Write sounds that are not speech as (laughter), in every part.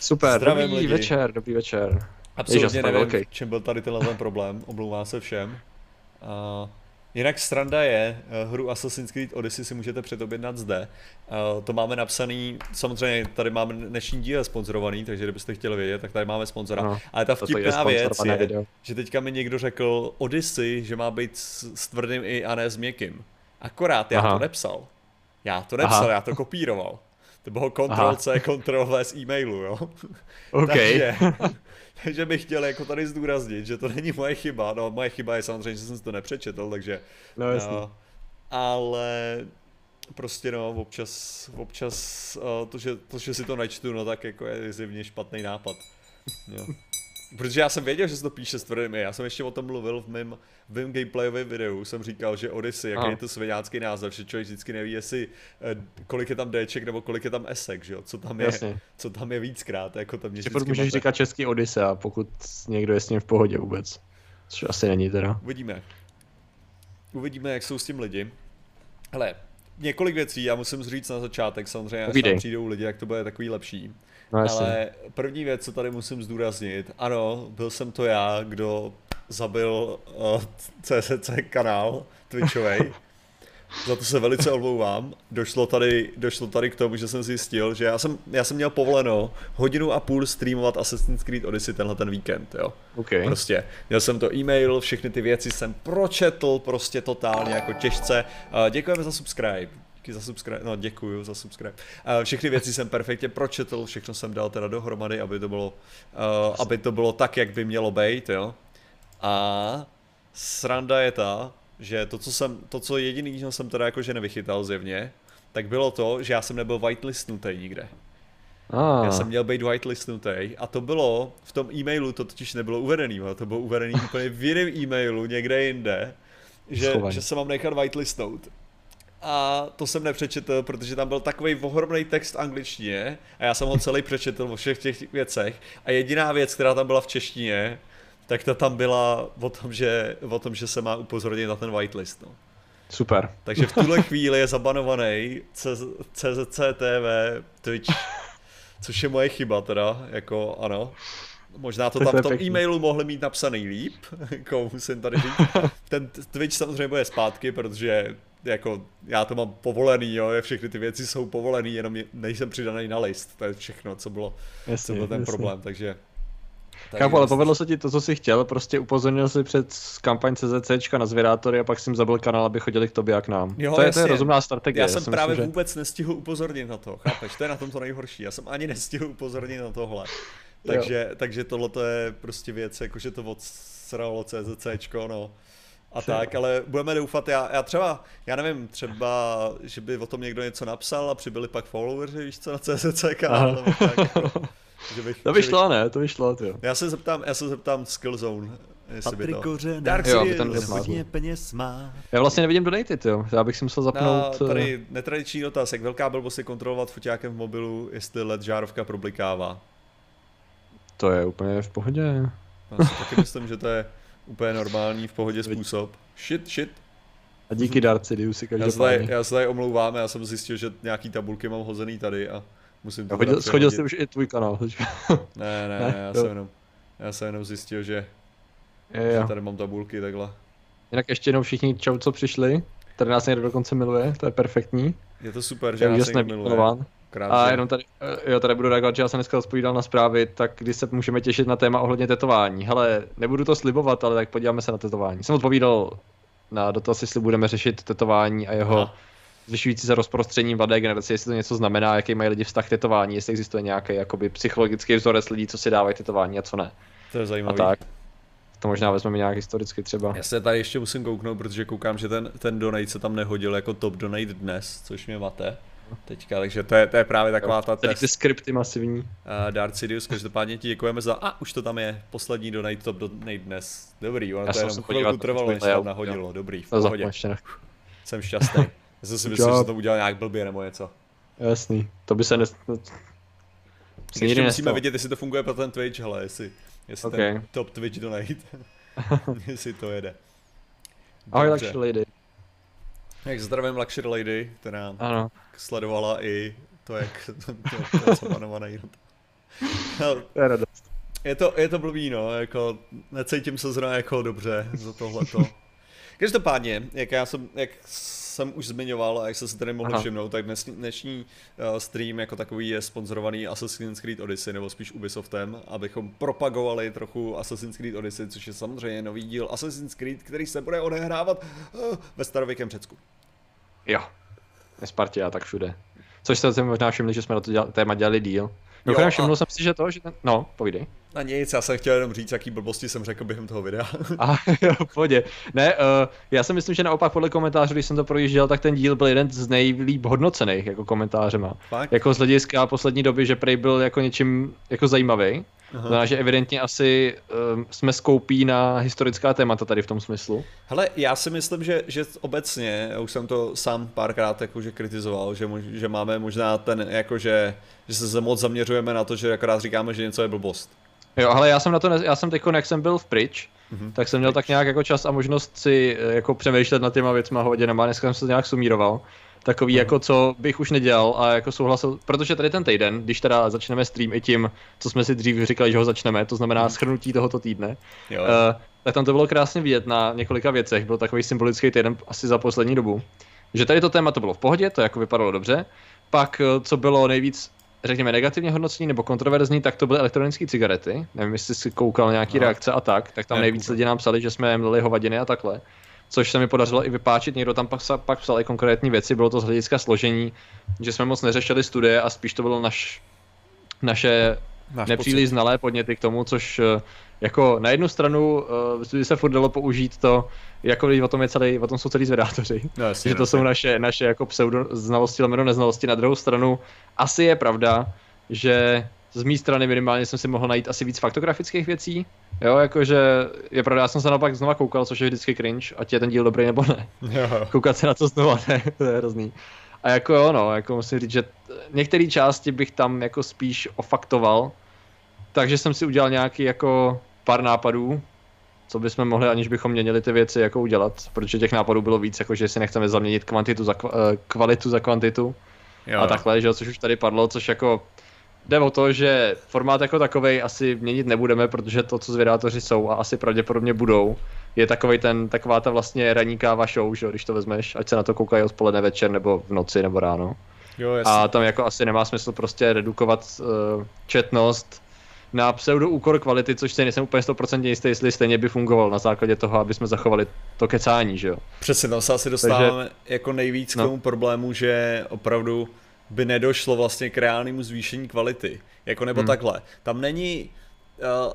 Super, Zdravím dobrý lidi. večer, dobrý večer. Absolutně Ježiš, nevím, velký. v čem byl tady tenhle ten problém, omlouvám se všem. Uh, jinak sranda je, uh, hru Assassin's Creed Odyssey si můžete předobjednat zde. Uh, to máme napsaný, samozřejmě tady máme dnešní díl sponzorovaný, takže kdybyste chtěli vědět, tak tady máme sponzora. Ano, Ale ta toto je vtipná věc je, video. že teďka mi někdo řekl Odyssey, že má být s, s tvrdým i a ne s měkkým. Akorát já Aha. to nepsal. Já to nepsal, Aha. já to kopíroval. To bylo Ctrl C, Ctrl V z e-mailu, jo. (laughs) OK. Takže, takže bych chtěl jako tady zdůraznit, že to není moje chyba. No, moje chyba je samozřejmě, že jsem si to nepřečetl, takže... No jasný. no, ale prostě no, občas, občas uh, to, že, to, že si to načtu, no tak jako je zjevně špatný nápad. Jo. Protože já jsem věděl, že se to píše s tvrdým. Já jsem ještě o tom mluvil v mém, v mém gameplayovém videu. Jsem říkal, že Odyssey, jaký Aha. je to svěňácký název, že člověk vždycky neví, jestli eh, kolik je tam Dček nebo kolik je tam Esek, že jo? Co tam je, Jasně. co tam je víckrát, jako tam mě vždycky můžeš mate. říkat český Odyssea, pokud někdo je s ním v pohodě vůbec. Což asi není teda. Uvidíme. Uvidíme, jak jsou s tím lidi. Hele, několik věcí, já musím říct na začátek, samozřejmě, až přijdou lidi, jak to bude takový lepší. No. Ale první věc, co tady musím zdůraznit, ano, byl jsem to já, kdo zabil uh, CCC kanál Twitchovej. (laughs) Za to se velice omlouvám. Došlo tady, došlo tady k tomu, že jsem zjistil, že já jsem, já jsem měl povoleno hodinu a půl streamovat Assassin's Creed Odyssey tenhle ten víkend, jo. OK. Prostě, měl jsem to e-mail, všechny ty věci jsem pročetl prostě totálně jako těžce. Uh, děkujeme za subscribe. Díky za subscribe, no děkuju za subscribe. Uh, všechny věci jsem perfektně pročetl, všechno jsem dal teda dohromady, aby to bylo, uh, aby to bylo tak, jak by mělo být, jo. A sranda je ta, že to, co jsem, to, co jediný, co jsem teda jakože nevychytal zjevně, tak bylo to, že já jsem nebyl whitelistnutý nikde. Ah, Já jsem měl být whitelistnutý a to bylo, v tom e-mailu to totiž nebylo uvedený, to bylo uvedený úplně v jiném e-mailu někde jinde, že, Schovaný. že se mám nechat whitelistnout. A to jsem nepřečetl, protože tam byl takový ohromný text v angličtině a já jsem ho celý přečetl o všech těch věcech a jediná věc, která tam byla v češtině, tak ta tam byla o tom, že, o tom, že se má upozornit na ten whitelist. No. super. Takže v tuhle (laughs) chvíli je zabanovaný CZCTV Twitch, což je moje chyba teda, jako ano. Možná to Tak tam to v tom pěkný. e-mailu mohli mít napsaný líp, (laughs) jako musím tady říct. Ten Twitch samozřejmě bude zpátky, protože jako já to mám povolený, jo, je všechny ty věci jsou povolený, jenom je- nejsem přidaný na list, to je všechno, co bylo, co Jasně, byl ten jasně. problém, takže... Chápu, ale povedlo se ti to, co jsi chtěl, prostě upozornil si před kampaň CZCčka na zvědátory a pak jsi jim zabil kanál, aby chodili k tobě a k nám. Jo, to, je, to je rozumná strategie. Já jsem si právě myslím, že... vůbec nestihl upozornit na to, chápeš? To je na tom to nejhorší. Já jsem ani nestihl upozornit na tohle. Takže, takže tohle je prostě věc, jakože to odsralo CZCčko, no. A Třeba. tak, ale budeme doufat, já, já třeba, já nevím, třeba, že by o tom někdo něco napsal a přibyli pak followers, víš co, na CZC kanál, nebo tak, jako, (laughs) že bych, To bych, vyšlo, ne? To vyšlo, jo. já se zeptám, já se zeptám Skillzone, jestli by Patrik to. Kořenek, Dark Jo, ten smázl. hodně peněz má. Já vlastně nevidím donated, jo. Já bych si musel Na, zapnout... eh, tady netradiční dotaz, jak velká blbost je kontrolovat foťákem v mobilu, jestli LED žárovka problikává. To je úplně v pohodě. Já si taky myslím, že to je úplně normální, v pohodě způsob. Shit, shit. A díky Darci, si Já se, tady, každopádně. já se tady omlouvám, já jsem zjistil, že nějaký tabulky mám hozený tady a musím to Chodil, schodil jsi už i tvůj kanál. (laughs) Ne, ne, Ne? ne, já jsem jenom, já jsem jenom zjistil, že, je, že tady mám tabulky takhle. Jinak ještě jednou všichni čau, co přišli. Tady nás někdo dokonce miluje, to je perfektní. Je to super, že je nás někdo miluje. vymilován. Krát, A jenom tady, eh, jo, tady budu reagovat, že já jsem dneska odpovídal na zprávy, tak kdy se můžeme těšit na téma ohledně tetování. Hele, nebudu to slibovat, ale tak podíváme se na tetování. Jsem odpovídal na dotaz, jestli budeme řešit tetování a jeho Aha. zvyšující se rozprostřením mladé generace, jestli to něco znamená, jaký mají lidi vztah k tetování, jestli existuje nějaký jakoby psychologický vzorec lidí, co si dávají tetování a co ne. To je A zajímavý. tak. To možná vezmeme nějak historicky třeba. Já se tady ještě musím kouknout, protože koukám, že ten, ten donate se tam nehodil jako top donate dnes, což mě mate. Teďka, takže to je, to je právě taková ta Tady ty skripty masivní. Uh, Darth Sidious, každopádně ti děkujeme za... A už to tam je, poslední donate top donate dnes. Dobrý, ono Já to jenom chvilku trvalo, než to se tam nahodilo. Dobrý, v pohodě. Jsem šťastný. (laughs) Já jsem si myslel, že to udělal nějak blbě nebo něco. Jasný. To by se ne... To... Se Ještě musíme nestalo. vidět, jestli to funguje pro ten Twitch, hele, jestli, jestli Ok. ten top Twitch donate, (laughs) (laughs) jestli to jede. Ahoj, Dobře. Luxury Lady. Jak zdravím Luxury Lady, která Ano. sledovala i to, jak (laughs) to, to, to, panované. to je radost. Je to, je to blbý, no, jako necítím se zrovna jako dobře za tohleto. Každopádně, jak já jsem, jak jsem už zmiňoval a jak jste si tady mohli všimnout, tak dnes, dnešní uh, stream jako takový je sponzorovaný Assassin's Creed Odyssey, nebo spíš Ubisoftem, abychom propagovali trochu Assassin's Creed Odyssey, což je samozřejmě nový díl Assassin's Creed, který se bude odehrávat uh, ve starověkém Řecku. Jo, ve Spartě a tak všude. Což jste si možná všimli, že jsme na to dělali, téma dělali díl. Mimochodem a... všiml jsem si, že to, že ten... No, povídej. Na nic, já jsem chtěl jenom říct, jaký blbosti jsem řekl během toho videa. (laughs) A jo, v pohodě. Ne, uh, já si myslím, že naopak podle komentářů, když jsem to projížděl, tak ten díl byl jeden z nejlíp hodnocených jako komentářema. Fakt? Jako z hlediska poslední doby, že Prej byl jako něčím jako zajímavý. Znamená, že evidentně asi um, jsme skoupí na historická témata tady v tom smyslu. Hele, já si myslím, že, že obecně, já už jsem to sám párkrát jakože kritizoval, že, mož, že máme možná ten, jakože, že se moc zaměřujeme na to, že akorát říkáme, že něco je blbost. Jo, ale já jsem na to, ne, já jsem teď, jak jsem byl v pryč, mm-hmm. tak jsem měl tak nějak jako čas a možnost si eh, jako přemýšlet nad těma věcma hodinama, dneska jsem se nějak sumíroval takový, mm. jako co bych už nedělal a jako souhlasil, protože tady ten týden, když teda začneme stream i tím, co jsme si dřív říkali, že ho začneme, to znamená mm. schrnutí tohoto týdne, jo. Uh, tak tam to bylo krásně vidět na několika věcech, byl takový symbolický týden asi za poslední dobu, že tady to téma to bylo v pohodě, to jako vypadalo dobře, pak eh, co bylo nejvíc řekněme, negativně hodnocení nebo kontroverzní, tak to byly elektronické cigarety. Nevím, jestli jsi koukal nějaký no. reakce a tak, tak tam ne, nejvíc lidí nám psali, že jsme měli hovadiny a takhle což se mi podařilo i vypáčit. Někdo tam pak, pak psal i konkrétní věci, bylo to z hlediska složení, že jsme moc neřešili studie a spíš to bylo naš, naše Náš nepříliš pocit. znalé podněty k tomu, což eh, jako na jednu stranu uh, se furt dalo použít to, jako o tom, je celý, o tom jsou celý zvedátoři, (laughs) no, jasně, že to no, jsou naše, naše jako pseudo znalosti, lomeno neznalosti. Na druhou stranu asi je pravda, že z mé strany minimálně jsem si mohl najít asi víc faktografických věcí. Jo, jakože je pravda, já jsem se naopak znova koukal, což je vždycky cringe, ať je ten díl dobrý nebo ne. Jo. (laughs) Koukat se na to znova, ne, to je hrozný. A jako jo, no, jako musím říct, že některé části bych tam jako spíš ofaktoval, takže jsem si udělal nějaký jako pár nápadů, co bychom mohli, aniž bychom měnili ty věci, jako udělat, protože těch nápadů bylo víc, jako že si nechceme zaměnit kvantitu za, eh, kvalitu za kvantitu jo. a takhle, že což už tady padlo, což jako jde o to, že formát jako takovej asi měnit nebudeme, protože to, co zvědátoři jsou a asi pravděpodobně budou, je takový ten, taková ta vlastně ranní káva show, že když to vezmeš, ať se na to koukají odpoledne, večer, nebo v noci, nebo ráno. Jo, a tam jako asi nemá smysl prostě redukovat uh, četnost na pseudo úkor kvality, což se nejsem úplně 100% jistý, jestli stejně by fungoval na základě toho, aby jsme zachovali to kecání, že jo. Přesně, tam se asi dostáváme Takže, jako nejvíc no. k tomu problému, že opravdu by nedošlo vlastně k reálnému zvýšení kvality. Jako nebo hmm. takhle. Tam není uh,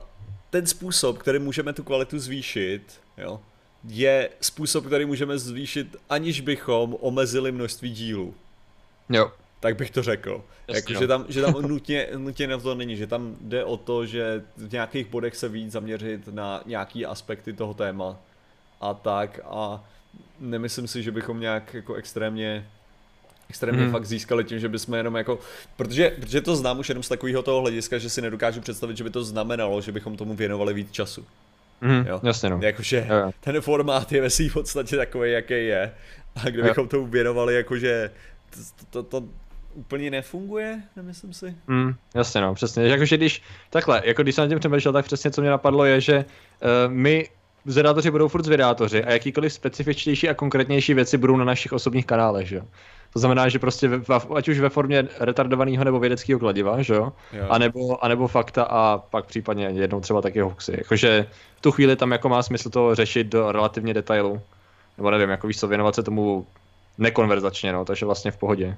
ten způsob, který můžeme tu kvalitu zvýšit, jo, je způsob, který můžeme zvýšit, aniž bychom omezili množství dílů. Jo. Tak bych to řekl. Jako, že tam, že tam nutně, nutně na to není, že tam jde o to, že v nějakých bodech se víc zaměřit na nějaký aspekty toho téma a tak a nemyslím si, že bychom nějak jako extrémně extrémně hmm. fakt získali tím, že bychom jenom jako, protože, protože to znám už jenom z takového toho hlediska, že si nedokážu představit, že by to znamenalo, že bychom tomu věnovali víc času. Mm, jo? Jasně no. Jakože jo. ten formát je ve své podstatě takový, jaký je. A kdybychom jo. tomu věnovali, jakože to, to, to úplně nefunguje, nemyslím si. Mm, jasně no, přesně. Jakože když, takhle, jako když jsem na tím přemýšlel, tak přesně co mě napadlo je, že uh, my zvědátoři budou furt zvědátoři a jakýkoliv specifičtější a konkrétnější věci budou na našich osobních kanálech, že jo. To znamená, že prostě ve, ať už ve formě retardovaného nebo vědeckého kladiva, že jo? jo. A, nebo, a nebo fakta a pak případně jednou třeba taky hoaxy. Jakože v tu chvíli tam jako má smysl to řešit do relativně detailu. Nebo nevím, jako víš co, věnovat se tomu nekonverzačně, no, takže vlastně v pohodě.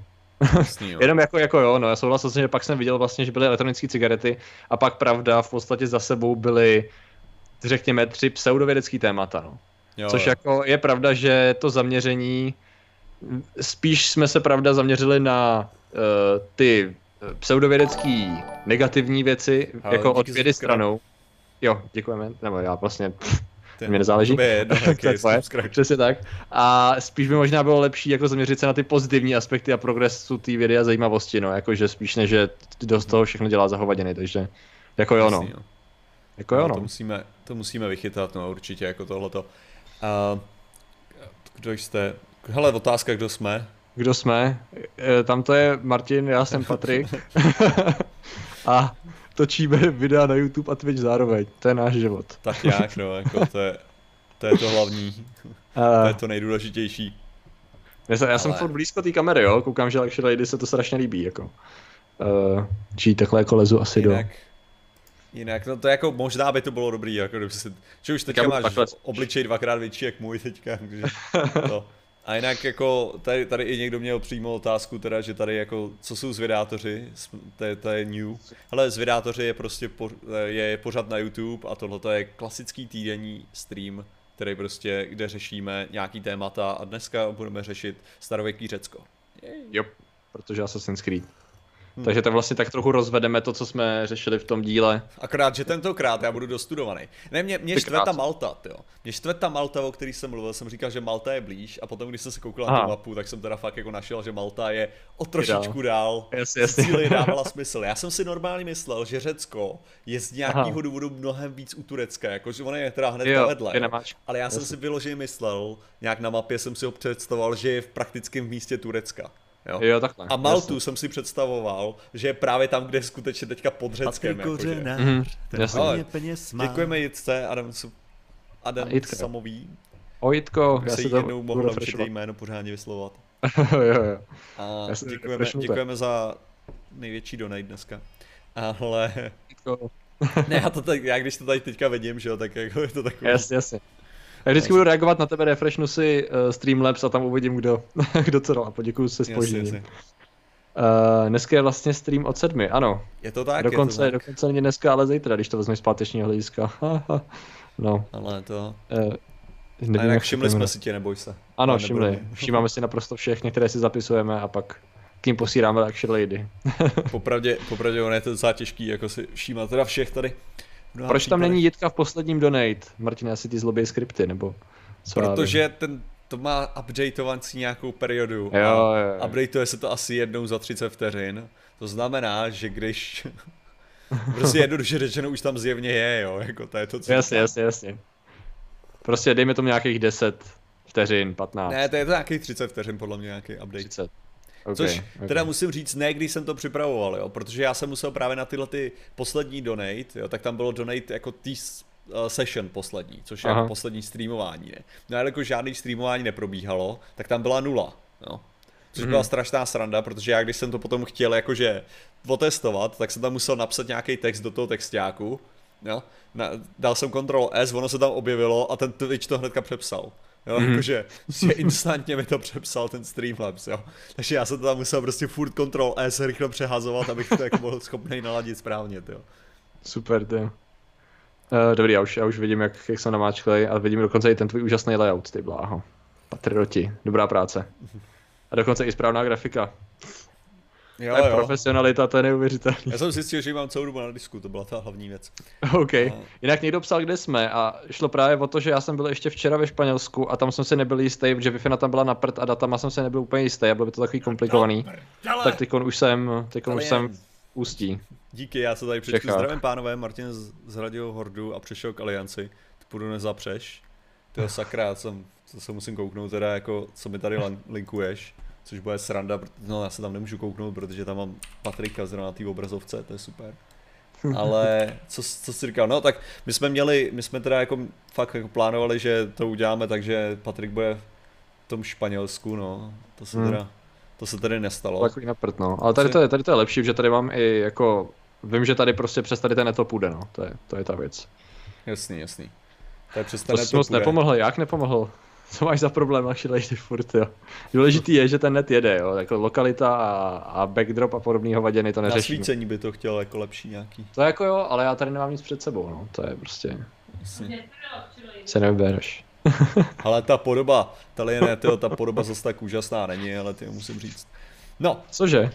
Jasný, jo. (laughs) Jenom jako, jako jo, no, já souhlasil jsem, že pak jsem viděl vlastně, že byly elektronické cigarety a pak pravda v podstatě za sebou byly, řekněme, tři pseudovědecké témata, no. Jo, Což jo. jako je pravda, že to zaměření spíš jsme se pravda zaměřili na uh, ty pseudovědecký negativní věci, Ale jako od vědy stranou. Jo, děkujeme, nebo já vlastně, Ten, mě nezáleží. Jedno, (laughs) Přesně tak. A spíš by možná bylo lepší jako zaměřit se na ty pozitivní aspekty a progresu té vědy a zajímavosti, no, jakože spíš než, že dost toho všechno dělá zahovaděny, takže jako jo, no. Jako jo, no. To musíme, to musíme vychytat, no, určitě, jako tohleto. Uh, kdo jste, Hele, otázka, kdo jsme? Kdo jsme? E, tam to je Martin, já jsem (laughs) Patrik. (laughs) a točíme videa na YouTube a Twitch zároveň. To je náš život. Tak nějak, no, jako to je, to je to hlavní. Uh, to je to nejdůležitější. Já jsem, já jsem furt blízko té kamery, jo, koukám, že Luxury Lady se to strašně líbí, jako. Uh, či takhle jako lezu asi jinak, do... Jinak, no to jako možná by to bylo dobrý, jako kdyby si, že už teďka máš takhle... obličej dvakrát větší jak můj teďka, takže to. (laughs) A jinak jako tady, tady i někdo měl přímo otázku teda, že tady jako, co jsou zvědátoři, to je, to je new. Ale zvědátoři je prostě, po, je pořád na YouTube a tohle je klasický týdenní stream, který prostě, kde řešíme nějaký témata a dneska budeme řešit starověký Řecko. Jo, protože Assassin's Creed. Hmm. Takže to vlastně tak trochu rozvedeme to, co jsme řešili v tom díle. Akorát, že tentokrát já budu dostudovaný. Ne, mě, mě štve ta Malta, jo. Mě štve ta Malta, o který jsem mluvil, jsem říkal, že Malta je blíž a potom, když jsem se koukal na tu mapu, tak jsem teda fakt jako našel, že Malta je o trošičku dál. Jasně, jasně. Cíli dávala (laughs) smysl. Já jsem si normálně myslel, že Řecko je z nějakého důvodu mnohem víc u Turecka, jakože ono je teda hned vedle. Ale já jasně. jsem si vyloženě myslel, nějak na mapě jsem si ho představoval, že je v praktickém místě Turecka. Jo, jo takhle. A Maltu jasný. jsem si představoval, že je právě tam, kde je skutečně teďka pod Řeckem. Jakože. Mm, ten peněz má. Děkujeme Jitce, Adam, Adam Jitka. Samový. O Jitko, já si jednou mohl naučit jméno pořádně vyslovovat. (laughs) jo, jo. A děkujeme, děkujeme za největší donate dneska. Ale... Jitko. ne, já, to tak, já když to tady teďka vidím, že jo, tak jako je to takové. Jasně, jasně. Já vždycky budu reagovat na tebe, refreshnu si uh, Streamlabs a tam uvidím, kdo, (laughs) kdo co dal a poděkuju se spožděním. Uh, dneska je vlastně stream od sedmi, ano. Je to tak, dokonce, je to tak. Dokonce není dneska, ale zítra, když to vezmeš z pátečního hlediska. (laughs) no. Ale to... Uh, nevím, a jinak všimli jsme si tě, neboj se. Ano, ale všimli. (laughs) Všímáme si naprosto všechny, které si zapisujeme a pak k ním posíláme Action Lady. popravdě, popravdě ono je to docela těžký, jako si všímat teda všech tady. Proč tam není Jitka v posledním donate? Martin, asi ty zlobí skripty, nebo co Protože ten, to má updateovancí nějakou periodu jo, a jo, jo. updateuje se to asi jednou za 30 vteřin. To znamená, že když (laughs) prostě jednoduše řečeno už tam zjevně je, jo, jako to je to, co Jasně, jasně, jasně. Prostě dejme tomu nějakých 10 vteřin, 15. Ne, to je to nějakých 30 vteřin, podle mě nějaký update. 30. Okay, Což okay. teda musím říct, ne když jsem to připravoval, jo, protože já jsem musel právě na tyhle ty poslední donate, jo, tak tam bylo donate jako tý uh, session poslední, což je jako poslední streamování, ne. No a jako žádný streamování neprobíhalo, tak tam byla nula, jo. Což mm. byla strašná sranda, protože já když jsem to potom chtěl jakože otestovat, tak jsem tam musel napsat nějaký text do toho textáku, jo. Na, dal jsem Ctrl S, ono se tam objevilo a ten Twitch to hnedka přepsal. Jo, mm-hmm. jakože prostě instantně mi to přepsal ten Streamlabs, jo. Takže já jsem to tam musel prostě furt Ctrl S rychle přehazovat, abych to jako byl schopný naladit správně, jo. Super, ty. Uh, dobrý, já už, já už vidím, jak, jak jsem namáčklej a vidím dokonce i ten tvůj úžasný layout, ty bláho. Patrioti, dobrá práce. A dokonce i správná grafika. Jo, to je jo. profesionalita, to je neuvěřitelné. Já jsem zjistil, že mám celou dobu na disku, to byla ta hlavní věc. OK. A... Jinak někdo psal, kde jsme a šlo právě o to, že já jsem byl ještě včera ve Španělsku a tam jsem si nebyl jistý, protože wi tam byla na prd a datama jsem se nebyl úplně jistý a bylo by to takový komplikovaný. tak teď už jsem, teď už jsem v Ústí. Díky, já se tady přečtu. Zdravím pánové, Martin z, z Radio Hordu a přišel k Alianci. Ty půjdu nezapřeš. Ty sakra, jsem, co se musím kouknout teda, jako, co mi tady linkuješ což bude sranda, no já se tam nemůžu kouknout, protože tam mám Patrika zrovna na té obrazovce, to je super. (laughs) Ale co, co jsi říkal, no tak my jsme měli, my jsme teda jako fakt jako plánovali, že to uděláme, takže Patrik bude v tom Španělsku, no, to se hmm. teda, to se tady nestalo. Takový naprt, no, ale tady to, je, tady to je lepší, že tady mám i jako, vím, že tady prostě přes tady ten neto půjde, no, to je, to je ta věc. Jasný, jasný. To je přes ten to jsi moc nepomohl, jak nepomohl? Co máš za problém, Lucky Lady furt, jo. Důležitý je, že ten net jede, jo, jako lokalita a, a backdrop a podobného vaděny to neřeší. Nasvícení by to chtěl jako lepší nějaký. To jako jo, ale já tady nemám nic před sebou, no, to je prostě... Se nevybereš. (laughs) ale ta podoba, tady ne, tyjo, ta podoba zase tak úžasná není, ale ty musím říct. No. Cože?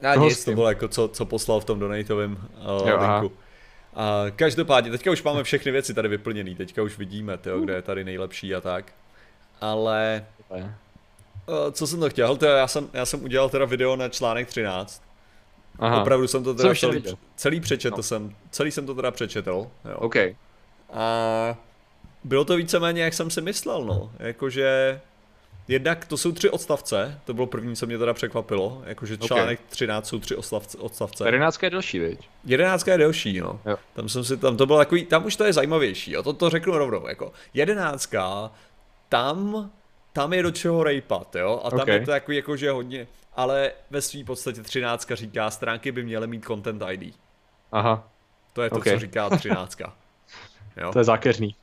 Já nic, to bylo jako co, co poslal v tom donatovém uh, jo, linku. A každopádně, teďka už máme všechny věci tady vyplněné, teďka už vidíme, tyjo, kde je tady nejlepší a tak ale... Uh, co jsem to chtěl? To já, jsem, já jsem udělal teda video na článek 13. Aha. Opravdu jsem to teda celý, celý přečetl no. jsem, celý jsem to teda přečetl. Jo. OK. A bylo to víceméně, jak jsem si myslel, no. Jakože jednak to jsou tři odstavce, to bylo první, co mě teda překvapilo, jakože článek okay. 13 jsou tři odstavce. odstavce. 11 je delší, viď? 11 je delší, no. Jo. Tam jsem si, tam to bylo takový, tam už to je zajímavější, jo, to, to řeknu rovnou, jako 11 tam, tam je do čeho rejpat, jo, a tam okay. je to takový jakože hodně, ale ve své podstatě 13 říká, stránky by měly mít content ID. Aha. To je to, okay. co říká 13. (laughs) Jo? To je zákeřný.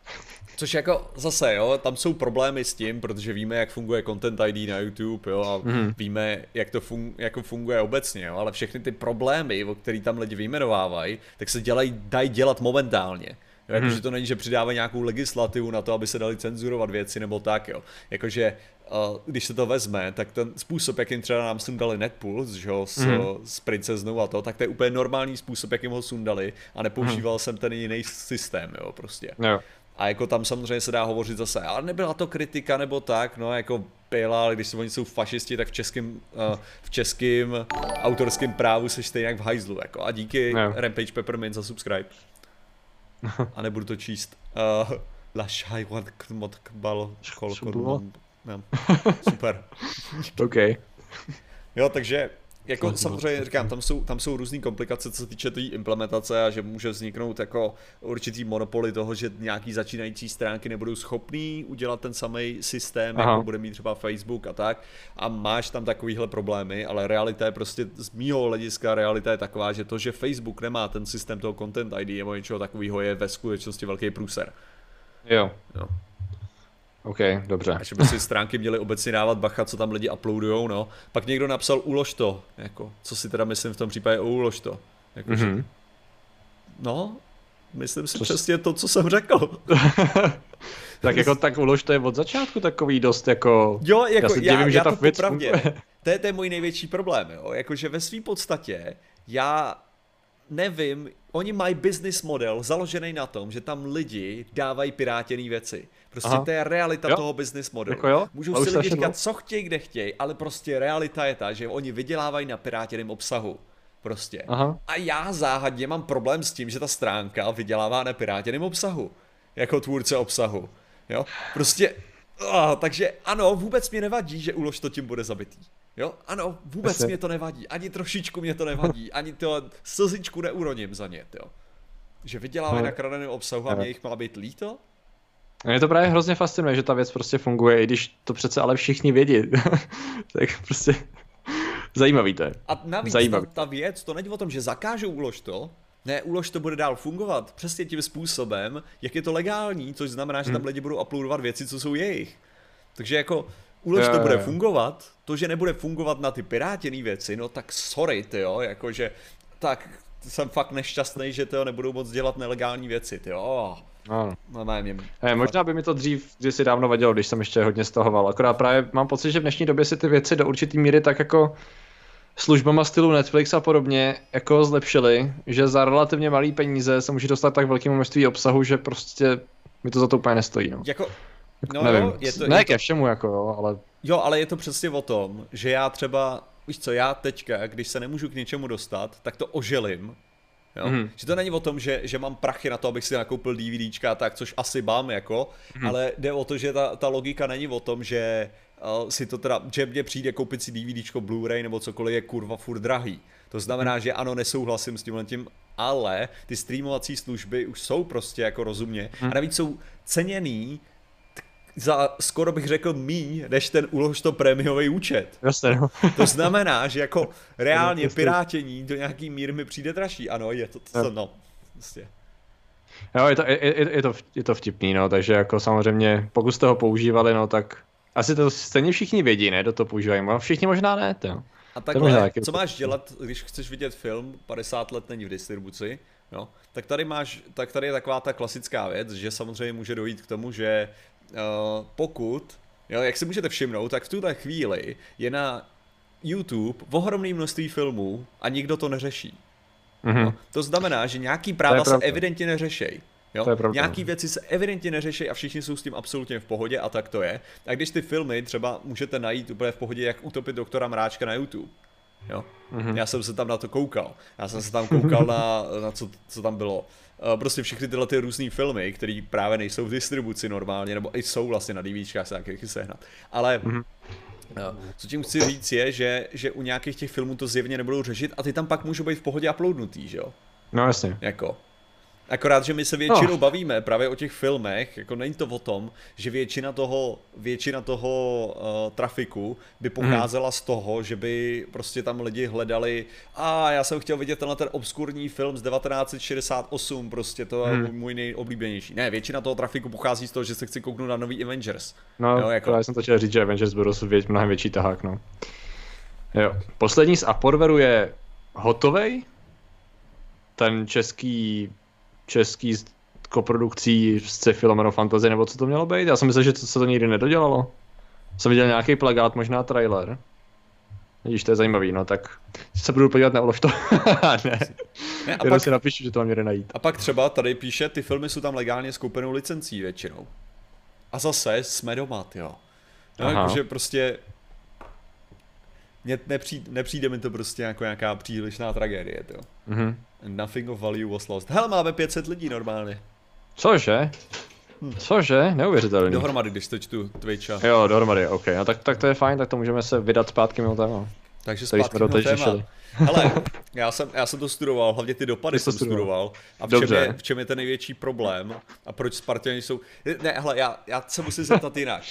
Což jako zase, jo, tam jsou problémy s tím, protože víme, jak funguje Content ID na YouTube, jo, a mm. víme, jak to fun- jako funguje obecně, jo, ale všechny ty problémy, o který tam lidi vyjmenovávají, tak se dělají, dají dělat momentálně. Jo, jakože hmm. to není, že přidávají nějakou legislativu na to, aby se dali cenzurovat věci nebo tak, jo. Jakože, uh, když se to vezme, tak ten způsob, jakým třeba nám sundali Netpuls, že jo, s, hmm. s princeznou a to, tak to je úplně normální způsob, jakým ho sundali a nepoužíval hmm. jsem ten jiný systém, jo, prostě. Jo. A jako tam samozřejmě se dá hovořit zase, ale nebyla to kritika nebo tak, no jako byla, ale když oni jsou fašisti, tak v českém, uh, v českém autorském právu se stejně jak v hajzlu, jako a díky no. Rampage Peppermint za subscribe. (laughs) A nebudu to číst. Uh, La Shaiwan Kmot Kbal Super. OK. Jo, takže jako samozřejmě říkám, tam jsou, tam jsou různé komplikace, co se týče té tý implementace a že může vzniknout jako určitý monopoly toho, že nějaký začínající stránky nebudou schopný udělat ten samý systém, Aha. jako bude mít třeba Facebook a tak. A máš tam takovýhle problémy, ale realita je prostě z mýho hlediska realita je taková, že to, že Facebook nemá ten systém toho Content ID nebo něčeho takového je ve skutečnosti velký průser. Jo. jo. OK, dobře. A že by si stránky měly obecně dávat bacha, co tam lidi uploadujou, no. Pak někdo napsal ulož to, jako, co si teda myslím v tom případě o ulož to. Jako, mm-hmm. že... No, myslím si co přesně to, co jsem řekl. (laughs) tak jako tak ulož to je od začátku takový dost jako... Jo, jako já, se divím, já, že já ta to věc popravdě, to je, to je můj největší problém, jo. Jakože ve své podstatě já nevím, oni mají business model založený na tom, že tam lidi dávají pirátěné věci. Prostě Aha. to je realita jo. toho business modelu. Jako jo? Můžou si lidi říkat, co chtějí, kde chtějí, ale prostě realita je ta, že oni vydělávají na pirátěném obsahu. Prostě. Aha. A já záhadně mám problém s tím, že ta stránka vydělává na pirátěném obsahu. Jako tvůrce obsahu. Jo? Prostě, oh, takže ano, vůbec mě nevadí, že ulož to tím bude zabitý. Jo, ano, vůbec Asi. mě to nevadí, ani trošičku mě to nevadí, (laughs) ani to slzičku neuroním za ně, jo. Že vyděláme na kradeném obsahu a mě jich má být líto? Mě to právě hrozně fascinuje, že ta věc prostě funguje, i když to přece ale všichni vědí. (laughs) tak prostě zajímavý to je. A navíc zajímavý. Ta, ta věc, to není o tom, že zakážou ulož to, ne, ulož to bude dál fungovat přesně tím způsobem, jak je to legální, což znamená, že tam hmm. lidi budou uploadovat věci, co jsou jejich. Takže jako ulož to bude fungovat, to, že nebude fungovat na ty pirátěný věci, no tak sorry, ty jo, jakože, tak jsem fakt nešťastný, že to nebudou moc dělat nelegální věci, ty jo. Ano. No, ne, mě... ne, možná by mi to dřív kdysi dávno vadilo, když jsem ještě hodně stahoval. Akorát právě mám pocit, že v dnešní době si ty věci do určitý míry tak jako službama stylu Netflix a podobně jako zlepšily, že za relativně malý peníze se může dostat tak velkému množství obsahu, že prostě mi to za to úplně nestojí. No. Jako, no nevím. Jo, je to, ne je ke všemu, jako jo, ale... Jo, ale je to přesně o tom, že já třeba, víš co, já teďka, když se nemůžu k něčemu dostat, tak to oželím Jo? Mm. Že to není o tom, že, že mám prachy na to, abych si nakoupil DVDčka tak, což asi mám, jako, mm. ale jde o to, že ta, ta logika není o tom, že uh, si to teda, že mě přijde koupit si DVDčko, Blu-ray nebo cokoliv je kurva furt drahý. To znamená, mm. že ano, nesouhlasím s tímhle tím, ale ty streamovací služby už jsou prostě jako rozumně mm. a navíc jsou ceněný za skoro bych řekl míň, než ten ulož to prémiový účet. Jasně, no. to znamená, že jako (laughs) reálně pirátění do nějaký míry mi přijde dražší. Ano, je to, to no, prostě. Jo, je to, je, je, to, je to vtipný, no, takže jako samozřejmě, pokud jste ho používali, no, tak asi to stejně všichni vědí, ne, do to používají, no, všichni možná ne, to. A takhle, co máš dělat, když chceš vidět film, 50 let není v distribuci, jo, tak tady máš, tak tady je taková ta klasická věc, že samozřejmě může dojít k tomu, že pokud, jo, jak si můžete všimnout, tak v tuhle chvíli je na YouTube ohromné množství filmů a nikdo to neřeší. Mm-hmm. No, to znamená, že nějaký práva se evidentně neřešejí. Jo? To je Nějaký věci se evidentně neřeší a všichni jsou s tím absolutně v pohodě a tak to je. A když ty filmy třeba můžete najít úplně v pohodě, jak utopit doktora Mráčka na YouTube. jo. Mm-hmm. Já jsem se tam na to koukal. Já jsem se tam koukal na, na co, co tam bylo. Uh, prostě všechny tyhle ty různé filmy, které právě nejsou v distribuci normálně, nebo i jsou vlastně na DVDčkách se taky sehnat. Ale mm-hmm. co tím chci říct je, že, že u nějakých těch filmů to zjevně nebudou řešit a ty tam pak můžou být v pohodě uploadnutý, že jo? No jasně. Jako. Akorát, že my se většinou oh. bavíme právě o těch filmech, jako není to o tom, že většina toho, většina toho uh, trafiku by pocházela mm. z toho, že by prostě tam lidi hledali, a já jsem chtěl vidět tenhle ten obskurní film z 1968, prostě to je mm. můj nejoblíbenější. Ne, většina toho trafiku pochází z toho, že se chci kouknout na nový Avengers. No, jo, jako... já jsem to chtěl říct, že Avengers budou vět, mnohem větší tahák, no. Jo. Poslední z Aporveru je hotovej, ten český český koprodukcí z sci-fi lomeno fantasy, nebo co to mělo být? Já jsem myslel, že to se to nikdy nedodělalo. Jsem viděl nějaký plagát, možná trailer. Vidíš, to je zajímavý, no tak se budu podívat, na to. (laughs) ne, ne a pak, si napíšu, že to mám někde najít. A pak třeba tady píše, ty filmy jsou tam legálně s koupenou licencí většinou. A zase jsme doma, jo. No, jakože prostě nepřijde, nepřijde mi to prostě jako nějaká přílišná tragédie, jo. Mm-hmm. Nothing of value was lost. Hele, máme 500 lidí normálně. Cože? Hm. Cože? Neuvěřitelný. Dohromady, když to čtu Twitcha. Jo, dohromady, ok. No tak, tak to je fajn, tak to můžeme se vydat zpátky mimo téma. Takže zpátky mimo téma. Řešili. Hele, (laughs) já jsem, já jsem to studoval, hlavně ty dopady jsem studoval. studoval. A v čem, je, v čem je ten největší problém? A proč Spartani jsou... Ne, hele, já, já se musím zeptat jinak.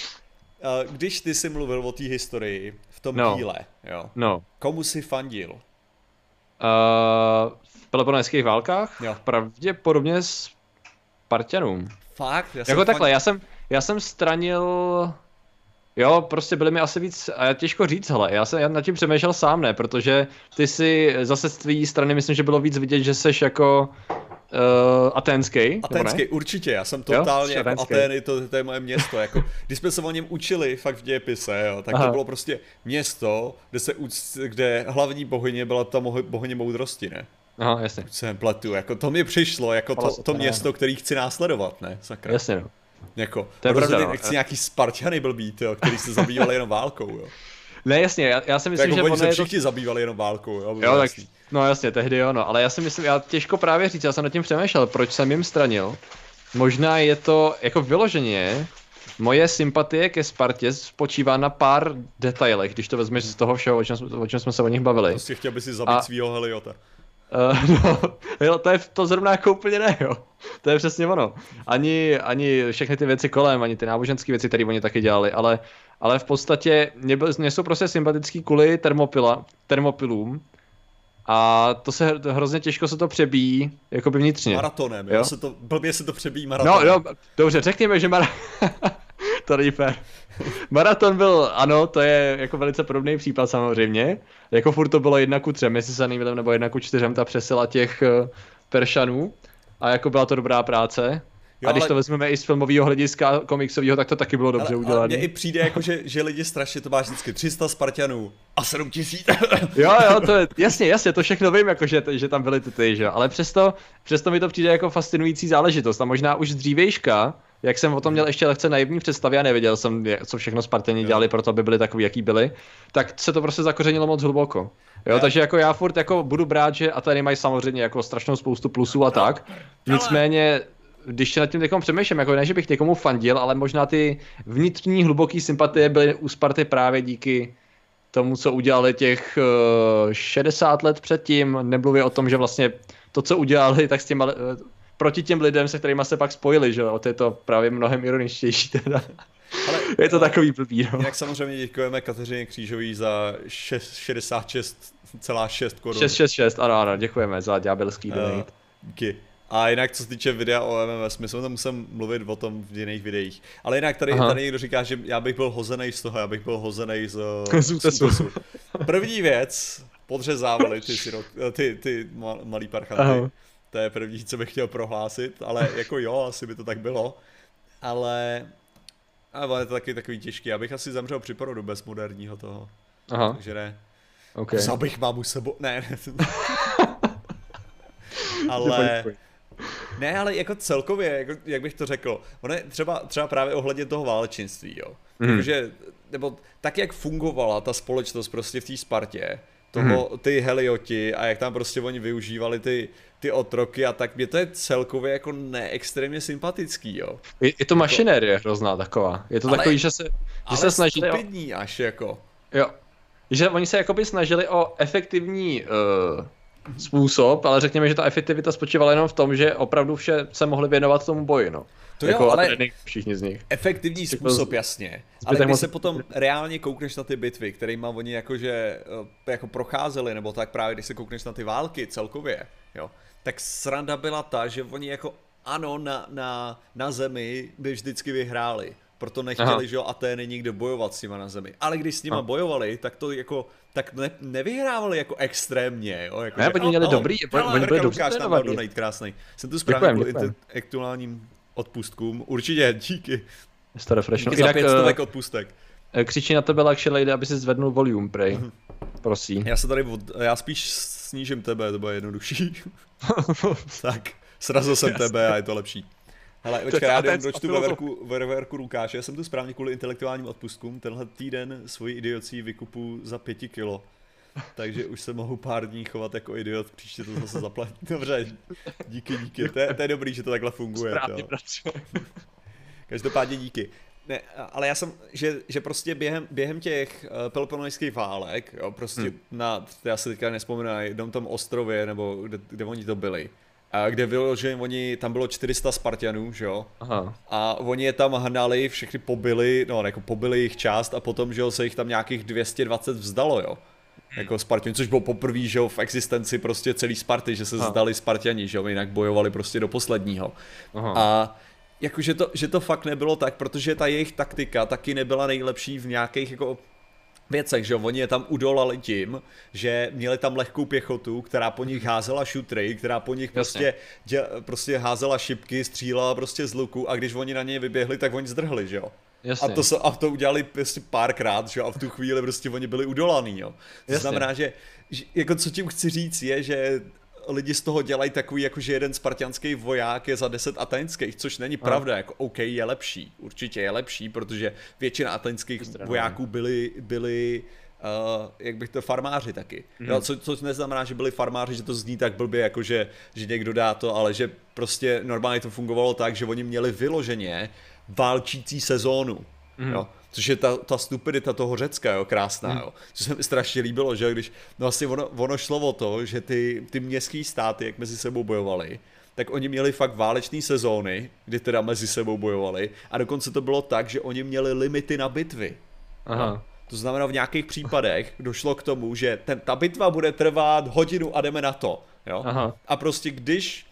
Eh, když ty jsi mluvil o té historii v tom no. díle, jo, no. komu jsi fandil? Uh, v peloponeských válkách? Jo. Pravděpodobně s Parťanům. Fakt? Já jako takhle, já jsem, já jsem stranil... Jo, prostě byly mi asi víc, a těžko říct, hele, já jsem já nad tím přemýšlel sám, ne, protože ty si zase z tvý strany myslím, že bylo víc vidět, že seš jako Uh, aténský. Aténský, určitě, já jsem totálně, jo, jako Atény, to, to je moje město, jako, když jsme se o něm učili fakt v dějepise, jo, tak Aha. to bylo prostě město, kde se, kde hlavní bohyně byla ta bohyně moudrosti, ne? Aha, jasně. Už se pletu, jako to mi přišlo, jako to, to město, který chci následovat, ne? Sakra. Jasně, no. Jako, to je pravda, no. nechci nějaký Spartany blbý, jo, který se zabývali jenom válkou, jo. Ne, jasně, já, já si myslím, jako že oni se všichni to... zabývali jenom válkou, jo. Jo, tak, no jasně, tehdy jo, no, ale já si myslím, já těžko právě říct, já jsem nad tím přemýšlel, proč jsem jim stranil. Možná je to jako vyloženě, moje sympatie ke Spartě spočívá na pár detailech, když to vezmeš z toho všeho, o čem, o čem jsme se o nich bavili. Prostě chtěl by si zabít A... svýho Heliota. Uh, (laughs) no, jo, to je to zrovna jako úplně ne, jo. To je přesně ono. Ani, ani všechny ty věci kolem, ani ty náboženské věci, které oni taky dělali, ale, ale v podstatě mě, mě jsou prostě sympatický kvůli termopila, termopilům, a to se hrozně těžko se to přebíjí, jako by vnitřně. Maratonem, jo? Se to, blbě se to přebíjí maratonem. No, no, dobře, řekněme, že mara... (laughs) to není fér. Maraton byl, ano, to je jako velice podobný případ samozřejmě. Jako furt to bylo jedna ku třem, jestli se nemýlím, nebo jedna ku čtyřem ta přesila těch uh, Peršanů. A jako byla to dobrá práce. Jo, a když ale... to vezmeme i z filmového hlediska komiksového, tak to taky bylo dobře ale, udělané. Mně i přijde jako, že, že lidi strašně to máš vždycky 300 Spartanů a 7000. (laughs) jo, jo, to je, jasně, jasně, to všechno vím, jako, že, že tam byly ty, ty že ale přesto, přesto mi to přijde jako fascinující záležitost a možná už z dřívejška, jak jsem o tom měl ještě lehce naivní představy a nevěděl jsem, co všechno Spartani dělali pro to, aby byli takový, jaký byli, tak se to prostě zakořenilo moc hluboko. Jo, ne. takže jako já furt jako budu brát, že a tady mají samozřejmě jako strašnou spoustu plusů a tak. Nicméně když nad tím někom přemýšlím, jako ne, že bych někomu fandil, ale možná ty vnitřní hluboký sympatie byly u Sparty právě díky tomu, co udělali těch uh, eh, 60 let předtím, nemluvě o tom, že vlastně to, co udělali, tak s těma, uh, proti těm lidem, se kterými se pak spojili, že jo, to je to právě mnohem ironičtější teda. Ale, (laughs) je to takový blbý, no. Jak samozřejmě děkujeme Kateřině Křížový za 66,6 korun. 666, ano, ano, děkujeme za ďábelský donate. Uh, díky. A jinak co se týče videa o MMS, my jsme tam musím mluvit o tom v jiných videích. Ale jinak tady, tady někdo říká, že já bych byl hozený z toho, já bych byl hozený (laughs) z, z útesu. První věc, podřezávali ty, (laughs) syrot, ty, ty malý parchanty. Aha. To je první, co bych chtěl prohlásit, ale jako jo, asi by to tak bylo. Ale, ale je to taky takový těžký. Já bych asi zemřel při porodu bez moderního toho. Aha. Takže ne. Okay. Zabych mámu sebou. Ne, ne. (laughs) ale... Ne, ale jako celkově, jako, jak bych to řekl, ono je třeba, třeba právě ohledně toho válečenství, jo. Mm. Takže, nebo tak, jak fungovala ta společnost prostě v té Spartě, toho, hmm. ty helioti a jak tam prostě oni využívali ty, ty otroky a tak mě to je celkově jako neextrémně sympatický, jo. Je, je to mašinérie hrozná taková. Je to ale, takový, že se, že ale se snažili o... až jako. Jo. Že oni se jakoby snažili o efektivní uh, způsob, ale řekněme, že ta efektivita spočívala jenom v tom, že opravdu vše se mohli věnovat tomu boji, no. To jako jo, ale všichni z nich. Efektivní jako způsob, jasně. Ale když se potom reálně koukneš na ty bitvy, kterými oni jakože eh, jako procházeli, nebo tak právě když se koukneš na ty války celkově, jo, tak sranda byla ta, že oni jako ano, na, na, na zemi by vždycky vyhráli. Proto nechtěli, Aha. že jo, Atény nikdo bojovat s nima na zemi. Ale když s nima Aha. bojovali, tak to jako, tak ne, nevyhrávali jako extrémně, jo. Jako, ne, oni měli dobrý, oni byli dobří donate, krásný. Jsem tu správně kvůli intelektuálním odpustkům. Určitě, díky. Jste refreshno. Díky za pět stovek odpustek. Eh, křičí na tebe Luxury Lady, aby si zvednul volume, prej. Mm-hmm. Prosím. Já se tady, od, já spíš snížím tebe, to bude jednodušší. (laughs) tak, srazil jsem tebe a je to lepší. Hele, počkej, já jdem dočtu veverku, veverku Lukáše, já jsem tu správně kvůli intelektuálním odpustkům, tenhle týden svoji idiocí vykupu za pěti kilo. Takže už se mohu pár dní chovat jako idiot, příště to zase zaplatit. (laughs) Dobře, díky, díky, to je, to je dobrý, že to takhle funguje. Správně (laughs) Každopádně díky. Ne, ale já jsem, že, že prostě během, během těch uh, peloponojských válek, jo, prostě hmm. na, já si teďka nespomínám, na jednom tom ostrově, nebo kde, kde oni to byli, kde bylo, že oni, tam bylo 400 Spartianů, že jo? Aha. A oni je tam hnali, všechny pobili, no jako pobili jich část a potom, že jo, se jich tam nějakých 220 vzdalo, jo? Hmm. Jako Spartan, což bylo poprvé, že jo, v existenci prostě celý Sparty, že se Aha. zdali Spartiani, že jo, jinak bojovali prostě do posledního. Aha. A jakože to, že to fakt nebylo tak, protože ta jejich taktika taky nebyla nejlepší v nějakých jako věcech, že oni je tam udolali tím, že měli tam lehkou pěchotu, která po nich házela šutry, která po nich prostě, dě, prostě házela šipky, střílela prostě z luku a když oni na něj vyběhli, tak oni zdrhli, že jo. Jasně. A to, a to udělali prostě párkrát, že jo, a v tu chvíli prostě oni byli udolaný, jo. To Jasně. znamená, že, že, jako co tím chci říct je, že lidi z toho dělají takový, jako že jeden spartianský voják je za 10 atenských, což není pravda, jako OK, je lepší, určitě je lepší, protože většina atenských vojáků byli, byli Uh, jak bych to, farmáři taky. Mm. Jo, co, co neznamená, že byli farmáři, že to zní tak blbě, jako že, že někdo dá to, ale že prostě normálně to fungovalo tak, že oni měli vyloženě válčící sezónu. Mm. Jo. Což je ta, ta stupidita toho Řecka, jo, krásná, mm. jo. Co se mi strašně líbilo, že když, no vlastně ono, ono šlo o to, že ty, ty městské státy, jak mezi sebou bojovali, tak oni měli fakt válečné sezóny, kdy teda mezi sebou bojovali a dokonce to bylo tak, že oni měli limity na bitvy. Aha. No. To znamená, v nějakých případech došlo k tomu, že ten, ta bitva bude trvat hodinu a jdeme na to. Jo? Aha. A prostě když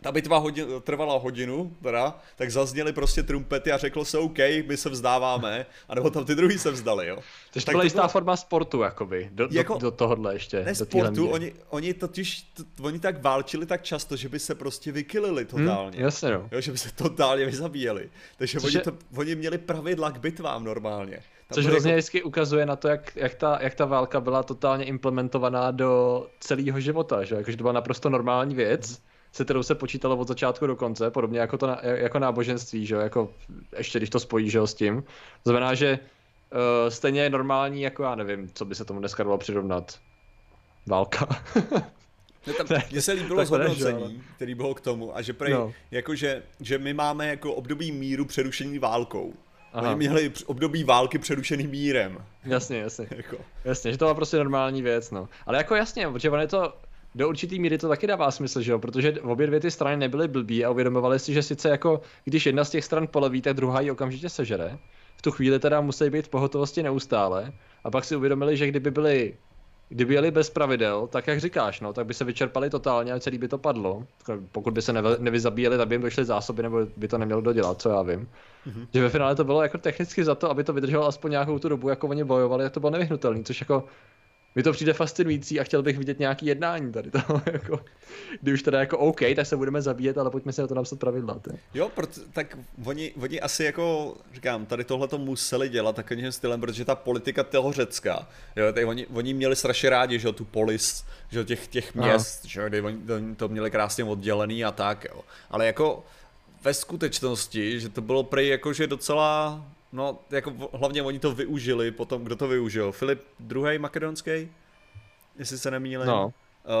ta bitva hodin, trvala hodinu, teda, tak zazněly prostě trumpety a řeklo se OK, my se vzdáváme, anebo tam ty druhý se vzdali, jo. Takže to byla jistá forma sportu, jakoby, do, jako, do, do tohohle ještě. Ne do sportu, oni, oni totiž, t, oni tak válčili tak často, že by se prostě vykylili hmm, totálně. Hmm, jasně, jo. jo. že by se totálně vyzabíjeli. Takže oni, to, oni měli pravidla k bitvám normálně. Tam Což hrozně jako... vždycky ukazuje na to, jak, jak, ta, jak ta válka byla totálně implementovaná do celého života, že? Jakože to byla naprosto normální věc se kterou se počítalo od začátku do konce, podobně jako, to, jako náboženství, že jo, jako ještě když to spojí, že jo, s tím. To znamená, že uh, stejně je normální, jako já nevím, co by se tomu dneska dalo přirovnat. Válka. (laughs) Mně se líbilo zhodnocení, který bylo k tomu, a že prej, no. jako že, že my máme jako období míru přerušení válkou. Aha. Oni měli období války přerušený mírem. Jasně, jasně. (laughs) jako. Jasně, že to byla prostě normální věc, no. Ale jako jasně, protože on je to, do určitý míry to taky dává smysl, že jo? protože obě dvě ty strany nebyly blbí a uvědomovali si, že sice jako, když jedna z těch stran poleví, tak druhá ji okamžitě sežere. V tu chvíli teda musí být v pohotovosti neustále a pak si uvědomili, že kdyby byli kdyby jeli bez pravidel, tak jak říkáš, no, tak by se vyčerpali totálně a celý by to padlo. Pokud by se nevy, nevyzabíjeli, tak by jim došly zásoby, nebo by to nemělo dodělat, co já vím. Mm-hmm. Že ve finále to bylo jako technicky za to, aby to vydrželo aspoň nějakou tu dobu, jako oni bojovali, tak to bylo nevyhnutelné, což jako mi to přijde fascinující a chtěl bych vidět nějaký jednání tady toho, (laughs) jako, kdy už teda jako OK, tak se budeme zabíjet, ale pojďme si na to napsat pravidla. Ty. Jo, proto, tak oni, oni asi jako, říkám, tady tohle to museli dělat takovým stylem, protože ta politika toho Řecka, jo, tady oni, oni měli strašně rádi, že tu polis, že těch, těch měst, Aha. že kdy oni to měli krásně oddělený a tak, jo. Ale jako ve skutečnosti, že to bylo prej jako, že docela No, jako hlavně oni to využili potom, kdo to využil? Filip II. makedonský? jestli se nemýlím. No.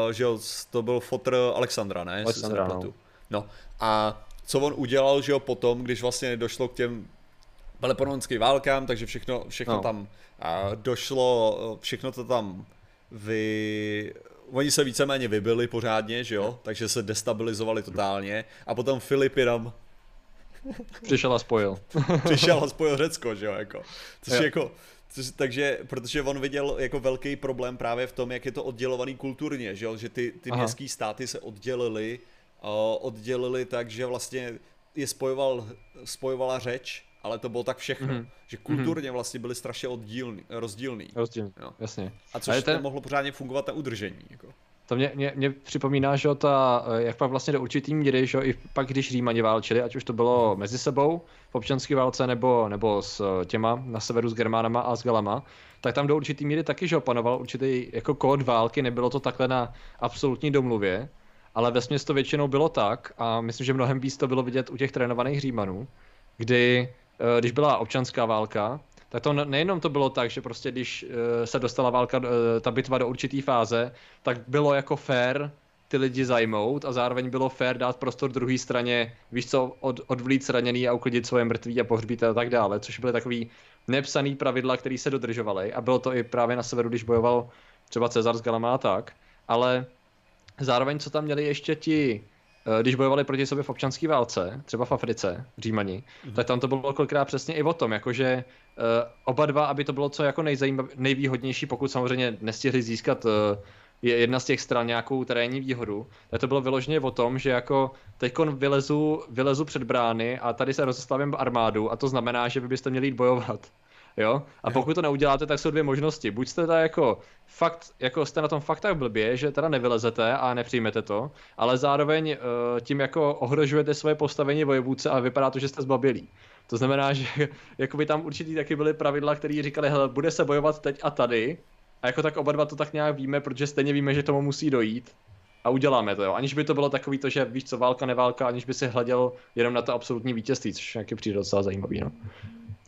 Uh, že jo, to byl fotr Alexandra, ne? Alexandra, no. no. A co on udělal, že jo, potom, když vlastně došlo k těm Pelopononským válkám, takže všechno, všechno No. tam a došlo, všechno to tam vy... Oni se víceméně vybili pořádně, že jo, takže se destabilizovali totálně a potom Filip jenom Přišel a spojil. (laughs) přišel a spojil Řecko, že jo, jako. Což Jo. jako, což, takže, protože on viděl jako velký problém právě v tom, jak je to oddělovaný kulturně, že jo, že ty, ty Aha. městské státy se oddělily, uh, oddělily tak, že vlastně je spojoval, spojovala řeč, ale to bylo tak všechno, Mhm. mm-hmm. že kulturně vlastně byly strašně oddílný, rozdílný. Rozdíl, Jo. jasně. A což Ale ten- nemohlo pořádně fungovat na udržení. Jako. To mě, mě, mě připomíná, že ta, eh, jak pak vlastně do určitý míry, že i pak když Římani válčili, ať už to bylo mezi sebou v občanské válce nebo, nebo s eh, těma na severu s Germánama a s Galama, tak tam do určitý míry taky, že panoval určitý jako kód války, nebylo to takhle na absolutní domluvě, ale ve to většinou bylo tak a myslím, že mnohem víc to bylo vidět u těch trénovaných Římanů, kdy, eh, když byla občanská válka, tak to ne- nejenom to bylo tak, že prostě když eh, se dostala válka, eh, ta bitva do určitý fáze, tak bylo jako fair ty lidi zajmout a zároveň bylo fair dát prostor druhé straně, víš co, od, odvlít zraněný a uklidit svoje mrtví a pohřbít a tak dále, což byly takový nepsaný pravidla, které se dodržovaly. A bylo to i právě na severu, když bojoval třeba Cezar s Galama a tak, ale zároveň co tam měli ještě ti, když bojovali proti sobě v občanské válce, třeba v Africe, Římani, mm-hmm. tak tam to bylo kolikrát přesně i o tom, jakože eh, oba dva, aby to bylo co jako nejzajímav, nejvýhodnější, pokud samozřejmě nestihli získat eh, je jedna z těch stran nějakou terénní výhodu, tak to bylo vyloženě o tom, že jako teďkon vylezu, vylezu před brány a tady se rozeslavím armádu a to znamená, že vy byste měli jít bojovat. Jo? A pokud to neuděláte, tak jsou dvě možnosti. Buď jste teda jako fakt, jako jste na tom fakt tak blbě, že teda nevylezete a nepřijmete to, ale zároveň uh, tím jako ohrožujete svoje postavení vojevůdce a vypadá to, že jste zbabělí. To znamená, že (laughs) jako by tam určitý taky byly pravidla, které říkali, hele, bude se bojovat teď a tady. A jako tak oba dva to tak nějak víme, protože stejně víme, že tomu musí dojít. A uděláme to, jo. Aniž by to bylo takový to, že víš co, válka, neválka, aniž by si hleděl jenom na to absolutní vítězství, což nějaký přijde docela zajímavý, no.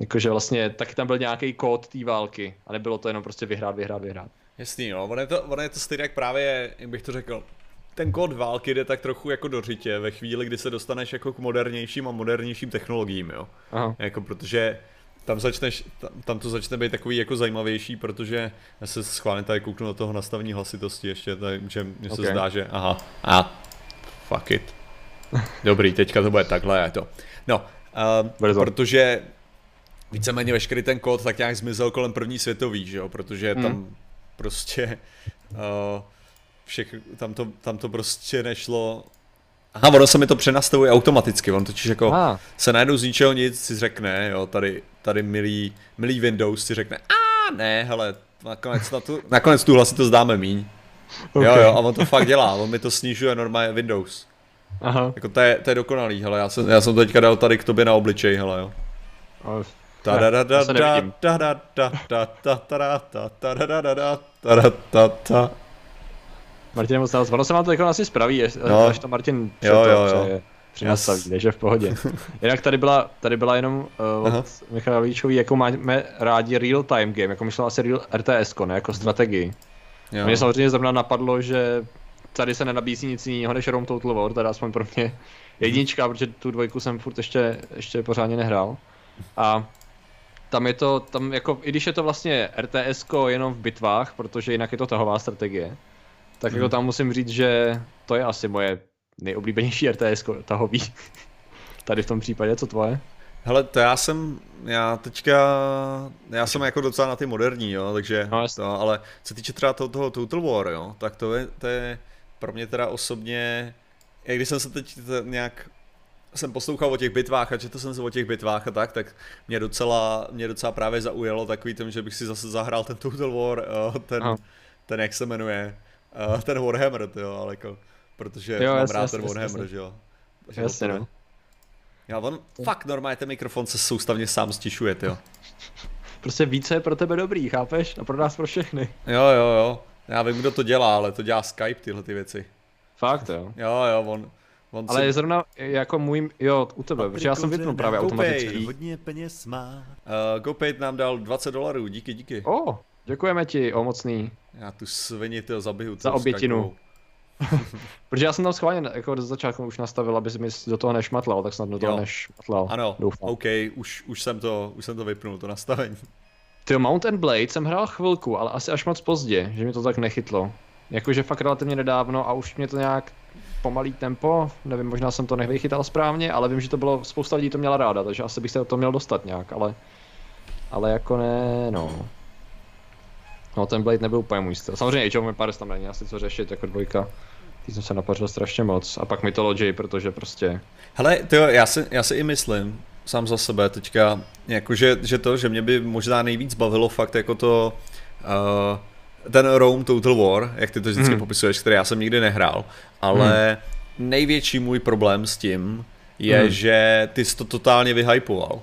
Jakože vlastně taky tam byl nějaký kód té války a nebylo to jenom prostě vyhrát, vyhrát, vyhrát. Jasný, no, ono je to, ono je to stejně jak právě, jak bych to řekl, ten kód války jde tak trochu jako do řitě ve chvíli, kdy se dostaneš jako k modernějším a modernějším technologiím, jo. Aha. Jako protože tam začneš, tam, tam to začne být takový jako zajímavější, protože já se schválně tady kouknu do toho nastavení hlasitosti ještě, takže mně se Ok. zdá, že aha, a fuck it. Dobrý, teďka to bude takhle, je to. No, uh, to. protože víceméně veškerý ten kód tak nějak zmizel kolem první světový, že jo, protože Hmm. tam prostě uh, všech, tam, to, tam to prostě nešlo Aha, ono se mi to přenastavuje automaticky, on totiž jako Ah. se najednou z ničeho nic si řekne, jo, tady, tady milý, milý Windows si řekne, a ne, hele, nakonec, na tu, (laughs) nakonec tu hlasitost dáme míň. Jo, Ok. jo, a on to fakt dělá, on mi to snižuje normálně Windows. Aha. Jako to je, to je dokonalý, hele, já jsem, já jsem to teďka dal tady k tobě na obličej, hele, jo. Ale- Ta da da da to se da nevidím. da da da da da ta da ta ta da da da da ta da ta ta. Martin moc nás, ono se vám to jako asi spraví, až, No. až to Martin Jo, jo, jo. přinastaví, takže v pohodě. (laughs) Jinak tady byla, tady byla jenom uh, Aha. od Michala Líčový, jako máme rádi real time game, jako myšlela asi real RTS, ne jako strategii. Jo. Mně samozřejmě zrovna napadlo, že tady se nenabízí nic jiného než Rome Total War, teda aspoň pro mě (laughs) jednička, protože tu dvojku jsem furt ještě, ještě pořádně nehrál. A tam je to, tam jako, i když je to vlastně RTS jenom v bitvách, protože jinak je to tahová strategie, tak jako Mhm. tam musím říct, že to je asi moje nejoblíbenější RTS tahový. (laughs) Tady v tom případě, co tvoje? Hele, to já jsem, já teďka, já jsem jako docela na ty moderní, jo, takže, No, to, ale co se týče třeba toho, toho Total War, jo, tak to je, to je pro mě teda osobně, jak když jsem se teď nějak, jsem poslouchal o těch bitvách a četl jsem se o těch bitvách a tak, tak mě docela, mě docela právě zaujalo takový tím, že bych si zase zahrál ten Total War, jo, ten, Aha. ten jak se jmenuje, eh, ten Warhammer, jo, ale jako, protože Jo, mám jasně, rád jasně, ten jasně, Warhammer, jasně. že jo. Takže Jasně, to- no. Já on fakt normálně ten mikrofon se soustavně sám stišuje, jo. Prostě více je pro tebe dobrý, chápeš? A pro nás pro všechny. Jo, jo, jo. Já vím, kdo to dělá, ale to dělá Skype tyhle ty věci. Fakt jo. Jo, jo, on, on Ale si, je zrovna jako můj, jo, u tebe, protože já jsem vypnul právě automaticky. Hodně peněz má. uh, GoPay nám dal 20 dolarů, díky, díky. O, Děkujeme ti, omocný. Já tu svini to zabiju. Za obětinu. (laughs) Protože já jsem tam schválně jako do začátku už nastavil, aby mi do toho nešmatlal, tak snad do toho jo. nešmatlal. Ano, doufám. OK, už, už, jsem to, už jsem to vypnul, to nastavení. Ty Mount and Blade jsem hrál chvilku, ale asi až moc pozdě, že mi to tak nechytlo. Jakože fakt relativně nedávno a už mě to nějak pomalý tempo, nevím, možná jsem to nevychytal správně, ale vím, že to bylo, spousta lidí to měla ráda, takže asi bych se to měl dostat nějak, ale, ale jako ne, no. No ten Blade nebyl úplně můj styl. Samozřejmě Age of Empires tam není asi co řešit jako dvojka. Ty jsem se napařil strašně moc. A pak Mythology, protože prostě... Hele, ty já si, já si i myslím, sám za sebe teďka, jako že, že to, že mě by možná nejvíc bavilo fakt jako to, uh, ten Rome Total War, jak ty to vždycky hmm. popisuješ, který já jsem nikdy nehrál, ale hmm. největší můj problém s tím je, hmm. že ty jsi to totálně vyhypoval.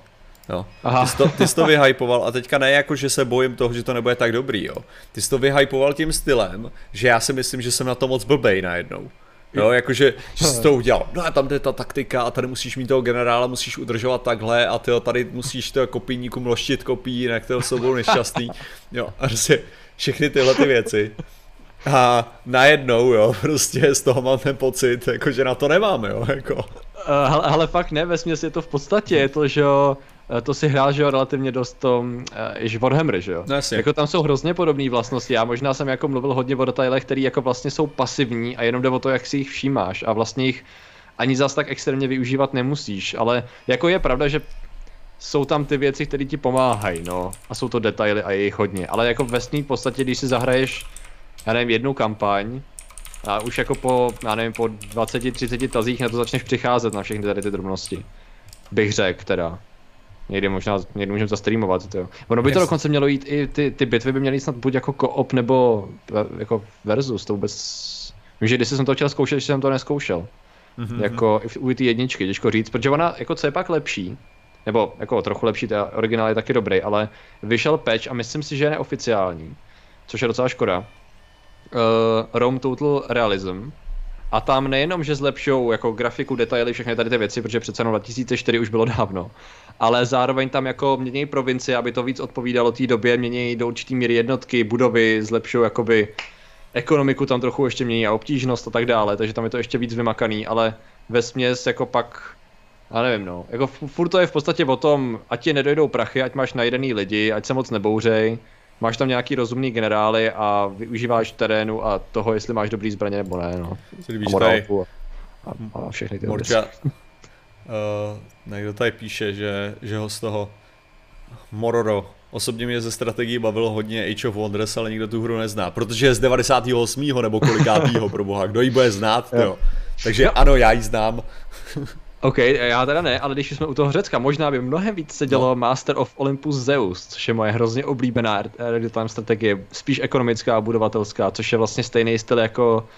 Jo. Aha. Ty, jsi to, ty jsi to vyhypoval a teďka ne jako, že se bojím toho, že to nebude tak dobrý, jo. Ty jsi to vyhypoval tím stylem, že já si myslím, že jsem na to moc blbej najednou. Jo, jakože, že jsi to udělal. No a tam je ta taktika a tady musíš mít toho generála, musíš udržovat takhle a ty tady musíš toho kopíníku mloštit kopí, jinak to jsou nešťastný. Jo, a prostě všechny tyhle ty věci. A najednou, jo, (laughs) prostě z toho mám ten pocit, jako, že na to nemáme, jo, jako. Uh, ale fakt ne, ve je to v podstatě, je to, že jo, Eh, to si hrál, že jo, relativně dost to, uh, Warhammer, že jo? No, jasně. Jako tam jsou hrozně podobné vlastnosti. Já možná jsem jako mluvil hodně o detailech, které jako vlastně jsou pasivní a jenom jde o to, jak si jich všímáš a vlastně jich ani zas tak extrémně využívat nemusíš, ale jako je pravda, že jsou tam ty věci, které ti pomáhají, no. A jsou to detaily a je jich hodně. Ale jako ve v podstatě, když si zahraješ, já nevím, jednu kampaň, a už jako po, já nevím, po 20-30 tazích na to začneš přicházet na všechny tady ty drobnosti. Bych řekl teda. Někdy možná, někdy můžeme zastreamovat, to Ono by to dokonce mělo jít i, ty, ty bitvy by měly jít snad buď jako co-op nebo jako versus, to vůbec... Vím, že když jsem to chtěl zkoušet, že jsem to neskoušel. Mm-hmm. Jako u ty jedničky, těžko říct, protože ona, jako co je pak lepší, nebo jako trochu lepší, ten originál je taky dobrý, ale vyšel patch a myslím si, že je neoficiální, což je docela škoda. Uh, Rome Total Realism, a tam nejenom, že zlepšou jako grafiku, detaily, všechny tady ty věci, protože přece 2004 už bylo dávno, ale zároveň tam jako mění provincie, aby to víc odpovídalo té době, mění do určitý míry jednotky, budovy, zlepšují jakoby ekonomiku tam trochu ještě mění a obtížnost a tak dále, takže tam je to ještě víc vymakaný, ale ve směs jako pak já nevím, no. Jako furt to je v podstatě o tom, ať ti nedojdou prachy, ať máš najedený lidi, ať se moc nebouřej, máš tam nějaký rozumný generály a využíváš terénu a toho, jestli máš dobrý zbraně nebo ne, no. A morálku a, a všechny ty Morča, uh, (laughs) někdo tady píše, že, že ho z toho Mororo Osobně mě ze strategií bavilo hodně Age of Wonders, ale nikdo tu hru nezná, protože je z 98. nebo kolikátýho (laughs) pro boha, kdo ji bude znát, jo. Takže ano, já ji znám. (laughs) OK, já teda ne, ale když jsme u toho Řecka, možná by mnohem víc se dělo no. Master of Olympus Zeus, což je moje hrozně oblíbená real-time strategie, spíš ekonomická a budovatelská, což je vlastně stejný styl jako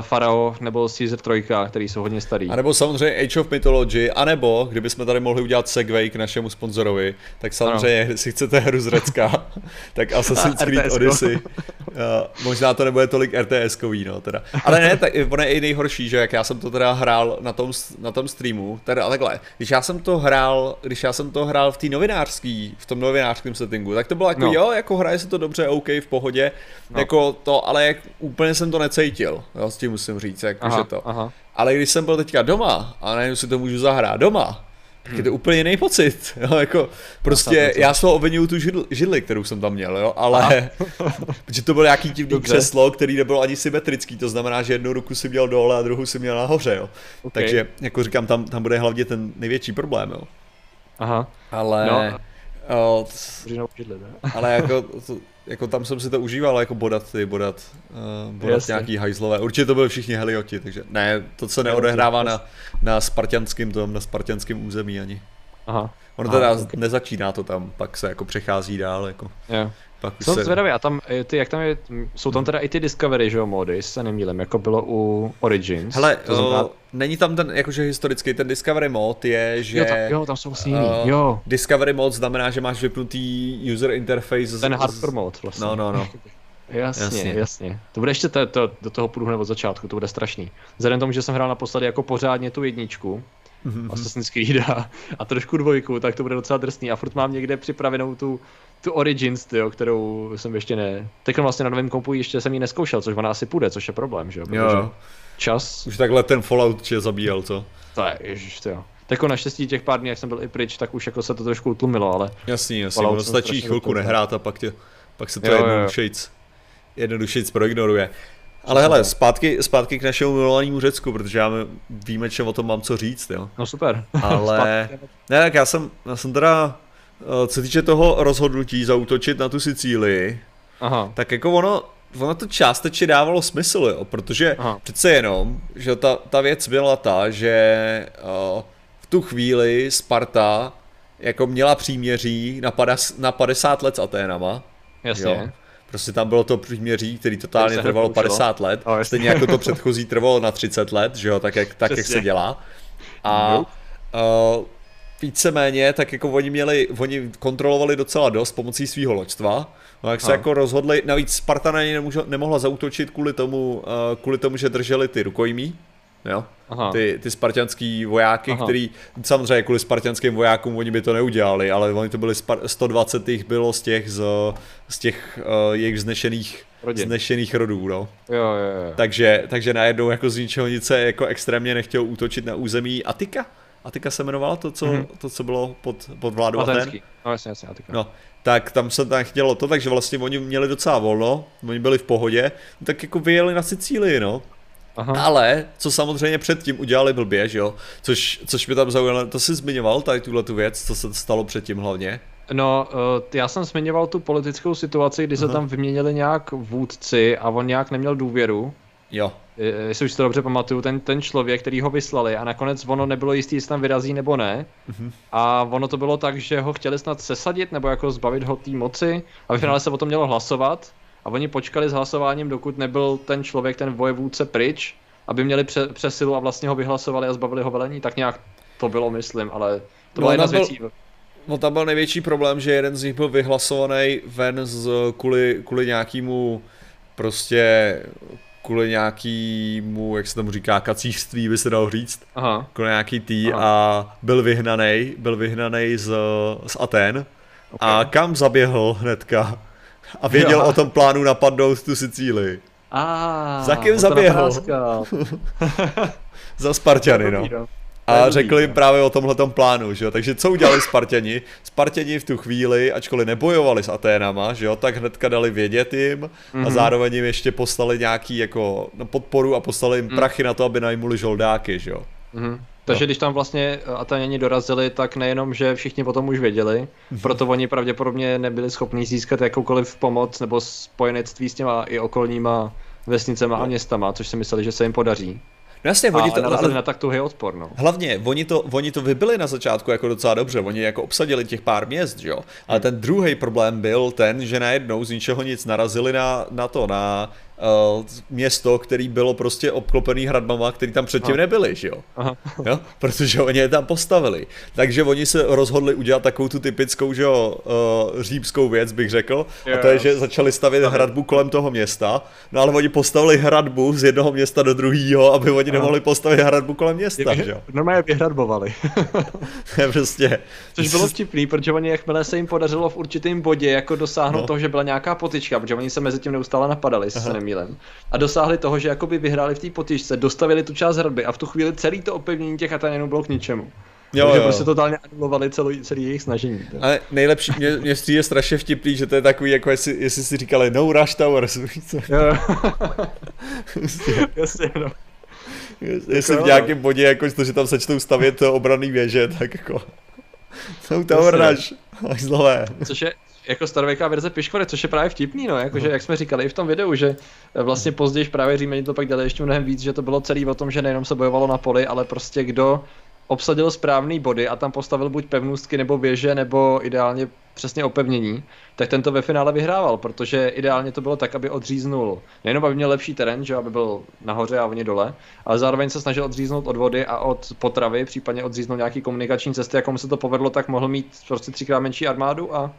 Farao nebo Caesar 3, který jsou hodně starý. A nebo samozřejmě Age of Mythology, anebo kdybychom tady mohli udělat segway k našemu sponzorovi, tak samozřejmě, ano. si chcete hru z Řecka, (laughs) tak Assassin's (laughs) Creed Odyssey. Uh, možná to nebude tolik rts no teda. Ale ne, tak ono je i nejhorší, že jak já jsem to teda hrál na tom, na tom streamu, teda takhle, když já jsem to hrál, když já jsem to hrál v té novinářský, v tom novinářském settingu, tak to bylo jako no. jo, jako hraje se to dobře, OK, v pohodě, no. jako to, ale jak, úplně jsem to necítil, jo, s tím musím říct, jako aha, že to. Aha. Ale když jsem byl teďka doma a najednou si to můžu zahrát doma, tak je to úplně jiný pocit. (laughs) Jo, jako, prostě já z toho obvinuju tu židli, židli, kterou jsem tam měl, jo, ale (laughs) protože to bylo nějaký divný křeslo, který nebylo ani symetrický, to znamená, že jednu ruku si měl dole a druhou si měl nahoře, jo. Okay. Takže, jako říkám, tam, tam bude hlavně ten největší problém, jo. Aha. Ale... No. O, ale jako, (laughs) to, jako tam jsem si to užíval, jako bodat ty, bodat, uh, bodat Jasně. nějaký hajzlové. Určitě to byly všichni helioti, takže ne, to se neodehrává na, na spartianském tom, na spartianském území ani. Aha. Ono teda Aha, okay. nezačíná to tam, pak se jako přechází dál, jako. Jo. Pak Jsem se... zvědavý, a tam, eh, ty, jak tam je, jsou tam teda i ty Discovery, že jo, mody, se nemýlím, jako bylo u Origins. Hele, to znamená... není tam ten, jakože historický, ten Discovery mod je, že... Jo, tam, jo, tam jsou vlastně uh, jo. Discovery mod znamená, že máš vypnutý user interface. Ten hardcore mod vlastně. No, no, no. (laughs) Jasně, jasně, jasně. To bude ještě to, to, do toho půjdu hned od začátku, to bude strašný. Vzhledem tomu, že jsem hrál naposledy jako pořádně tu jedničku, mm-hmm. Assassin's Creed a, a trošku dvojku, tak to bude docela drsný a furt mám někde připravenou tu, tu Origins, tyjo, kterou jsem ještě ne... Teď vlastně na novém kompu ještě jsem ji neskoušel, což ona asi půjde, což je problém, že jo? jo. čas... Už takhle ten Fallout tě zabíjel, co? To je, ježiš, to jo. Tak jako naštěstí těch pár dní, jak jsem byl i pryč, tak už jako se to trošku utlumilo, ale... Jasný, jasný, ono stačí chvilku nehrát a pak, tě, pak se to jednodušejc, jednodušejc proignoruje. Ale hele, zpátky, zpátky k našemu milovanému Řecku, protože já víme, čem o tom mám co říct, jo. No super. (laughs) Ale, ne, tak já jsem, já jsem teda, eh, co týče toho rozhodnutí zautočit na tu Sicílii, Aha. tak jako ono, ono to částečně dávalo smysl, jo, protože Aha. přece jenom, že ta, ta věc byla ta, že uh, v tu chvíli Sparta jako měla příměří na, padas, na 50 let s Aténama. Jasně. Jo. Prostě tam bylo to příměří, který totálně trvalo 50 let, oh, stejně jako to předchozí trvalo na 30 let, že jo, tak jak, tak jak se dělá. A uh, víceméně, tak jako oni měli, oni kontrolovali docela dost pomocí svého loďstva, no jak se jako rozhodli, navíc Sparta na ně nemohla zautočit kvůli tomu, uh, kvůli tomu, že drželi ty rukojmí, jo, Aha. ty, ty spartianský vojáky, Aha. který samozřejmě kvůli spartianským vojákům oni by to neudělali, ale oni to byli 120 jich bylo z těch, z, z těch uh, jejich znešených Rodin. znešených rodů, no. Jo, jo, jo. Takže, takže najednou jako z ničeho nic se jako extrémně nechtěl útočit na území Atika. Atika se jmenovala to, co, mm-hmm. to, co bylo pod, pod vládou Aten? No jasně, jasně, Atika. No, tak tam se tam chtělo to, takže vlastně oni měli docela volno, oni byli v pohodě, tak jako vyjeli na Sicílii, no. Aha. Ale, co samozřejmě předtím udělali blbě, že jo, což, což mě tam zaujalo, to jsi zmiňoval tady tuhle tu věc, co se stalo předtím hlavně? No, eh, já jsem zmiňoval tu politickou situaci, kdy se Aha. tam vyměnili nějak vůdci a on nějak neměl důvěru. Jo. Jestli už to dobře pamatuju, ten, ten člověk, který ho vyslali a nakonec ono nebylo jistý, jestli tam vyrazí nebo ne. Uh-huh. A ono to bylo tak, že ho chtěli snad sesadit nebo jako zbavit ho té moci a v finále se o tom mělo hlasovat a oni počkali s hlasováním, dokud nebyl ten člověk, ten vojevůdce pryč, aby měli pře- přesilu a vlastně ho vyhlasovali a zbavili ho velení, tak nějak to bylo, myslím, ale to no, byla jedna z věcí. No tam byl největší problém, že jeden z nich byl vyhlasovaný ven z, kvůli, kvůli nějakému prostě kvůli nějakýmu, jak se tomu říká, kacířství by se dalo říct, Aha. kvůli nějaký tý Aha. a byl vyhnaný, byl vyhnaný z, z Aten okay. a kam zaběhl hnedka? A věděl jo. o tom plánu napadnout tu Sicílii. A Za kým zaběhl? (laughs) Za Spartany, no. no. A řekli no. právě o tomhle plánu, že jo? Takže co udělali Spartani? Spartani v tu chvíli, ačkoliv nebojovali s Aténama, že jo, tak hnedka dali vědět jim a mhm. zároveň jim ještě poslali nějaký jako podporu a poslali jim mm. prachy na to, aby najmuli žoldáky, že jo. Mm-hmm. Takže no. když tam vlastně Ataněni dorazili, tak nejenom, že všichni potom už věděli, mhm. proto oni pravděpodobně nebyli schopni získat jakoukoliv pomoc nebo spojenectví s těma i okolníma vesnicema a městama, což si mysleli, že se jim podaří. No jasně, oni to, ale, na tak tuhý odpor, no. Hlavně, oni to, oni to vybili na začátku jako docela dobře, oni jako obsadili těch pár měst, jo. Ale hmm. ten druhý problém byl ten, že najednou z ničeho nic narazili na, na to, na uh, město, který bylo prostě obklopený hradbama, který tam předtím Aha. nebyly, že jo? Aha. jo? Protože oni je tam postavili. Takže oni se rozhodli udělat takovou tu typickou, že jo, uh, římskou věc, bych řekl. Jo, a to je, že začali stavět Aha. hradbu kolem toho města. No ale oni postavili hradbu z jednoho města do druhého, aby oni Aha. nemohli postavit hradbu kolem města, je, že jo? Normálně vyhradbovali. (laughs) prostě. Což bylo vtipný, protože oni, jakmile se jim podařilo v určitém bodě jako dosáhnout no. toho, že byla nějaká potička, protože oni se mezi tím neustále napadali, se Milem. A dosáhli toho, že jakoby vyhráli v té potyčce, dostavili tu část hradby a v tu chvíli celý to opevnění těch Atanenů bylo k ničemu. Jo, Takže jo. prostě totálně anulovali celý, celý jejich snažení. Tak. Ale nejlepší, mě, mě je strašně vtipný, že to je takový, jako jestli, jestli si říkali no rush towers. Jo, jo. (laughs) Jasně, no. Jestli v nějakém bodě, jako to, že tam začnou stavět obranný věže, tak jako... (laughs) No tower rush. Až zlové. Což je, jako starověká verze Piškory, což je právě vtipný, no, jakože jak jsme říkali i v tom videu, že vlastně později právě Římeni to pak dali ještě mnohem víc, že to bylo celý o tom, že nejenom se bojovalo na poli, ale prostě kdo obsadil správný body a tam postavil buď pevnůstky nebo věže, nebo ideálně přesně opevnění, tak ten to ve finále vyhrával, protože ideálně to bylo tak, aby odříznul, nejenom aby měl lepší terén, že aby byl nahoře a oni dole, ale zároveň se snažil odříznout od vody a od potravy, případně odříznout nějaký komunikační cesty, jako mu se to povedlo, tak mohl mít prostě třikrát menší armádu a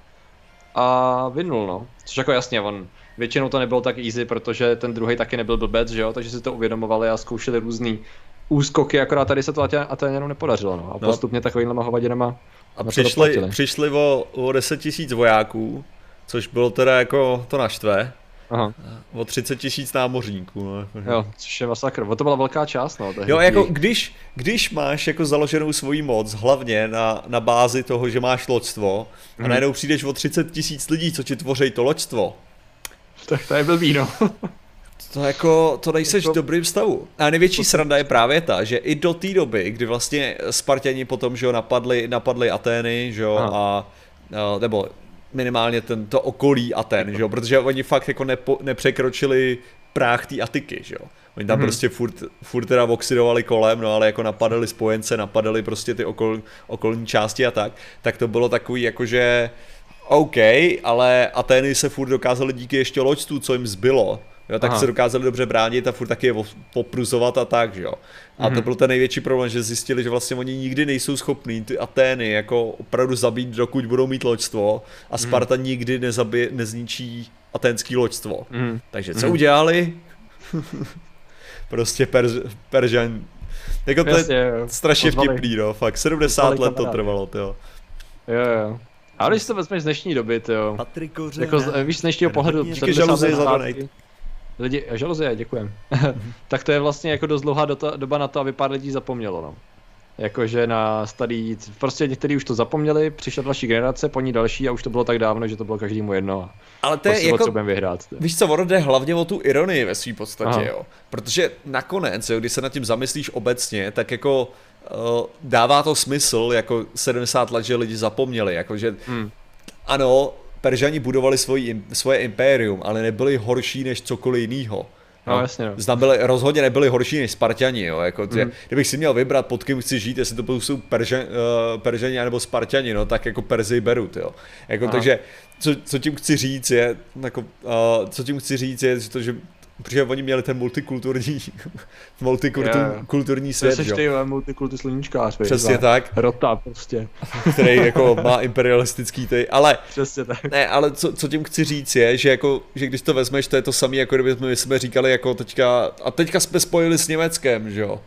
a vynul, no. Což jako jasně, on většinou to nebylo tak easy, protože ten druhý taky nebyl blbec, že jo, takže si to uvědomovali a zkoušeli různý úskoky, akorát tady se to Aténěnům nepodařilo, no. A no. postupně takovýmhle hovadinama a přišli, přišli o, o 10 tisíc vojáků, což bylo teda jako to naštve. Aha. O 30 tisíc námořníků. No. Jo, což je masakr. O to byla velká část. No, jo, jako když, když máš jako založenou svoji moc, hlavně na, na bázi toho, že máš loďstvo, hmm. a najednou přijdeš o 30 tisíc lidí, co ti tvoří to loďstvo. Tak to je blbý, no. To jako, to nejseš jako... v dobrým stavu. A největší sranda je právě ta, že i do té doby, kdy vlastně Spartani potom, že jo, napadli, napadli Atény, že jo, a, a, nebo minimálně tento okolí Aten, že jo, protože oni fakt jako nepo, nepřekročili práh té Atiky, že jo. Oni tam hmm. prostě furt, furt teda oxidovali kolem, no ale jako napadali spojence, napadali prostě ty okol, okolní části a tak, tak to bylo takový jakože OK, ale Atény se furt dokázali díky ještě loďstvu, co jim zbylo, jo, tak Aha. se dokázali dobře bránit a furt taky je popruzovat a tak, že jo. A to mhm. byl ten největší problém, že zjistili, že vlastně oni nikdy nejsou schopní ty Atény jako opravdu zabít, dokud budou mít loďstvo a mhm. Sparta mm-hmm. nikdy nezabije, nezničí aténský loďstvo. Mm-hmm. Takže co mm-hmm. udělali? (laughs) prostě Perž, Peržan jako to Jasně, je jo. strašně vtipný, no, fakt 70 let to trvalo, jo. Jo, jo. A když to vezmeš z dnešní doby, jo. Patrikoře, jako z, víš, z dnešního pohledu. Díky žaluzi za donate. Lidi, žaluzie, děkujem. (laughs) tak to je vlastně jako dost dlouhá doba na to, aby pár lidí zapomnělo, no. Jakože na starý, prostě někteří už to zapomněli, přišla další generace, po ní další a už to bylo tak dávno, že to bylo každému jedno. Ale to je prostě jako, vyhrát. Tě. Víš co, ono jde hlavně o tu ironii ve své podstatě, Aha. jo. Protože nakonec, jo, když se nad tím zamyslíš obecně, tak jako uh, dává to smysl, jako 70 let, že lidi zapomněli, jakože hmm. ano, Peržani budovali svoji, svoje impérium, ale nebyli horší než cokoliv jiného. No, no jasně, no. Byli, rozhodně nebyli horší než Spartani, jo, jako, mm. kdybych si měl vybrat, pod kým chci žít, jestli to jsou Peržan, uh, Peržani nebo Spartani, no, tak jako Perzy beru, jo. Jako, takže, co, co tím chci říct je, jako, uh, co tím chci říct je, že to, že protože oni měli ten multikulturní, (laughs) multikulturní svět, jo. ty multikulturní sluníčkář, Přesně tak. Rota prostě. Který jako má imperialistický ty, ale, Přesně tak. ne, ale co, co tím chci říct je, že jako, že když to vezmeš, to je to samé, jako kdyby jsme, jsme říkali jako teďka, a teďka jsme spojili s Německem, že jo.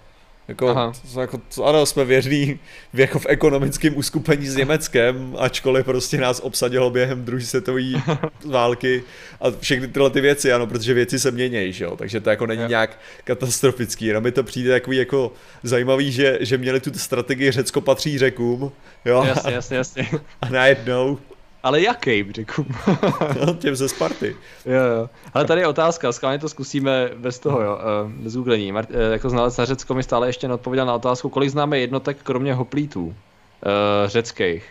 Jako, to, jako, ano, jsme věrní v, jako v ekonomickém uskupení s Německem, ačkoliv prostě nás obsadilo během druhé světové (laughs) války a všechny tyhle ty věci, ano, protože věci se měnějí, že jo, takže to jako není nějak katastrofický, jenom mi to přijde takový jako zajímavý, že, že měli tu strategii Řecko patří řekům, jo, jasně, jasně, jasně. (laughs) a najednou ale jaký, řeknu? (laughs) no, těm ze Sparty. Jo, jo. Ale tady je otázka, skvěle to zkusíme bez toho, jo, eh, bez googlení. Mart, eh, jako znalec na Řecko mi stále ještě neodpověděl na otázku, kolik známe jednotek kromě hoplítů uh, řeckých.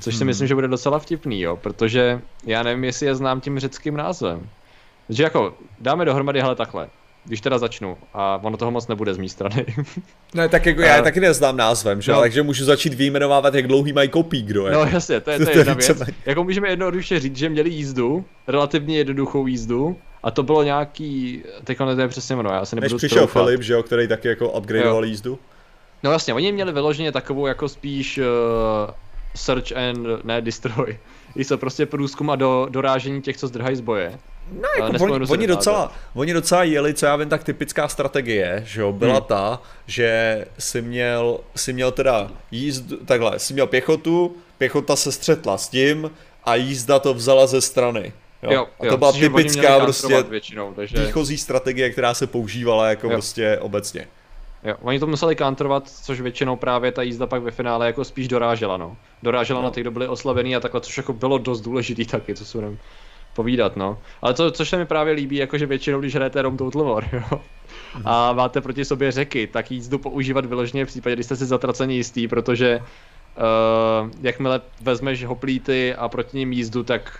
Což si hmm. myslím, že bude docela vtipný, jo, protože já nevím, jestli je znám tím řeckým názvem. Takže jako, dáme dohromady, hele takhle když teda začnu a ono toho moc nebude z mé strany. (laughs) Ne, tak jako já taky neznám názvem, že? No. takže můžu začít vyjmenovávat, jak dlouhý mají kopí, kdo je. No jasně, to je, (laughs) to je jedna věc. Jako můžeme jednoduše říct, že měli jízdu, relativně jednoduchou jízdu, a to bylo nějaký, teď nevím přesně jméno, já se nebudu Než přišel troufat. Filip, že jo, který taky jako upgradeoval jo. jízdu. No jasně, oni měli vyloženě takovou jako spíš uh, search and, ne destroy. Když se prostě průzkum a do, dorážení těch, co zdrhají z boje. No, jako oni, oni, docela, oni docela jeli, co já vím, tak typická strategie, že jo, byla hmm. ta, že si měl, si měl teda jízdu, takhle, si měl pěchotu, pěchota se střetla s tím a jízda to vzala ze strany. Jo? Jo, a to jo, byla typická prostě většinou, takže... výchozí strategie, která se používala jako jo. prostě obecně. Jo, oni to museli kantrovat, což většinou právě ta jízda pak ve finále jako spíš dorážela, no. Dorážela no. na ty, kdo byli oslavený a takhle, což jako bylo dost důležitý taky, co jsou povídat, no. Ale to, což se mi právě líbí, jakože většinou, když hrajete Rome Total War, (laughs) jo, a máte proti sobě řeky, tak jízdu používat vyloženě v případě, když jste si zatraceně jistý, protože uh, jakmile vezmeš hoplíty a proti ním jízdu, tak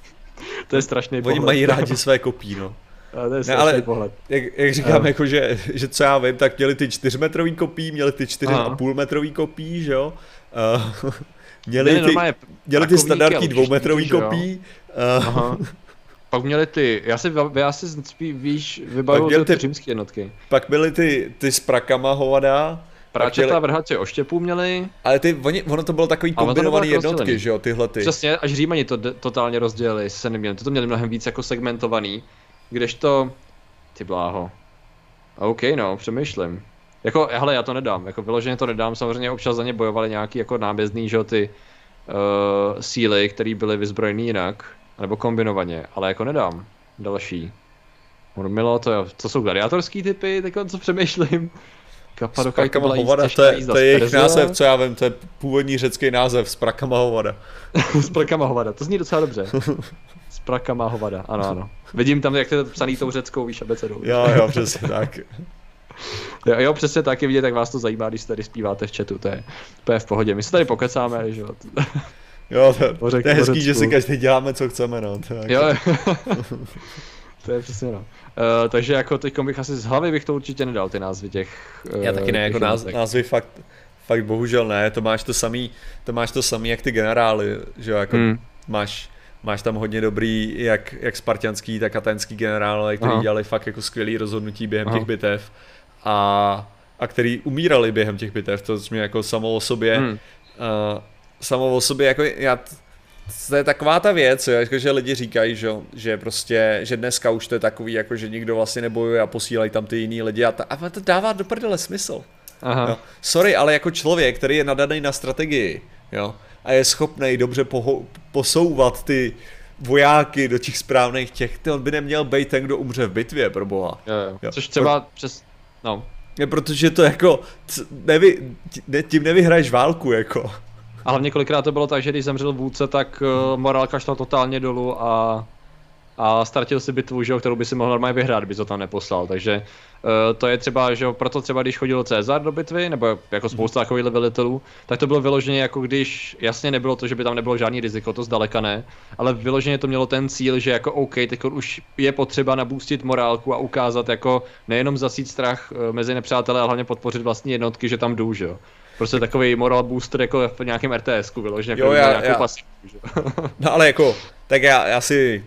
(laughs) to je strašný pohled. Oni mají rádi (laughs) své kopí, no. A to je ne, ale pohled. Jak, jak říkám, um. jako, že, že co já vím, tak měli ty čtyřmetrový kopí, měli ty čtyři a půl metrový kopí, že jo? (laughs) Uh, měli, ty, měli ty standardní dvoumetrový kopí, Uh, Aha. (laughs) Pak měli ty, já si, já si spíš víš, vybavuju ty, ty římské jednotky. Pak byly ty, ty s prakama hovada. Práčeta vrhače oštěpů měli. Ale ty, oni, ono to bylo takový kombinovaný jednotky, rozdělený. že jo, tyhle ty. Přesně, až Římani to totálně rozdělili, se neměli, to, to měli mnohem víc jako segmentovaný, kdežto, ty bláho. OK, no, přemýšlím. Jako, hele, já to nedám, jako vyloženě to nedám, samozřejmě občas za ně bojovali nějaký jako nábězný, že ty uh, síly, které byly vyzbrojený jinak, nebo kombinovaně, ale jako nedám další. Milo, to, je, to jsou gladiátorský typy, takhle co přemýšlím. Kapadokaj byla hovada, to je, to je jejich název, co já vím, to je původní řecký název, Sprakama hovada. (laughs) Sprakama hovada, to zní docela dobře. (laughs) Sprakama hovada, ano, ano. Vidím tam, jak to je psaný tou řeckou, víš, abecedou. Jo, jo, přesně tak. (laughs) Jo, jo, přesně tak je vidět, jak vás to zajímá, když tady zpíváte v chatu, to je, to je v pohodě. My se tady pokecáme, že jo. (laughs) Jo, to, pořek, to je hezký, že si každý děláme, co chceme, no. Tak. Jo, (laughs) to je přesně no. Uh, takže jako teď bych asi z hlavy bych to určitě nedal, ty názvy těch uh, Já taky ne, jako náz, názvy fakt, fakt bohužel ne, to máš to samý, to máš to samý jak ty generály, že jo, jako hmm. máš, máš tam hodně dobrý, jak, jak spartianský, tak atenský generále, kteří dělali fakt jako skvělý rozhodnutí během Aha. těch bitev a, a který umírali během těch bitev, to mě jako samo o sobě, hmm. uh, samo o sobě, jako já, to je taková ta věc, jo, jako že lidi říkají, že, že prostě, že dneska už to je takový, jako že nikdo vlastně nebojuje a posílají tam ty jiný lidi a, ta, a to dává do prdele smysl. Aha. Jo. Sorry, ale jako člověk, který je nadaný na strategii, jo, a je schopný dobře poho- posouvat ty vojáky do těch správných těch, ty on by neměl být ten, kdo umře v bitvě, pro boha. Jo, jo. Jo. Což třeba Pro... přes, no. Je, protože to jako, nevy, tím nevyhraješ válku, jako. A hlavně kolikrát to bylo tak, že když zemřel vůdce, tak uh, morálka šla totálně dolů a, a ztratil si bitvu, že, kterou by si mohl normálně vyhrát, by to tam neposlal. Takže uh, to je třeba, že proto třeba když chodil Cezar do bitvy, nebo jako spousta takových velitelů, tak to bylo vyloženě jako když, jasně nebylo to, že by tam nebylo žádný riziko, to zdaleka ne, ale vyloženě to mělo ten cíl, že jako OK, teď už je potřeba nabůstit morálku a ukázat jako nejenom zasít strach eh, mezi nepřáteli, ale hlavně podpořit vlastní jednotky, že tam jdou, že jo. Prostě takový moral booster jako v nějakém RTS-ku, vyloženě jako jo, já, nějakou já. Pasivu, No ale jako, tak já, já si,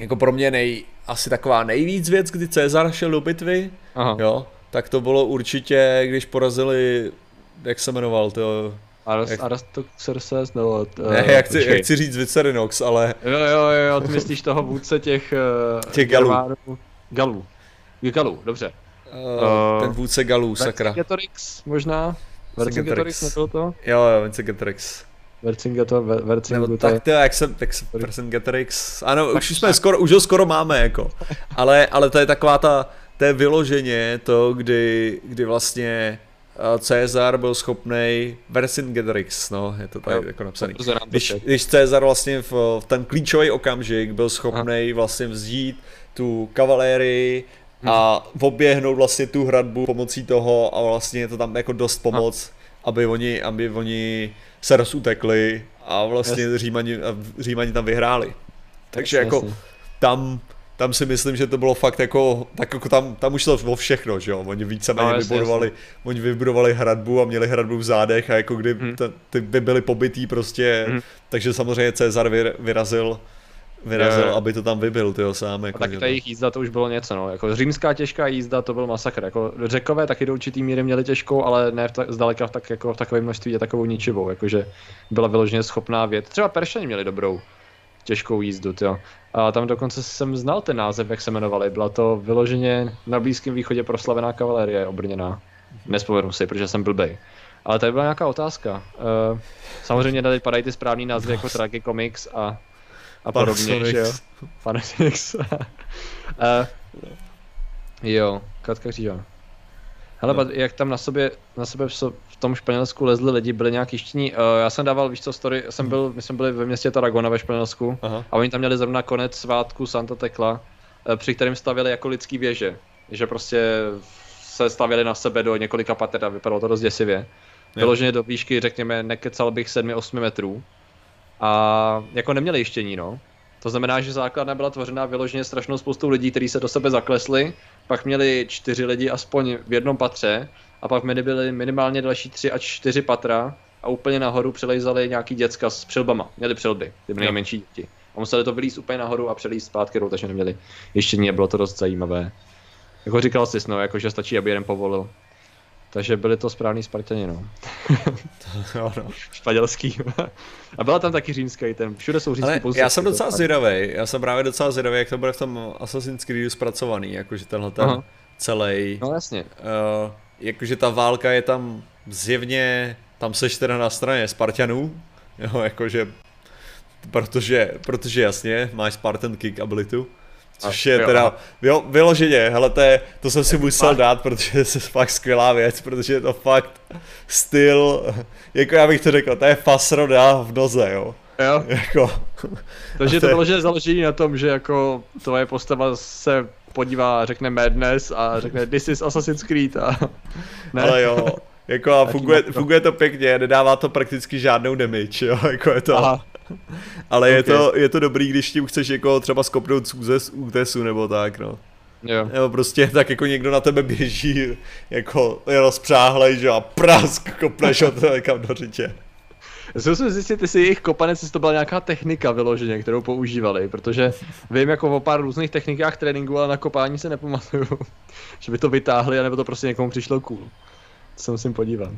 jako pro mě nej, asi taková nejvíc věc, kdy Cezar šel do bitvy, Aha. jo, tak to bylo určitě, když porazili, jak se jmenoval, to Aras, jak... Arastoxerxes, nebo... Uh, ne, jak chci, jak chci říct Vicerinox, ale... Jo, jo, jo, ty myslíš toho vůdce těch... Uh, těch galů. Galů. Galů, dobře. Uh, ten vůdce galů, sakra. Vercingetorix možná? Vercingetorix nebylo to? Jo, jo, Vercingetorix. Vercingetor, Vercingetor. Tak to, jak jsem, tak jsem Vercingetorix, ano, už jsme skoro, už ho skoro máme, jako. Ale, ale to je taková ta, to je vyloženě to, kdy, kdy vlastně eh, Cezar byl schopný Vercingetorix, no, je to tady jako napsaný. Když, když Cezar vlastně v, v ten klíčový okamžik byl schopný vlastně vzít tu kavalérii, a oběhnout vlastně tu hradbu pomocí toho a vlastně je to tam jako dost pomoc, aby oni, aby oni se rozutekli a vlastně yes. Římani, Římani tam vyhráli. Takže yes, jako tam, tam si myslím, že to bylo fakt jako, tak jako tam, tam už to o všechno, že jo, oni víceméně no, vybudovali, jasný. oni vybudovali hradbu a měli hradbu v zádech a jako kdy hmm. ty by byly pobytý prostě, hmm. takže samozřejmě Cezar vyrazil vyrazil, je, aby to tam vybil, ty sám. Jako, tak ta jejich jízda to už bylo něco, no. Jako římská těžká jízda to byl masakr. Jako řekové taky do určitý míry měli těžkou, ale ne v ta, zdaleka v, tak, jako v takovém množství je takovou ničivou. Jakože byla vyloženě schopná vět. Třeba Peršani měli dobrou těžkou jízdu, jo. A tam dokonce jsem znal ten název, jak se jmenovali. Byla to vyloženě na Blízkém východě proslavená kavalérie obrněná. Nespomenu si, protože jsem blbej. Ale tady byla nějaká otázka. Uh, samozřejmě tady padají ty správný názvy jako Tragicomics a a podobně, že jo? Panasonics. (laughs) uh, jo, Katka Křížová. Hele, no. jak tam na sobě, na sebe v tom Španělsku lezli lidi, byli nějaký štění. Uh, já jsem dával, víš co, story, jsem byl, my jsme byli ve městě Tarragona ve Španělsku Aha. a oni tam měli zrovna konec svátku Santa Tekla, uh, při kterém stavěli jako lidský věže. Že prostě se stavěli na sebe do několika pater a vypadalo to dost děsivě. Vyloženě do výšky, řekněme, nekecal bych 7-8 metrů a jako neměli jištění, no. To znamená, že základna byla tvořena vyloženě strašnou spoustou lidí, kteří se do sebe zaklesli, pak měli čtyři lidi aspoň v jednom patře a pak měli byli minimálně další tři a čtyři patra a úplně nahoru přelejzali nějaký děcka s přilbama. Měli přilby, ty byly nejmenší děti. A museli to vylíst úplně nahoru a přelíst zpátky, takže neměli jištění a bylo to dost zajímavé. Jako říkal jsi, no, jako že stačí, aby jeden povolil. Takže byli to správný Spartani, no. (laughs) no, no. Španělský. A byla tam taky římská ten, všude jsou římský Ale Já jsem docela zvědavý, já jsem právě docela zvědavý, jak to bude v tom Assassin's Creed zpracovaný, jakože tenhle ten Aha. celý. No jasně. Uh, jakože ta válka je tam zjevně, tam seš teda na straně Spartanů, jo, jakože, protože, protože jasně, máš Spartan kick abilitu, Což je teda, jo, vyloženě, hele, to, je, to jsem si musel dát, protože je fakt skvělá věc, protože je to fakt styl, jako já bych to řekl, to je fasroda v noze, jo. Jo. Jako. Takže to bylo, že založení na tom, že jako tvoje postava se podívá, řekne Madness a řekne This is Assassin's Creed a... (laughs) Ne? Ale jo, jako a funguje, funguje to pěkně, nedává to prakticky žádnou damage, jo, jako je to... Aha. (laughs) Ale okay. je, to, je to dobrý, když tím chceš jako třeba skopnout z útesu nebo tak, no. Jo. Nebo prostě tak jako někdo na tebe běží, jako je rozpřáhlej, že a prask kopneš ho někam do řitě. Si musím zjistit, jestli jejich kopanec, jestli to byla nějaká technika vyloženě, kterou používali, protože vím jako o pár různých technikách tréninku, ale na kopání se nepamatuju, (laughs) že by to vytáhli, anebo to prostě někomu přišlo cool. To se musím podívat.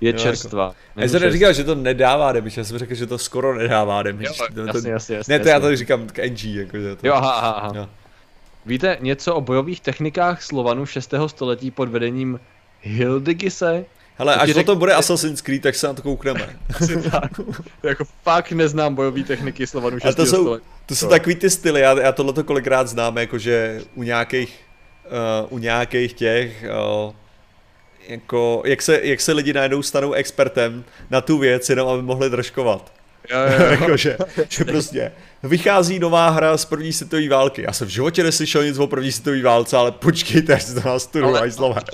Je jo, čerstvá. Jako... Já jsem neříkal, že to nedává damage, já jsem řekl, že to skoro nedává damage. Jo, to, jasně, jasně, jasně, ne, to já tady říkám k NG, jakože to. Jo, aha, aha. Jo. Víte něco o bojových technikách Slovanů 6. století pod vedením Hildigise? Hele, až řek... to bude Assassin's Creed, tak se na to koukneme. (laughs) tak. jako fakt neznám bojové techniky Slovanů 6. to jsou, století. To jsou takový ty styly, já, já tohleto kolikrát znám, jakože u nějakých, uh, u nějakých těch, uh, jako, jak se, jak se lidi najednou stanou expertem na tu věc, jenom aby mohli držkovat. Jo, jo, jo. (laughs) jakože, že prostě vychází nová hra z první světové války. Já jsem v životě neslyšel nic o první světové válce, ale počkejte, až to nás tu ale.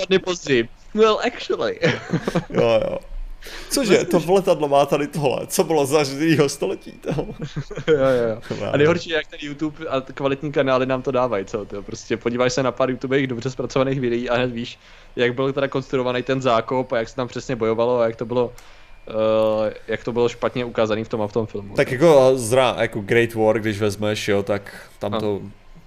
Ale později. Well, actually. jo, jo. Cože, to letadlo má tady tohle, co bylo za živýho století (laughs) jo, jo, jo. A nejhorší je, jak ten YouTube a kvalitní kanály nám to dávají, co to prostě podíváš se na pár YouTubech dobře zpracovaných videí a hned víš, jak byl teda konstruovaný ten zákop a jak se tam přesně bojovalo a jak to bylo Uh, jak to bylo špatně ukázané v tom a v tom filmu. Tak jako zra, jako Great War, když vezmeš, jo, tak tam to,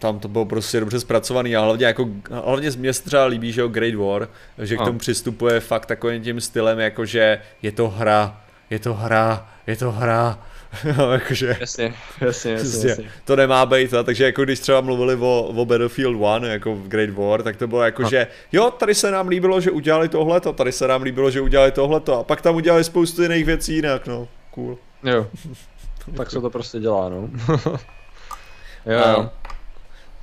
tam to bylo prostě dobře zpracovaný a hlavně jako, hlavně mě se třeba líbí, že jo, Great War, že k tomu přistupuje fakt takovým tím stylem, jako že je to hra, je to hra, je to hra, (laughs) jakože, jasně, jasně, jasně, prostě jasně. To nemá být, a, takže jako když třeba mluvili o, o Battlefield 1, jako v Great War, tak to bylo jako, a. že jo, tady se nám líbilo, že udělali tohleto, tady se nám líbilo, že udělali tohleto, a pak tam udělali spoustu jiných věcí jinak, no, cool. Jo, (laughs) tak se to prostě dělá, no. (laughs) jo, jo.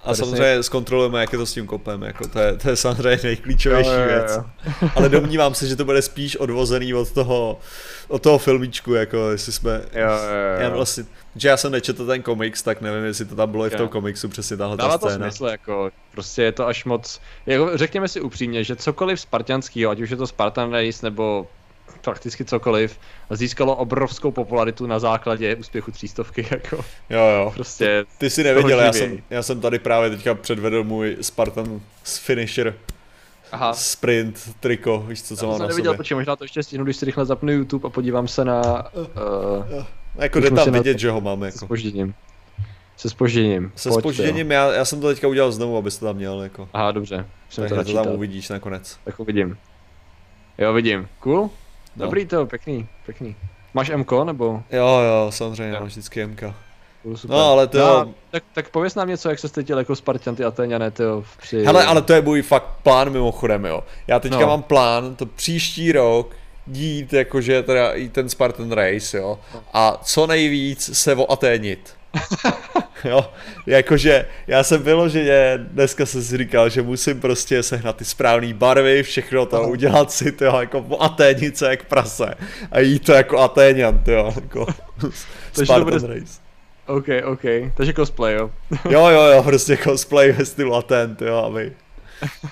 A samozřejmě zkontrolujeme, jak je to s tím kopem, jako to je, to je samozřejmě nejklíčovější jo, jo, jo. věc. Ale domnívám se, že to bude spíš odvozený od toho, od toho filmičku, jako jestli jsme... Jo, jo, jo. Já vlastně, že já jsem nečetl ten komiks, tak nevím, jestli to tam bylo i v tom komiksu, přesně tahle Dává ta scéna. to smysl, jako, prostě je to až moc, jako, řekněme si upřímně, že cokoliv spartianského, ať už je to Spartan Race nebo prakticky cokoliv, získalo obrovskou popularitu na základě úspěchu třístovky, (laughs) jako. Jo, jo. Prostě Ty jsi nevěděl, já jsem, já jsem tady právě teďka předvedl můj Spartan finisher Aha. sprint, triko, víš co, co mám na neviděl, počkej, možná to ještě stihnu, když si rychle zapnu YouTube a podívám se na... Uh, jako jde tam vidět, že ho máme. Jako. Se spožděním. Se spožděním. Se spožděním, já, já jsem to teďka udělal znovu, abys to tam měl, jako. Aha, dobře. Tak to, to tam uvidíš nakonec. Tak uvidím. Jo, vidím. Cool. No. Dobrý to, pěkný, pěkný. Máš MK nebo? Jo, jo, samozřejmě, mám vždycky MK. No, ale to no, tak, tak pověs nám něco, jak se cítil jako Spartan, ty Atéňané, ty jo, při... Hele, ale to je můj fakt plán mimochodem, jo. Já teďka no. mám plán, to příští rok, jít jakože teda i ten Spartan Race, jo. No. A co nejvíc se oaténit. (laughs) (laughs) jo, jakože já jsem vyloženě, dneska jsem si říkal, že musím prostě sehnat ty správné barvy, všechno to, udělat si to jako po Aténice jak prase a jít to jako Atéňan, jo, jako (laughs) Spartan bude... Race. OK, OK, takže cosplay, jo. jo, jo, jo, (laughs) prostě cosplay ve stylu Atent, jo, aby,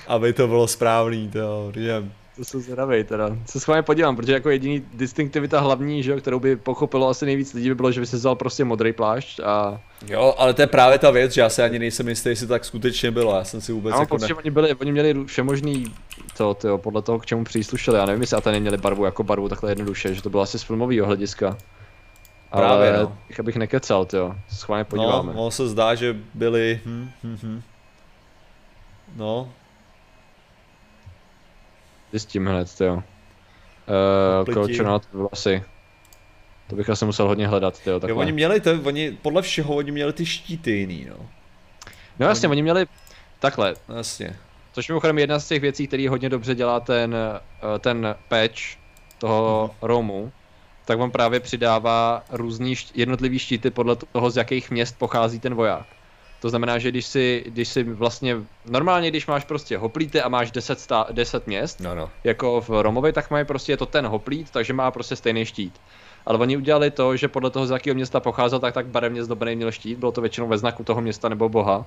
aby to bylo správný, to jo. To jsem zvědavej teda. Se schválně podívám, protože jako jediný distinktivita hlavní, že, kterou by pochopilo asi nejvíc lidí, by bylo, že by se vzal prostě modrý plášť a... Jo, ale to je právě ta věc, že já se ani nejsem jistý, jestli tak skutečně bylo, já jsem si vůbec já jako ne... oni, byli, oni měli všemožný to, to, podle toho, k čemu příslušeli, já nevím, jestli a neměli barvu jako barvu takhle jednoduše, že to bylo asi z filmového hlediska. Právě, ale no. abych nekecal, jo. Schválně podíváme. No, se zdá, že byli... Hm, hm, hm. No, Zjistím hned, jo. Uh, Kolčonát vlasy. To bych asi musel hodně hledat, jo, takhle. Jo, oni měli to, oni, podle všeho, oni měli ty štíty jiný, no. No jasně, oni měli, takhle. Jasně. Což mimochodem jedna z těch věcí, který hodně dobře dělá ten, eh, ten patch toho uh-huh. Romu, tak on právě přidává různý št- jednotlivý štíty podle toho, z jakých měst pochází ten voják. To znamená, že když si, když si vlastně, normálně když máš prostě hoplíty a máš 10, stá, 10 měst, no, no. jako v Romovi, tak mají prostě, je to ten hoplít, takže má prostě stejný štít. Ale oni udělali to, že podle toho, z jakého města pocházel, tak tak barevně zdobený měl štít, bylo to většinou ve znaku toho města nebo boha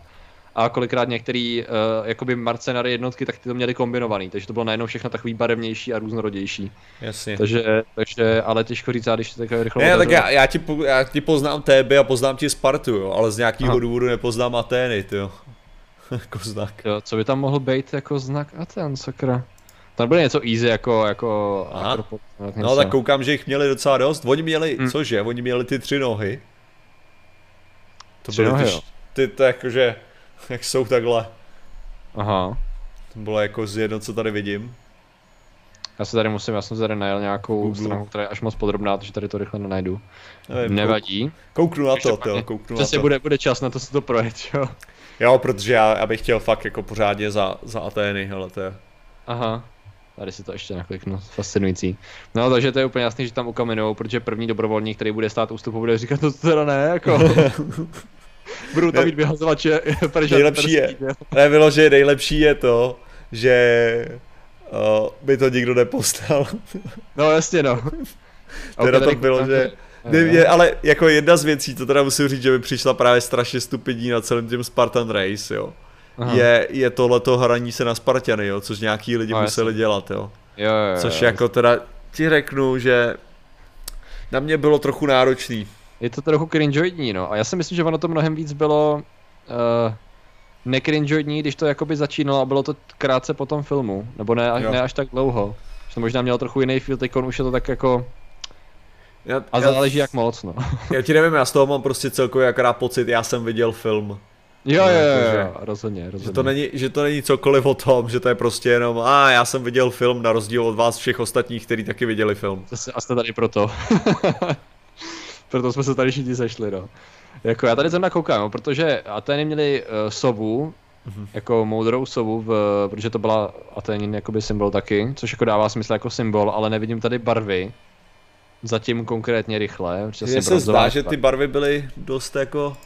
a kolikrát některý uh, jakoby marcenary jednotky, tak ty to měli kombinovaný, takže to bylo najednou všechno takový barevnější a různorodější. Jasně. Takže, takže ale těžko říct, když to takové rychle Ne, tak já, já, ti, já ti poznám Téby a poznám ti Spartu, jo, ale z nějakého důvodu nepoznám Atény, jo. (laughs) jako znak. Jo, co by tam mohl být jako znak Aten, sakra? Tam bylo něco easy jako, jako Akropol, No tak koukám, že jich měli docela dost. Oni měli, hmm. cože, oni měli ty tři nohy. To tři byly nohy, ty, jo. ty, to jakože, jak jsou takhle. Aha. To bylo jako z jedno, co tady vidím. Já se tady musím, já jsem tady najel nějakou Google. stranu, která je až moc podrobná, takže tady to rychle nenajdu. Nevím, Nevadí. Kouknu na to, to kouknu na to. Bude, bude čas na to si to projet, jo. Jo, protože já, já bych chtěl fakt jako pořádně za, za Atény, hele to je. Aha. Tady si to ještě nakliknu, fascinující. No, takže to je úplně jasný, že tam ukamenujou, protože první dobrovolník, který bude stát ústupu, bude říkat, no to teda ne, jako. (laughs) Budou tam mít vyhazovače. (laughs) Nejlepší je, ne, bylo, že nejlepší je to, že uh, by to nikdo nepostal. (laughs) no jasně no. (laughs) teda okay, to bylo, že... Ne, ale jako jedna z věcí, to teda musím říct, že mi přišla právě strašně stupidní na celém tím Spartan Race, jo. Aha. je, je tohleto hraní se na Spartany, jo, což nějaký lidi no, museli jasný. dělat, jo. Jo, jo, jo. Což jako teda ti řeknu, že na mě bylo trochu náročný. Je to trochu cringeoidní, no. A já si myslím, že ono to mnohem víc bylo uh, nekringeoidní, když to jakoby začínalo a bylo to krátce po tom filmu. Nebo ne, ne až tak dlouho. Že to možná mělo trochu jiný feel, teď už je to tak jako... Já, a záleží já, jak moc, no. Já ti nevím, já z toho mám prostě celkově akorát pocit, já jsem viděl film. Jo, jo, jo, jo, rozhodně, rozhodně. Že to, není, že to není cokoliv o tom, že to je prostě jenom, a já jsem viděl film na rozdíl od vás všech ostatních, kteří taky viděli film. Zase, a jste tady proto. (laughs) proto jsme se tady všichni sešli, no. Jako já tady zrovna koukám, no, protože Ateny měli uh, sovu, mm-hmm. jako moudrou sovu, v, protože to byla Atenin jakoby symbol taky, což jako dává smysl jako symbol, ale nevidím tady barvy. Zatím konkrétně rychle. Mně se zdá, že ty barvy byly dost jako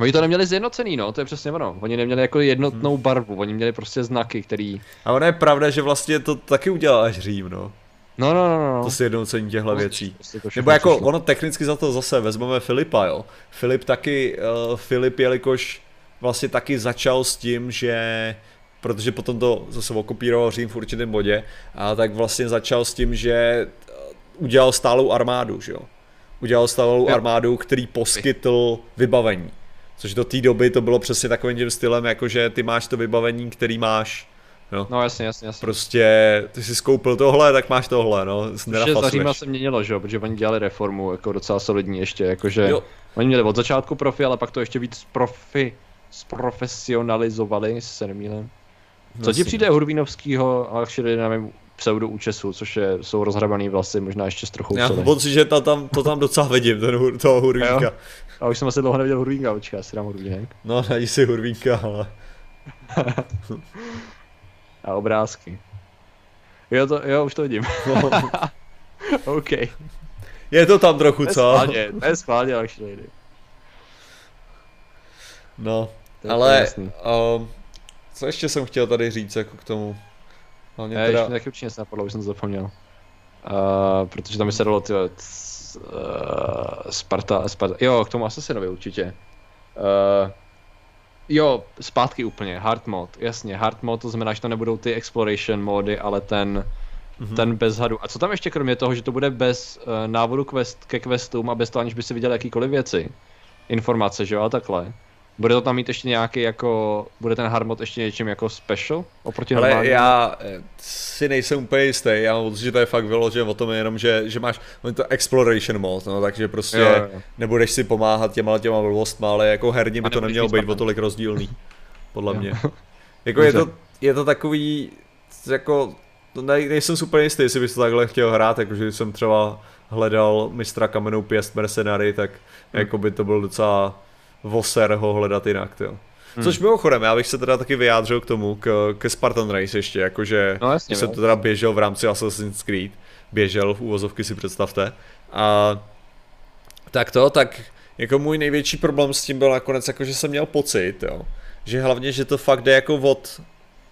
Oni to neměli zjednocený, no, to je přesně ono. Oni neměli jako jednotnou hmm. barvu, oni měli prostě znaky, který... A ono je pravda, že vlastně to taky udělal až Řím, no. No, no, no, no. To sjednocení těchto věcí. Prostě Nebo jako přišlo. ono technicky za to zase vezmeme Filipa, jo. Filip taky, uh, Filip jelikož vlastně taky začal s tím, že protože potom to zase okopíroval Řím v určitém bodě, a tak vlastně začal s tím, že eh, udělal stálou armádu, že jo. Udělal stálou jo. armádu, který poskytl vybavení. Což do té doby to bylo přesně takovým tím stylem, jako že ty máš to vybavení, který máš. Jo. No jasně, jasně, jasně. Prostě ty jsi skoupil tohle, tak máš tohle, no. Protože za Říma se měnilo, že jo, protože oni dělali reformu, jako docela solidní ještě, jakože jo. oni měli od začátku profi, ale pak to ještě víc profi, zprofesionalizovali, se nemýlím. Co ti přijde Hurvínovskýho a nevím, pseudo účesu, což je, jsou rozhrabaný vlasy, možná ještě s trochu Já mám že to tam, to tam docela vidím, ten, toho Hurvínka. A už jsem asi dlouho neviděl Hurvínka, počkej, já si dám Hurvínek. No, najdi si Hurvínka, ale... (laughs) A obrázky. Jo, to, jo, už to vidím. No. (laughs) OK. Je to tam trochu, co? To je schválně, actually. No, to ale um, co ještě jsem chtěl tady říct jako k tomu? Hlavně ne, teda... ještě taky určitě se napadlo, už jsem to zapomněl. Uh, protože tam mi se dalo ty uh, Sparta, Sparta, jo, k tomu Assassinovi určitě. Uh, jo, zpátky úplně, hard mod, jasně, hard mod, to znamená, že to nebudou ty exploration mody, ale ten, mm-hmm. ten bez hadu. A co tam ještě kromě toho, že to bude bez uh, návodu quest, ke questům a bez toho, aniž by si viděl jakýkoliv věci, informace, že jo, a takhle. Bude to tam mít ještě nějaký jako, bude ten hard ještě něčím jako special oproti Ale normálně? já eh, si nejsem úplně jistý, já mám pocit, že to je fakt vyložené o tom jenom, že, že máš to exploration mod, no, takže prostě jo, jo. nebudeš si pomáhat těma těma blbostma, ale jako herně by to nemělo být o tolik rozdílný, podle jo. mě. Jako je to, je to takový, jako, to ne, nejsem super jistý, jestli bys to takhle chtěl hrát, jakože jsem třeba hledal mistra kamenou pěst mercenary, tak hmm. jako by to byl docela voser ho hledat jinak, jo. Hmm. Což mimochodem, já bych se teda taky vyjádřil k tomu, k, ke Spartan Race ještě, jakože no, jasně, jsem to teda běžel v rámci Assassin's Creed, běžel v úvozovky si představte. A tak to, tak jako můj největší problém s tím byl nakonec, jako že jsem měl pocit, jo, že hlavně, že to fakt jde jako od,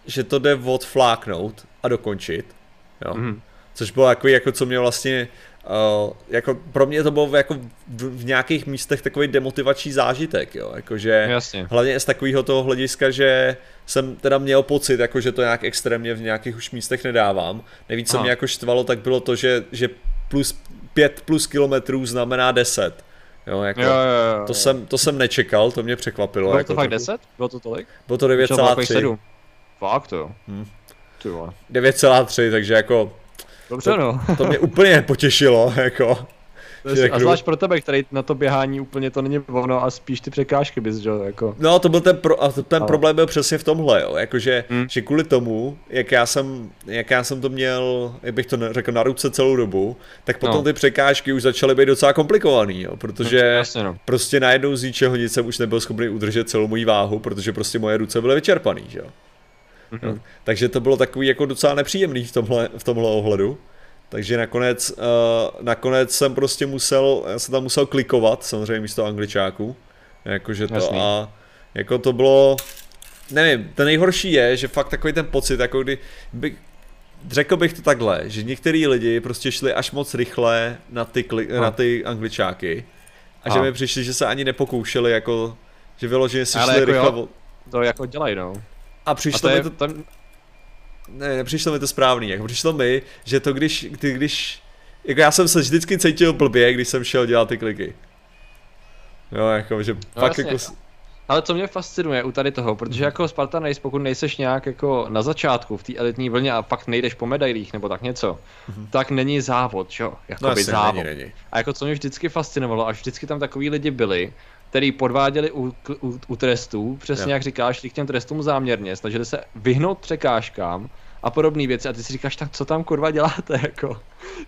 že to jde od fláknout a dokončit, jo. Mm. Což bylo jako, jako co mě vlastně Uh, jako pro mě to bylo jako v, v nějakých místech takový demotivační zážitek, jo, jakože Jasně. hlavně z takového toho hlediska, že jsem teda měl pocit, jako že to nějak extrémně v nějakých už místech nedávám. Nejvíc, co mě jako štvalo, tak bylo to, že, že plus 5 plus kilometrů znamená 10. Jo, jako, jo, jo, jo. To, jsem, to jsem nečekal, to mě překvapilo. Bylo jako to fakt 10? Bylo to tolik? Bylo to 9,3. Fakt to jo. Hmm. 9,3, takže jako Dobře to, no. to mě úplně potěšilo, jako. A zvlášť pro tebe, který na to běhání úplně to není ono a spíš ty překážky bys, že jako. No to byl ten, pro, a ten ale. problém byl přesně v tomhle, jo, jakože, hmm. že kvůli tomu, jak já jsem, jak já jsem to měl, jak bych to řekl, na ruce celou dobu, tak potom no. ty překážky už začaly být docela komplikovaný, jo, protože no, jasně, no. prostě najednou z ničeho nic jsem už nebyl schopný udržet celou moji váhu, protože prostě moje ruce byly vyčerpaný, že Mm-hmm. No, takže to bylo takový jako docela nepříjemný v tomhle, v tomhle ohledu. Takže nakonec, uh, nakonec jsem prostě musel, já jsem tam musel klikovat, samozřejmě místo angličáků. Jakože to Jasný. a jako to bylo, nevím, ten nejhorší je, že fakt takový ten pocit, jako kdy, by, řekl bych to takhle, že některý lidi prostě šli až moc rychle na ty, kli, na ty angličáky a, a že mi přišli, že se ani nepokoušeli jako, že vyloženě si šli jako rychle. Jo, to jako dělají no. A přišlo a to mi to... Tam... Ne, nepřišlo mi to správný, jako přišlo mi, že to když, ty, když... Jako já jsem se vždycky cítil blbě, když jsem šel dělat ty kliky. Jo, jako, že no, pak jasně. jako... Ale co mě fascinuje u tady toho, protože jako Spartan Race, pokud nejseš nějak jako na začátku v té elitní vlně a fakt nejdeš po medailích nebo tak něco, mm-hmm. tak není závod, jo? Jako no, by závod. Není, není. A jako co mě vždycky fascinovalo, až vždycky tam takový lidi byli, který podváděli u, u, u trestů, přesně jo. jak říkáš, k těm trestům záměrně, snažili se vyhnout překážkám a podobné věci a ty si říkáš, tak co tam kurva děláte, (laughs) jako,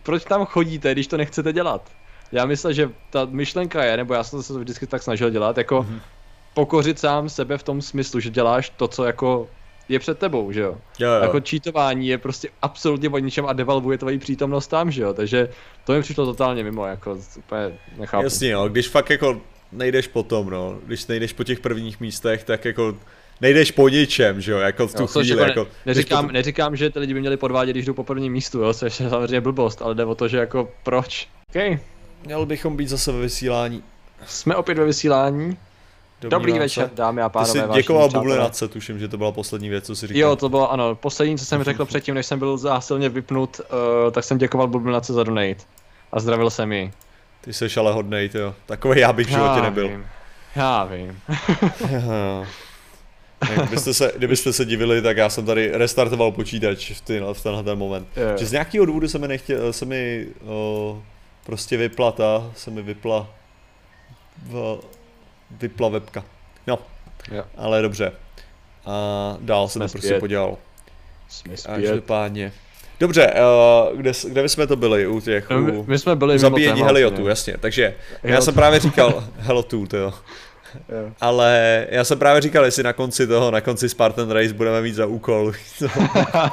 proč tam chodíte, když to nechcete dělat? Já myslím, že ta myšlenka je, nebo já jsem se to vždycky tak snažil dělat, jako mm-hmm. pokořit sám sebe v tom smyslu, že děláš to, co jako je před tebou, že jo? jo, jo. Jako čítování je prostě absolutně o ničem a devalvuje tvoji přítomnost tam, že jo? Takže to mi přišlo totálně mimo, jako úplně nechápu. Jasně, jo, když fakt jako nejdeš potom, no. Když nejdeš po těch prvních místech, tak jako nejdeš po ničem, že jo, jako v tu no, chvíli, jako, jako... Neříkám, potom... neříkám, že ty lidi by měli podvádět, když jdou po prvním místu, jo, což je samozřejmě blbost, ale jde o to, že jako proč. OK. Měl bychom být zase ve vysílání. Jsme opět ve vysílání. Dobrý, Dobrý večer, dámy a pánové. Ty jsi děkoval bublinace, tuším, že to byla poslední věc, co si říkal. Jo, to bylo ano, poslední, co jsem řekl předtím, než jsem byl zásilně vypnut, uh, tak jsem děkoval bublinace za donate. A zdravil jsem ji. Ty jsi ale hodnej, jo. Takový já bych v životě já nebyl. Vím. Já vím. (laughs) kdybyste, se, kdybyste se divili, tak já jsem tady restartoval počítač v, ty, v tenhle ten moment. Že z nějakého důvodu se mi nechtěl, se mi o, prostě vypla ta, se mi vypla v, vypla webka. No, yeah. ale dobře. A dál jsem to prostě podělal. Jsme zpět. Každopádně. Dobře, uh, kde, kde jsme to byli u těch? No, my, my jsme byli u zabíjení Heliotu, jasně. Takže Heliotu. já jsem právě říkal (laughs) Helotu, to jo. Ale já jsem právě říkal, jestli na konci toho, na konci Spartan Race budeme mít za úkol.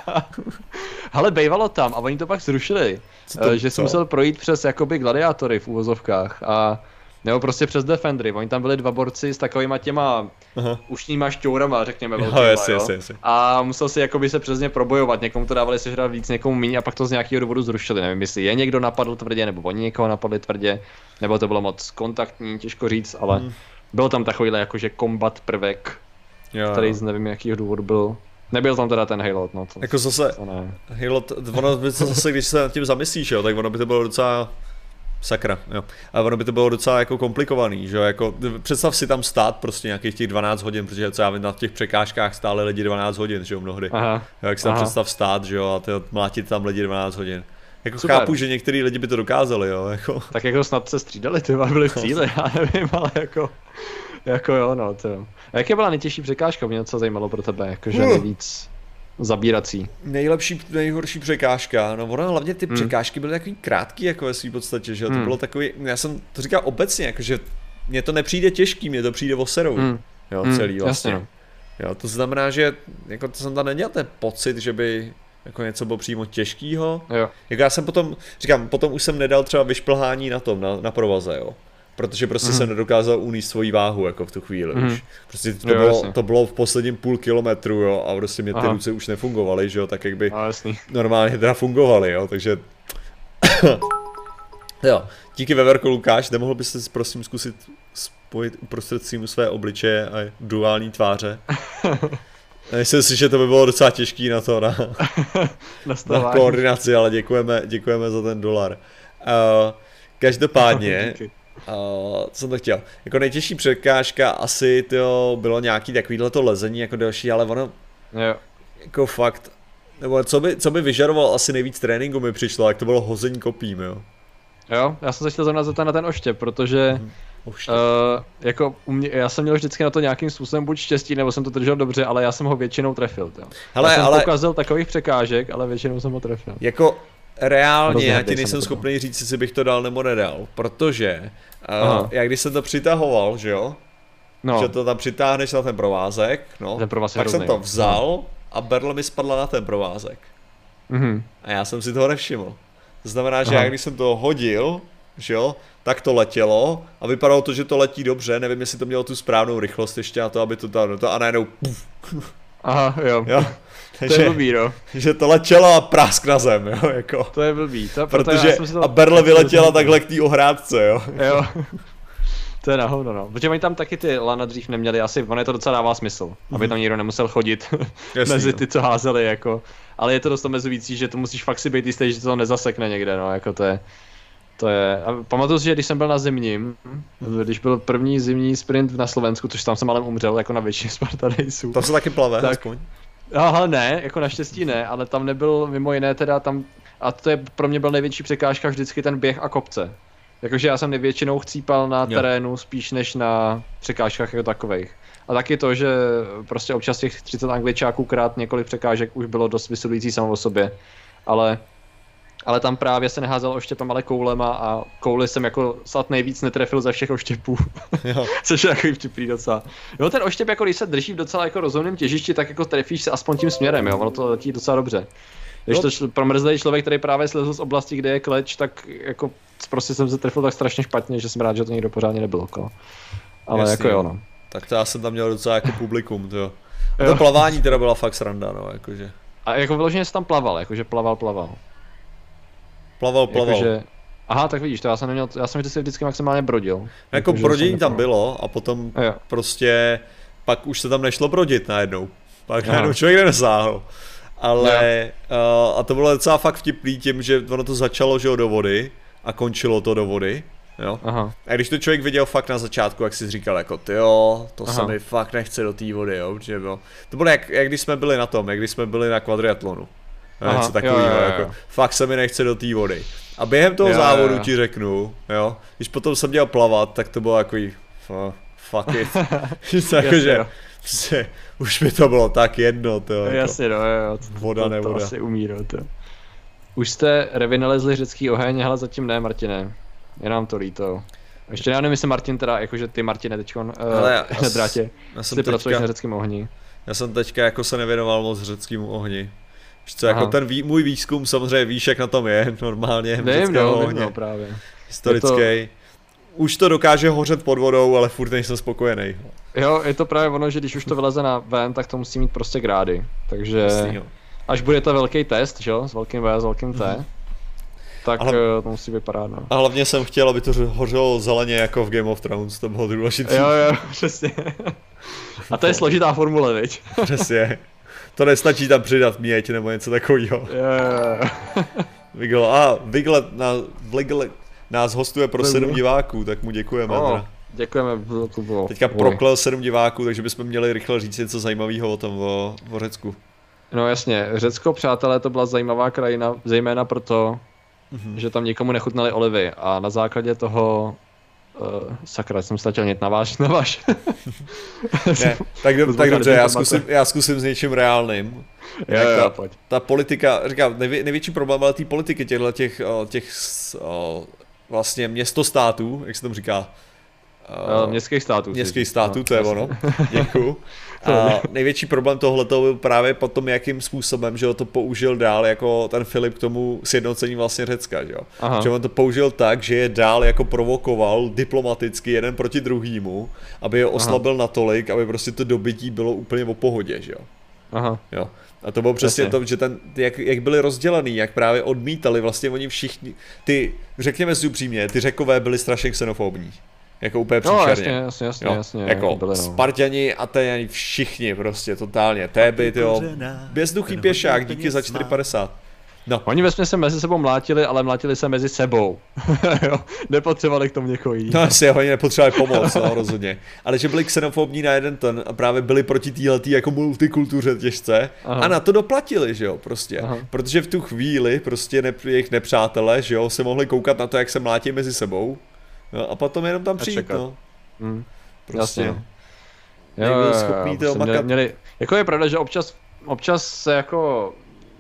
(laughs) Ale bejvalo tam a oni to pak zrušili. To, eh, že jsem musel projít přes jakoby gladiátory v úvozovkách a nebo prostě přes Defendry, oni tam byli dva borci s takovýma těma Aha. ušníma šťourama, řekněme, velkýma, jo, jasně, jasně, jasně. A musel si jakoby se přes ně probojovat, někomu to dávali sežrat víc, někomu méně a pak to z nějakého důvodu zrušili. Nevím, jestli je někdo napadl tvrdě, nebo oni někoho napadli tvrdě, nebo to bylo moc kontaktní, těžko říct, ale hmm. byl tam takovýhle jakože kombat prvek, jo, který z nevím jakého důvodu byl. Nebyl tam teda ten Halo, no to, Jako zase, to ne. Halo, ono by to zase, když se nad tím zamyslíš, jo, tak ono by to bylo docela Sakra, jo. A ono by to bylo docela jako komplikovaný, že jo, jako představ si tam stát prostě nějakých těch 12 hodin, protože co já vím, na těch překážkách stále lidi 12 hodin, že jo, mnohdy. Aha. Jo, jak si tam Aha. představ stát, že jo, a tyjo, mlátit tam lidi 12 hodin. Jako Super. chápu, že některý lidi by to dokázali, jo, jako. Tak jako snad se střídali, ty byli v cíli, já nevím, ale jako, jako jo, no, to. A jaké byla nejtěžší překážka, mě co zajímalo pro tebe, jakože uh. nejvíc zabírací. Nejlepší, nejhorší překážka, no ono hlavně ty hmm. překážky byly takový krátký jako ve své podstatě, že hmm. to bylo takový, já jsem to říkal obecně, jako že mně to nepřijde těžký, mně to přijde oserou, hmm. jo, hmm. celý vlastně. Jasně. Jo, to znamená, že jako to jsem tam neměl ten pocit, že by jako něco bylo přímo těžkýho. Jo. Jako já jsem potom, říkám, potom už jsem nedal třeba vyšplhání na tom, na, na provaze, jo. Protože prostě mm. jsem nedokázal uníst svoji váhu jako v tu chvíli mm. už. Prostě to, jo, bylo, to bylo v posledním půl kilometru, jo, a prostě mě ty Aha. ruce už nefungovaly, že jo, tak jak by a, jasný. normálně teda fungovaly, jo, takže... (coughs) jo, díky Veverko Lukáš, nemohl byste prosím zkusit spojit uprostřed svým své obličeje a duální tváře? (laughs) Myslím si, že to by bylo docela těžký na to, na, (laughs) na koordinaci, ale děkujeme, děkujeme za ten dolar. Uh, každopádně, (laughs) Uh, co jsem to chtěl? Jako nejtěžší překážka asi to bylo nějaký takovýhle to lezení jako další, ale ono jo. jako fakt, nebo co by, co by vyžadoval asi nejvíc tréninku mi přišlo, jak to bylo hození kopím, jo. Jo, já jsem se chtěl zrovna zeptat na ten oštěp, protože mm. Uh, jako mě, já jsem měl vždycky na to nějakým způsobem buď štěstí, nebo jsem to držel dobře, ale já jsem ho většinou trefil. Jo. Hele, já jsem ale... pokazil takových překážek, ale většinou jsem ho trefil. Jako reálně, já ti nejsem schopný říct, jestli bych to dal nebo nedal, protože uh, já když jsem to přitahoval, že jo, no. že to tam přitáhneš na ten provázek, no, ten provázek tak jsem to vzal no. a berle mi spadla na ten provázek. Mm-hmm. A já jsem si toho nevšiml. To znamená, že Aha. já když jsem to hodil, že jo, tak to letělo a vypadalo to, že to letí dobře, nevím, jestli to mělo tu správnou rychlost ještě na to, aby to tam, to a najednou puf. Aha, jo. jo. To je blbý, no. Že to letělo a prásk na zem, jo, jako. To je blbý. To, Protože to... a berle vyletěla takhle k té ohrádce, jo. Jo. (laughs) To je nahovno, no. Protože oni tam taky ty lana dřív neměli, asi ono je to docela dává smysl, mm-hmm. aby tam nikdo nemusel chodit (laughs) Jasný, mezi no. ty, co házeli, jako. Ale je to dost omezující, že to musíš fakt si být jistý, že to nezasekne někde, no, jako to je. To je, a pamatuju si, že když jsem byl na zimním, když byl první zimní sprint na Slovensku, což tam jsem ale umřel, jako na většině (laughs) Sparta Raceů. Tam se taky plave, tak, aspoň. Aha, ne, jako naštěstí ne, ale tam nebyl mimo jiné teda tam, a to je pro mě byl největší překážka vždycky ten běh a kopce. Jakože já jsem největšinou chcípal na jo. terénu spíš než na překážkách jako takových. A taky to, že prostě občas těch 30 angličáků krát několik překážek už bylo dost vysilující samo o sobě. Ale ale tam právě se neházel oštěpem, ale koulema a kouly jsem jako snad nejvíc netrefil ze všech oštěpů. (laughs) Jo. (laughs) Což je jako vtipný docela. Jo, ten oštěp, jako když se drží v docela jako rozumném těžišti, tak jako trefíš se aspoň tím směrem, jo, ono to letí docela dobře. Když to promrzlý člověk, který právě slezl z oblasti, kde je kleč, tak jako prostě jsem se trefil tak strašně špatně, že jsem rád, že to někdo pořádně nebylo. Ale Jasný, jako jo, no. Tak to já jsem tam měl docela jako publikum, to jo. A to plavání teda byla fakt sranda, no, jakože. A jako vyloženě jsi tam plaval, jakože plaval, plaval. Plaval, plaval. Jakože, aha, tak vidíš, to já jsem neměl, já jsem vždycky, vždycky maximálně brodil. Jako brodění tam bylo a potom a prostě pak už se tam nešlo brodit najednou. Pak najednou člověk nedosáhl. Ale uh, a to bylo docela fakt vtipný tím, že ono to začalo že jo, do vody a končilo to do vody. Jo? Aha. A když to člověk viděl fakt na začátku, jak si říkal, jako ty jo, to Aha. se mi fakt nechce do té vody, jo, protože bylo, to bylo jak, jak když jsme byli na tom, jak když jsme byli na kvadriatlonu. Aha, něco takového, jako, fakt se mi nechce do té vody. A během toho jo, závodu jo, ti řeknu, jo, když potom jsem měl plavat, tak to bylo takový, fuck it. jako, (laughs) že, prostě, už mi to bylo tak jedno, to jako, Jasně, no, jo, to, voda to, nevoda. To asi umí, no, to. Už jste revinalezli řecký oheň, ale zatím ne, Martine. Je nám to líto. Ještě já nevím, jestli Martin teda, jakože ty Martine teďkon, uh, já, na drátě, já jsem ty teďka, na řeckém ohni. Já jsem teďka jako se nevěnoval moc řeckému ohni. Co, jako ten vý, můj výzkum samozřejmě víš, jak na tom je (laughs) normálně. Vím, no, vím, no, právě. Historický. To... Už to dokáže hořet pod vodou, ale furt nejsem spokojený. Jo, je to právě ono, že když už to vyleze na ven, tak to musí mít prostě grády. Takže Jasný, až bude to velký test, že jo, s velkým V, s velkým T, mm-hmm. tak ale, eh, to musí vypadat, no. A hlavně jsem chtěl, aby to hořelo zeleně jako v Game of Thrones, to bylo důležité. Jo, jo, (laughs) přesně. A to je (laughs) složitá formule, viď? Přesně. To nestačí tam přidat měď nebo něco takového. Yeah. Vigl, a Vigl, na, Vigl nás hostuje pro sedm diváků, tak mu děkujeme. Oh, děkujeme, to bylo. Teďka proklel sedm diváků, takže bychom měli rychle říct něco zajímavého o tom, o, o Řecku. No jasně, Řecko, přátelé, to byla zajímavá krajina, zejména proto, mm-hmm. že tam nikomu nechutnaly olivy a na základě toho Uh, sakra, jsem ztratil nět na váš, na váš. (laughs) ne, tak, do, tak dobře, já zkusím, já zkusím s něčím reálným. Jo, jo, ta, pojď. ta politika, říkám, nejvě, největší problém ale té politiky těchto těch, těch, těch vlastně městostátů, jak se tomu říká, Uh, městských států. Městských států, no, to je ono. (laughs) Děkuju. A největší problém tohle byl právě potom, jakým způsobem, že to použil dál jako ten Filip k tomu sjednocení vlastně Řecka, že jo. Že on to použil tak, že je dál jako provokoval diplomaticky jeden proti druhému, aby je oslabil Aha. natolik, aby prostě to dobytí bylo úplně o pohodě, že jo. Aha. Jo. A to bylo přesně Jasně. to, že ten, jak, jak byli rozdělený, jak právě odmítali vlastně oni všichni, ty, řekněme si upřímně, ty řekové byli strašně xenofobní. Jako úplně příšerně. No, jasně, jasně, jasně, jasně. Jako byli, no. Spartani, Atéňani, všichni prostě, totálně. Téby, tyjo, bezduchý pěšák, díky za 4,50. No. Oni ve se mezi sebou mlátili, ale mlátili se mezi sebou. (laughs) jo? Nepotřebovali k tomu někoho jiného. No asi, oni nepotřebovali pomoc, no, rozhodně. Ale že byli xenofobní na jeden ten a právě byli proti téhletý jako multikultuře těžce Aha. a na to doplatili, že jo, prostě. Aha. Protože v tu chvíli prostě ne, jejich nepřátelé, že jo, se mohli koukat na to, jak se mlátí mezi sebou No, a potom jenom tam přijít, no. Mm. Prostě. Jasně. Jo, jo, schopný jo, měli, měli, jako je pravda, že občas, občas se jako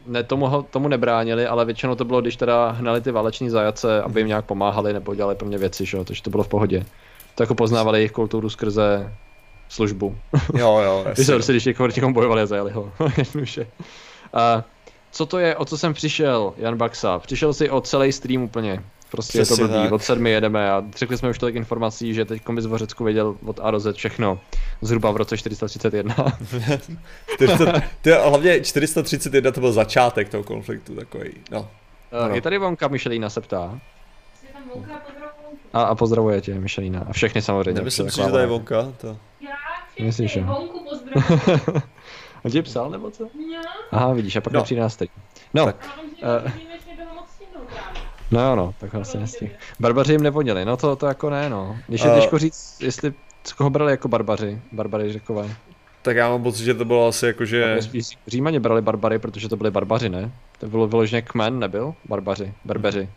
ne, tomu, tomu nebránili, ale většinou to bylo, když teda hnali ty váleční zajace, aby jim nějak pomáhali nebo dělali pro mě věci, že? takže to bylo v pohodě. To jako poznávali jejich kulturu skrze službu. Jo, jo. (laughs) Když, se, prostě, když někoho, někoho bojovali a zajali ho. (laughs) a co to je, o co jsem přišel, Jan Baxa? Přišel si o celý stream úplně. Prostě Přesně je to blbý, tak. od sedmi jedeme a řekli jsme už tolik informací, že teď komis v Řecku věděl od A do Z všechno. Zhruba v roce 431. ty, (laughs) hlavně 431 to byl začátek toho konfliktu takový, no. Uh, je tady Vonka Michelina se ptá. A, a pozdravuje tě Michelina. A všechny samozřejmě. Nemyslím si, že tady je Vonka. To... Já všechny Vonku pozdravuji. On ti psal nebo co? Aha, vidíš, a pak no. přijde nás teď. No. Tak. Uh, No jo, no, tak vlastně nestih. Barbaři jim nevonili, no to, to jako ne, no. Když je uh, těžko říct, jestli z koho brali jako barbaři, barbary řekové. Tak já mám pocit, že to bylo asi jako, že... Římaně brali barbary, protože to byli barbaři, ne? To bylo vyloženě kmen, nebyl? Barbaři, berbeři.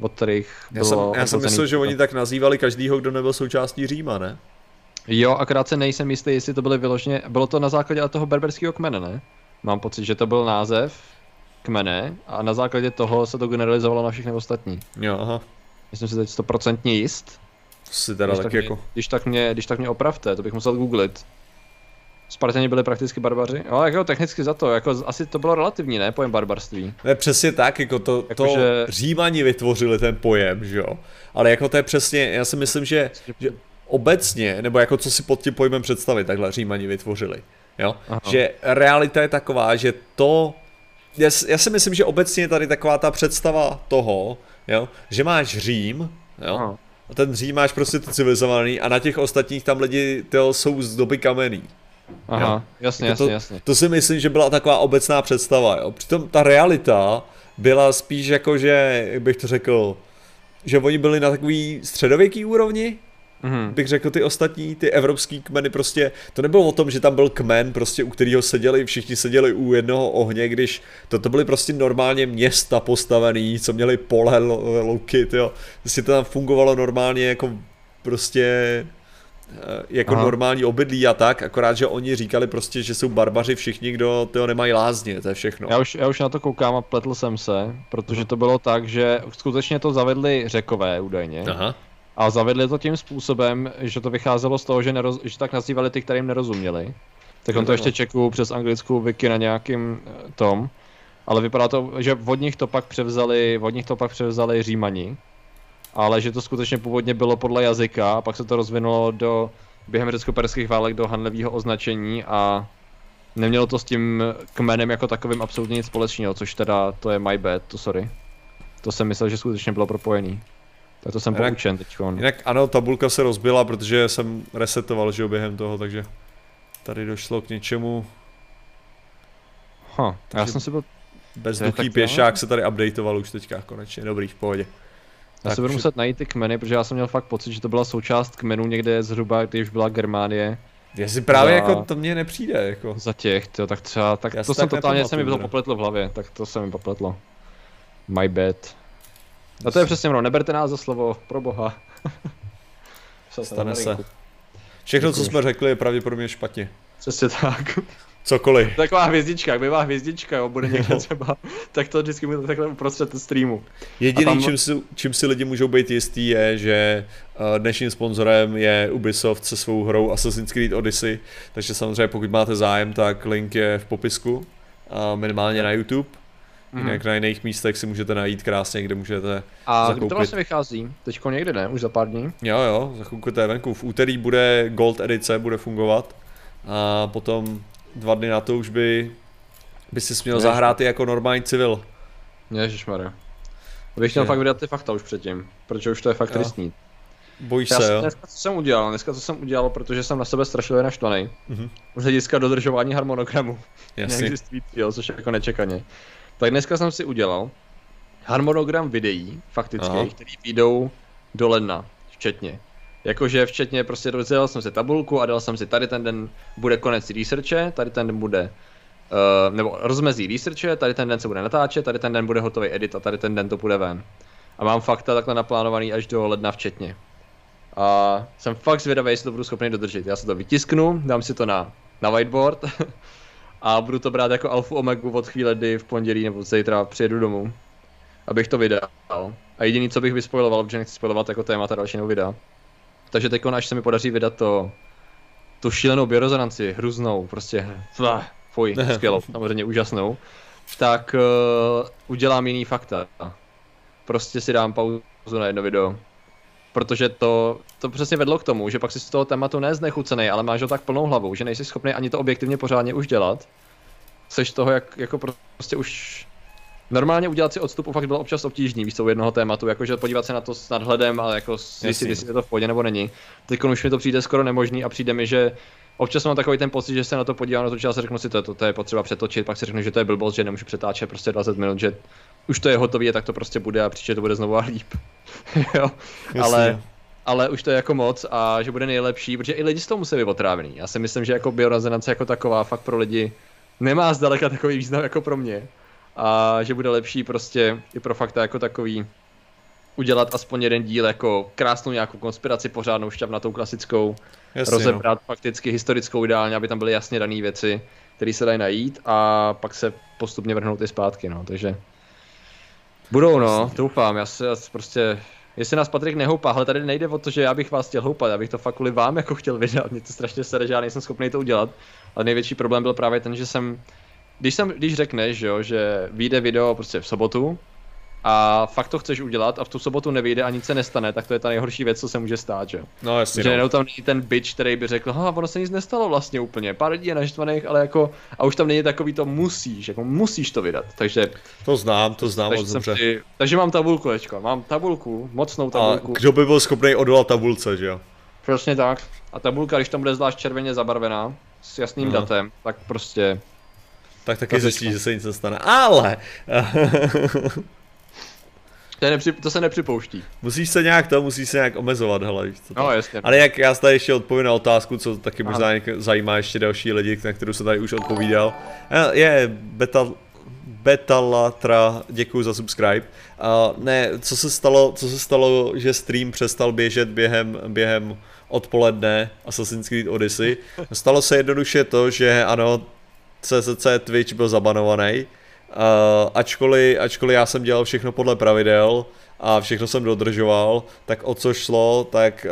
Od kterých já jsem, já jsem myslel, že oni tak nazývali každýho, kdo nebyl součástí Říma, ne? Jo, akorát se nejsem jistý, jestli to byly vyloženě, bylo to na základě toho berberského kmene, ne? Mám pocit, že to byl název, kmene a na základě toho se to generalizovalo na všechny ostatní. Jo, aha. Myslím si teď stoprocentně jist. To si teda když tak jako... Mě, když, tak mě, když tak mě opravte, to bych musel googlit. Spartani byli prakticky barbaři? Jo, jako technicky za to, jako asi to bylo relativní, ne, pojem barbarství. Ne, přesně tak, jako to, jako to že... Římani vytvořili ten pojem, že jo. Ale jako to je přesně, já si myslím, že, že obecně, nebo jako co si pod tím pojmem představit, takhle Římani vytvořili. Jo? Aha. Že realita je taková, že to já, já si myslím, že obecně je tady taková ta představa toho, jo, že máš Řím, jo, Aha. a ten Řím máš prostě to civilizovaný a na těch ostatních tam lidi tyjo, jsou z doby kamenný. Aha, jo. jasně, jako jasně, jasně. To si myslím, že byla taková obecná představa, jo. Přitom ta realita byla spíš jako, že, jak bych to řekl, že oni byli na takový středověký úrovni, mm-hmm. bych řekl ty ostatní, ty evropský kmeny prostě, to nebylo o tom, že tam byl kmen prostě, u kterého seděli, všichni seděli u jednoho ohně, když to, to byly prostě normálně města postavený, co měli pole, louky, jo. Prostě to tam fungovalo normálně jako prostě eh, jako Aha. normální obydlí a tak, akorát, že oni říkali prostě, že jsou barbaři všichni, kdo toho nemají lázně, to je všechno. Já už, já už na to koukám a pletl jsem se, protože to bylo tak, že skutečně to zavedli řekové údajně. Aha. A zavedli to tím způsobem, že to vycházelo z toho, že, neroz, že tak nazývali ty, kterým nerozuměli. Tak on to ještě čekul přes anglickou wiki na nějakým eh, tom. Ale vypadá to, že od nich to pak převzali, od nich to pak převzali Římani. Ale že to skutečně původně bylo podle jazyka, a pak se to rozvinulo do během řecko-perských válek do hanlevého označení a nemělo to s tím kmenem jako takovým absolutně nic společného, což teda to je my bad, to sorry. To jsem myslel, že skutečně bylo propojený. Tak to jsem jinak, poučen teď. Jinak ano, tabulka se rozbila, protože jsem resetoval, že během toho, takže tady došlo k něčemu. Ha, takže já jsem si byl... Bezduchý pěšák se tady updateoval už teďka konečně, dobrý, v pohodě. Já tak si budu muset najít ty kmeny, protože já jsem měl fakt pocit, že to byla součást kmenů někde zhruba, když byla Germánie. Jestli právě za... jako to mně nepřijde, jako. Za těch, tyjo, tak třeba, tak já to jsem totálně, se mi to popletlo v hlavě, tak to se mi popletlo. My bad. No to je přesně ono, neberte nás za slovo, pro boha. (laughs) Stane se. Všechno, Děkuji. co jsme řekli, je pravděpodobně špatně. Přesně tak. Cokoliv. (laughs) Taková hvězdička, jak bývá hvězdička, jo, bude někde třeba, (laughs) tak to vždycky bude takhle uprostřed streamu. Jediný, tam... čím, si, čím si lidi můžou být jistý, je, že eh, dnešním sponzorem je Ubisoft se svou hrou Assassin's Creed Odyssey, takže samozřejmě pokud máte zájem, tak link je v popisku, minimálně na YouTube. Mm. Jinak na jiných místech si můžete najít krásně, kde můžete A zakoupit. kdy to vlastně vychází? Teďko někdy ne? Už za pár dní? Jo, jo, za chvilku to je venku. V úterý bude Gold edice, bude fungovat. A potom dva dny na to už by, by si směl Ježiš. zahrát i jako normální civil. Ježišmarja. Bych chtěl fakt vydat ty fakta už předtím, protože už to je fakt tristní. Bojíš Já se, jo? Dneska co jsem udělal, dneska co jsem udělal, protože jsem na sebe strašlivě naštvaný. Mm-hmm. Z hlediska dodržování harmonogramu. Jasně. Neexistující, jo, což je jako nečekaně. Tak dneska jsem si udělal harmonogram videí, faktických, které vyjdou do ledna, včetně. Jakože včetně prostě rozdělal jsem si tabulku a dal jsem si tady ten den bude konec researche, tady ten den bude Uh, nebo rozmezí researche, tady ten den se bude natáčet, tady ten den bude hotový edit a tady ten den to bude ven. A mám fakta takhle naplánovaný až do ledna včetně. A jsem fakt zvědavý, jestli to budu schopný dodržet. Já si to vytisknu, dám si to na, na whiteboard (laughs) a budu to brát jako alfu omegu od chvíle, kdy v pondělí nebo zítra přijedu domů, abych to vydal. A jediný, co bych vyspojiloval, protože nechci spojovat jako témata dalšího videa. Takže teď, až se mi podaří vydat to, tu šílenou biorezonanci, hruznou, prostě, fuj, (laughs) skvělou, samozřejmě úžasnou, tak uh, udělám jiný fakta. Prostě si dám pauzu na jedno video, protože to, to přesně vedlo k tomu, že pak si z toho tématu neznechucený, ale máš ho tak plnou hlavou, že nejsi schopný ani to objektivně pořádně už dělat. Seš toho, jak jako prostě už Normálně udělat si odstup fakt bylo občas obtížný, víš u jednoho tématu, jakože podívat se na to s nadhledem, ale jako jestli, jestli je to v pohodě nebo není. Teď už mi to přijde skoro nemožný a přijde mi, že občas mám takový ten pocit, že se na to podívám, natočil a řeknu si, to, to, to je potřeba přetočit, pak si řeknu, že to je blbost, že nemůžu přetáčet prostě 20 minut, že už to je hotový, tak to prostě bude a příště to bude znovu a líp. (laughs) jo, ale, ale už to je jako moc a že bude nejlepší, protože i lidi z toho musí být otrávený. Já si myslím, že jako biorezonance jako taková fakt pro lidi nemá zdaleka takový význam jako pro mě a že bude lepší prostě i pro fakta jako takový udělat aspoň jeden díl jako krásnou nějakou konspiraci pořádnou šťavnatou klasickou, Jasně, rozebrat no. fakticky historickou ideálně, aby tam byly jasně dané věci, které se dají najít a pak se postupně vrhnout i zpátky, no, takže budou, no, doufám, já se já prostě, jestli nás Patrik nehoupá, ale tady nejde o to, že já bych vás chtěl houpat, já bych to fakt kvůli vám jako chtěl vydat, mě to strašně sere, že já nejsem schopný to udělat, ale největší problém byl právě ten, že jsem když, jsem, když řekneš, jo, že vyjde video prostě v sobotu a fakt to chceš udělat a v tu sobotu nevyjde a nic se nestane, tak to je ta nejhorší věc, co se může stát, že? No jasně. Že no. tam není ten bitch, který by řekl, ha, ono se nic nestalo vlastně úplně, pár lidí je naštvaných, ale jako, a už tam není takový to musíš, jako musíš to vydat, takže... To znám, to znám moc dobře. Si, takže mám tabulku, Ečko, mám tabulku, mocnou tabulku. A kdo by byl schopný odolat tabulce, že jo? Přesně tak. A tabulka, když tam bude zvlášť červeně zabarvená, s jasným Aha. datem, tak prostě tak taky zjistí, že se nic nestane. Ale... (laughs) to, nepři, to se nepřipouští. Musíš se nějak to, musíš se nějak omezovat, hele, víš co to? No, jasně. Ale jak já tady ještě odpovím na otázku, co taky možná zajímá ještě další lidi, na kterou se tady už odpovídal. Je beta, Betalatra, děkuji za subscribe. Uh, ne, co se stalo, co se stalo, že stream přestal běžet během, během odpoledne Assassin's Creed Odyssey. Stalo se jednoduše to, že ano, CCC Twitch byl zabanovaný. Uh, ačkoliv, ačkoliv já jsem dělal všechno podle pravidel a všechno jsem dodržoval, tak o co šlo, tak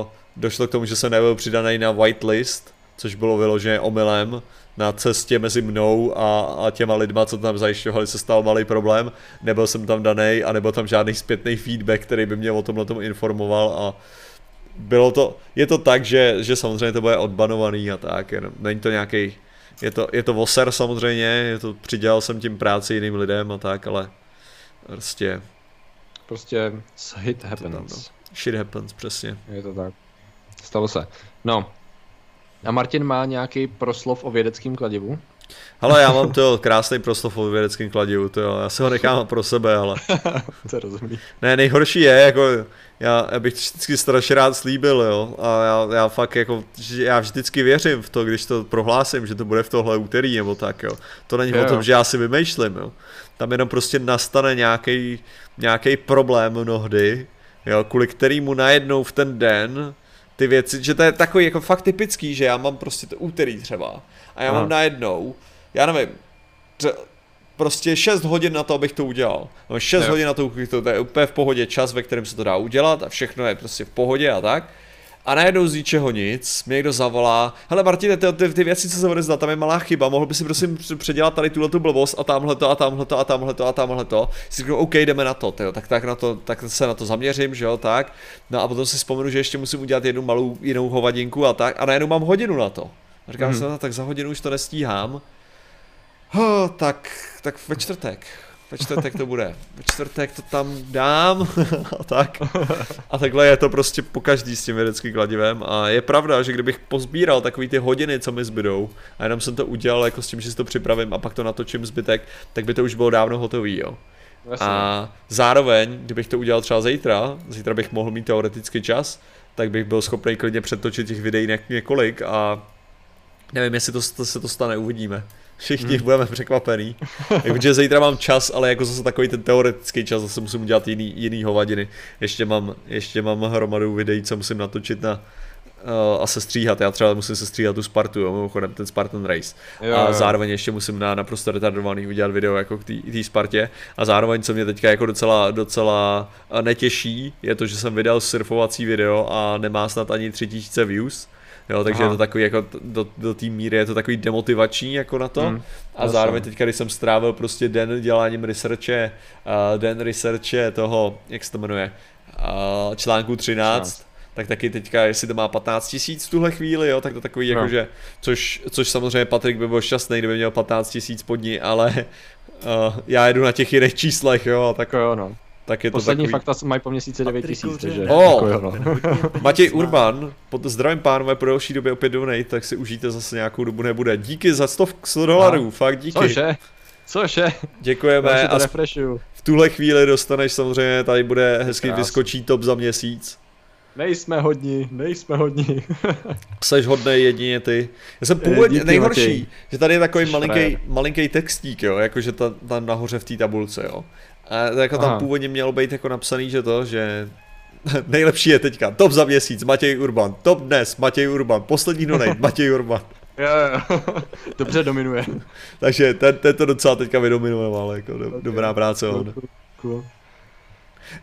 uh, došlo k tomu, že jsem nebyl přidaný na whitelist, což bylo vyložené omylem. Na cestě mezi mnou a, a těma lidma, co tam zajišťovali, se stal malý problém. Nebyl jsem tam daný a nebyl tam žádný zpětný feedback, který by mě o tomhle tomu informoval a bylo to, je to tak, že, že samozřejmě to bude odbanovaný a tak, jenom, není to nějaký je to, je to voser samozřejmě, je to, přidělal jsem tím práci jiným lidem a tak, ale prostě... Prostě hit happens. Shit happens, přesně. Je to tak. Stalo se. No. A Martin má nějaký proslov o vědeckém kladivu? Ale já mám to krásný proslov o vědeckém kladivu, to jo, já se ho nechám pro sebe, ale... (laughs) to je rozumí. Ne, nejhorší je, jako, já, já bych vždycky strašně rád slíbil, jo, a já, já fakt jako, já vždycky věřím v to, když to prohlásím, že to bude v tohle úterý nebo tak, jo. To není jo. o tom, že já si vymýšlím, jo. Tam jenom prostě nastane nějaký, nějaký problém mnohdy, jo, kvůli kterýmu najednou v ten den ty věci, že to je takový jako fakt typický, že já mám prostě to úterý třeba a já Aha. mám najednou, já nevím, prostě 6 hodin na to, abych to udělal. Mám 6 jo. hodin na to, abych to, to je úplně v pohodě čas, ve kterém se to dá udělat a všechno je prostě v pohodě a tak. A najednou z ničeho nic, mě někdo zavolá, hele Martine, ty, ty, ty věci, co se odezdat, tam je malá chyba, mohl by si prosím předělat tady tuhle tu blbost a tamhle to a tamhle to a tamhle to a tamhle to. Si řeknu, OK, jdeme na to, tyjo, tak, tak, na to, tak se na to zaměřím, že jo, tak. No a potom si vzpomenu, že ještě musím udělat jednu malou jinou hovadinku a tak a najednou mám hodinu na to. Říkám mm. si, no, tak za hodinu už to nestíhám. Oh, tak, tak ve čtvrtek. Ve čtvrtek to bude. Ve čtvrtek to tam dám (laughs) a tak. A takhle je to prostě po každý s tím vědeckým kladivem. A je pravda, že kdybych pozbíral takový ty hodiny, co mi zbydou, a jenom jsem to udělal jako s tím, že si to připravím a pak to natočím zbytek, tak by to už bylo dávno hotový, jo. A zároveň, kdybych to udělal třeba zítra, zítra bych mohl mít teoretický čas, tak bych byl schopný klidně přetočit těch videí několik a nevím, jestli to, to se to stane, uvidíme. Všichni hmm. budeme překvapení. Takže zítra mám čas, ale jako zase takový ten teoretický čas, zase musím udělat jiný, jiný hovadiny. Ještě mám, ještě mám hromadu videí, co musím natočit na, uh, a se stříhat. Já třeba musím se stříhat tu Spartu, jo, mimochodem ten Spartan Race. Jo, a zároveň ještě musím na naprosto retardovaný udělat video jako k té Spartě. A zároveň, co mě teďka jako docela, docela eh, netěší, je to, že jsem vydal surfovací video a nemá snad ani 3000 views Jo, takže Aha. je to takový jako do, do té míry je to takový demotivační jako na to. Mm, a zároveň teďka, když jsem strávil prostě den děláním researche, uh, den researche toho, jak se to jmenuje, uh, článku 13, 13 tak taky teďka, jestli to má 15 tisíc v tuhle chvíli, jo, tak to takový no. jakože, což, což samozřejmě Patrik by byl šťastný, kdyby měl 15 tisíc pod ní, ale uh, já jedu na těch jiných číslech, jo, tak jo, no tak je to Poslední takový... fakta mají po měsíci 9 tisíc, takže... Oh, jako jo, no. Matěj Urban, pod zdravím pánové, po delší době opět donate, tak si užijte zase nějakou dobu nebude. Díky za 100, 100 dolarů, fakt díky. Cože? Cože? Děkujeme a v tuhle chvíli dostaneš samozřejmě, tady bude hezky vyskočí top za měsíc. Nejsme hodní, nejsme hodní. (laughs) Seš hodný jedině ty. Já jsem původně nejhorší, Matěj. že tady je takový malinký, malinký textík, jo, jakože tam, tam nahoře v té tabulce, jo. A jako tam Aha. původně mělo být jako napsaný, že to, že (laughs) nejlepší je teďka top za měsíc Matěj Urban, top dnes Matěj Urban, poslední donate (laughs) Matěj Urban. Jo, jo, (laughs) dobře dominuje. Takže ten, ten to docela teďka vydominoval, ale jako do, okay. dobrá práce. Cool, cool, cool.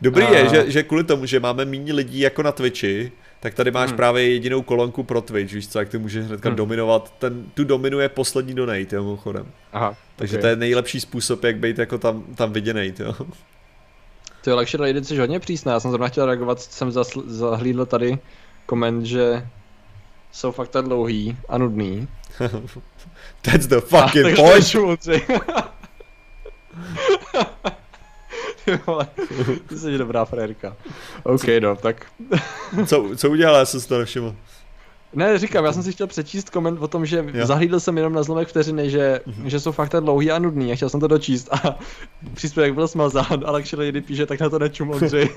Dobrý a... je, že, že kvůli tomu, že máme méně lidí jako na Twitchi, tak tady máš hmm. právě jedinou kolonku pro Twitch, víš co, jak ty můžeš hnedka hmm. dominovat, ten, tu dominuje poslední donate, jo, mimochodem. Aha, Takže okay. to je nejlepší způsob, jak být jako tam, tam viděnej, jo. To je lepší lidi, jsi hodně přísná, já jsem zrovna chtěl reagovat, jsem zasl- zahlídl tady koment, že jsou fakt tak dlouhý a nudný. (laughs) That's the fucking (laughs) a, point! (laughs) (laughs) ty jsi dobrá frérka. OK, no, tak. (laughs) co, co udělala, já jsem si to nevšiml. Ne, říkám, já jsem si chtěl přečíst koment o tom, že jo. zahlídl jsem jenom na zlomek vteřiny, že, mm-hmm. že jsou fakt tak dlouhý a nudný a chtěl jsem to dočíst a (laughs) příspěvek byl smazán, ale když lidi píše, tak na to nečum Ondřej.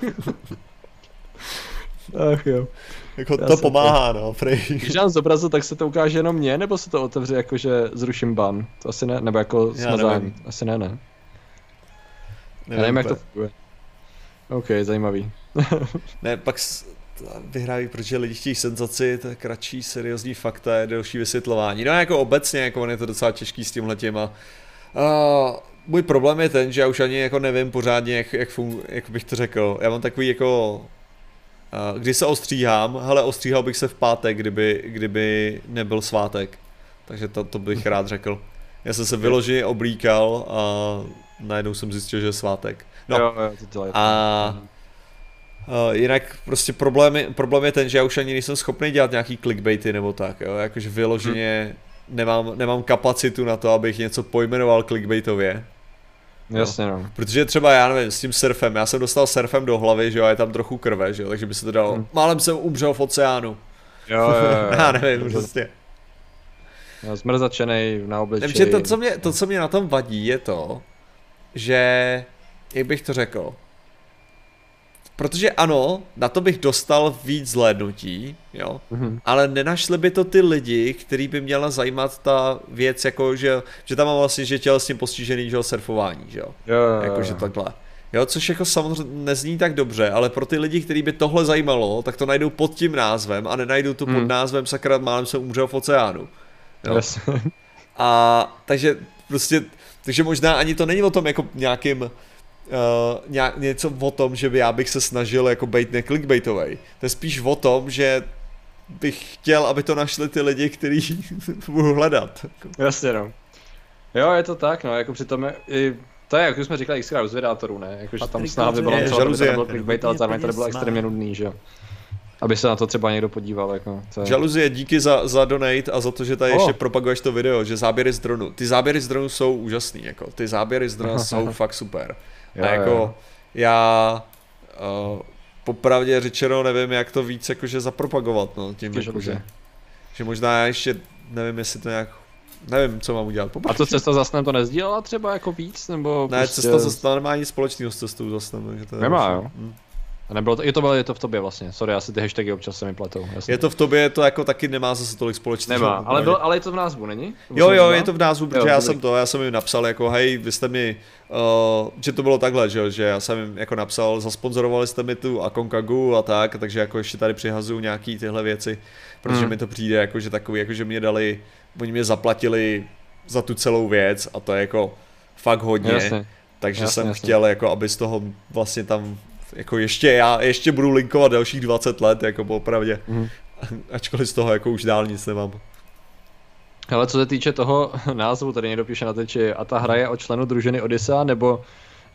Ach jo. Jako já to pomáhá, to... no, prej. Když dám zobrazu, tak se to ukáže jenom mě, nebo se to otevře jako, že zruším ban? To asi ne, nebo jako smazání? Asi ne, ne. Nevím, nevím jak to funguje. OK, zajímavý. (laughs) ne, pak vyhrávají, protože lidi chtějí senzaci, to je kratší, seriózní fakta, je delší vysvětlování. No jako obecně, jako on je to docela těžký s tímhletím a uh, můj problém je ten, že já už ani jako nevím pořádně, jak, jak, fun, jak bych to řekl. Já mám takový jako uh, když se ostříhám, hele, ostříhal bych se v pátek, kdyby, kdyby nebyl svátek. Takže to, to bych rád řekl. Já jsem se vyloženě oblíkal a najednou jsem zjistil, že je svátek. No jo, jo, to dělají. A Uh, jinak prostě problém je, problém je ten, že já už ani nejsem schopný dělat nějaký clickbaity nebo tak, jo, jakože vyloženě hmm. nemám, nemám kapacitu na to, abych něco pojmenoval clickbaitově. Jasně no. Protože třeba já nevím, s tím surfem, já jsem dostal surfem do hlavy, že jo, a je tam trochu krve, že jo, takže by se to dalo, hmm. málem jsem umřel v oceánu. Jo, jo, jo. (laughs) já nevím, prostě. No, zmrzačenej na obličeji. Takže to co, mě, to, co mě na tom vadí, je to, že, jak bych to řekl, Protože ano, na to bych dostal víc zhlédnutí, jo, mm-hmm. ale nenašli by to ty lidi, který by měla zajímat ta věc, jako že, že tam mám vlastně, že tělesně postižený, že surfování, že jo, jo, jakože takhle. Jo, což jako samozřejmě nezní tak dobře, ale pro ty lidi, kteří by tohle zajímalo, tak to najdou pod tím názvem a nenajdou to pod Hmm. názvem Sakra málem jsem umřel v oceánu. Jo. A takže prostě, takže možná ani to není o tom jako nějakým, uh, nějak, něco o tom, že by já bych se snažil jako být neclickbaitovej. To je spíš o tom, že bych chtěl, aby to našli ty lidi, kteří (laughs) budu hledat. Jasně no. Jo, je to tak, no, jako přitom je, i, to je, jak už jsme říkali, xkrát u zvědátorů, ne? Jako, že tam snaha vybalancovala, je aby to žaluzie. nebyl clickbait, ale zároveň to bylo extrémně nudný, že jo. Aby se na to třeba někdo podíval, jako, to je... Žaluzie, díky za, za donate a za to, že tady O. ještě propaguješ to video, že záběry z dronu. Ty záběry z dronu jsou úžasný, jako. Ty záběry z dronu (laughs) jsou fakt super. Jo, a jako jo. já uh, popravdě řečeno nevím, jak to víc jakože zapropagovat, no, tím jako, že, že možná já ještě nevím, jestli to nějak, nevím, co mám udělat. A Popravdě. to cesta za snem to nezdílela třeba jako víc, nebo Ne, prostě... cesta zase nemá nic společného s cestou takže to je Nemá, jo? Hm. A nebylo to, je to, bylo, je to v tobě vlastně, sorry, asi ty hashtagy občas se mi pletou, jasně. Je to v tobě, to jako taky nemá zase tolik společného. Nemá, ale, popravdě. byl, ale je to v názvu, není? Nebo Jo, jo, je to v názvu, protože Jo, já jsem to, já jsem jim napsal jako, hej, vy jste mi, uh, že to bylo takhle, že, jo, že já jsem jim jako napsal, zasponzorovali jste mi tu Akonkagu a tak, takže jako ještě tady přihazuju nějaký tyhle věci, protože Hmm. mi to přijde jako, že takový, jako že mě dali, oni mě zaplatili za tu celou věc a to je jako fakt hodně, Jasně. takže jasně, jsem jasně. chtěl jako, aby z toho vlastně tam, jako ještě já, ještě budu linkovat dalších 20 let, jako popravdě, Mhm. ačkoliv z toho jako už dál nic nemám. Ale co se týče toho (laughs) názvu, tady někdo píše na teči, a ta hra je o členu družiny Odyssea, nebo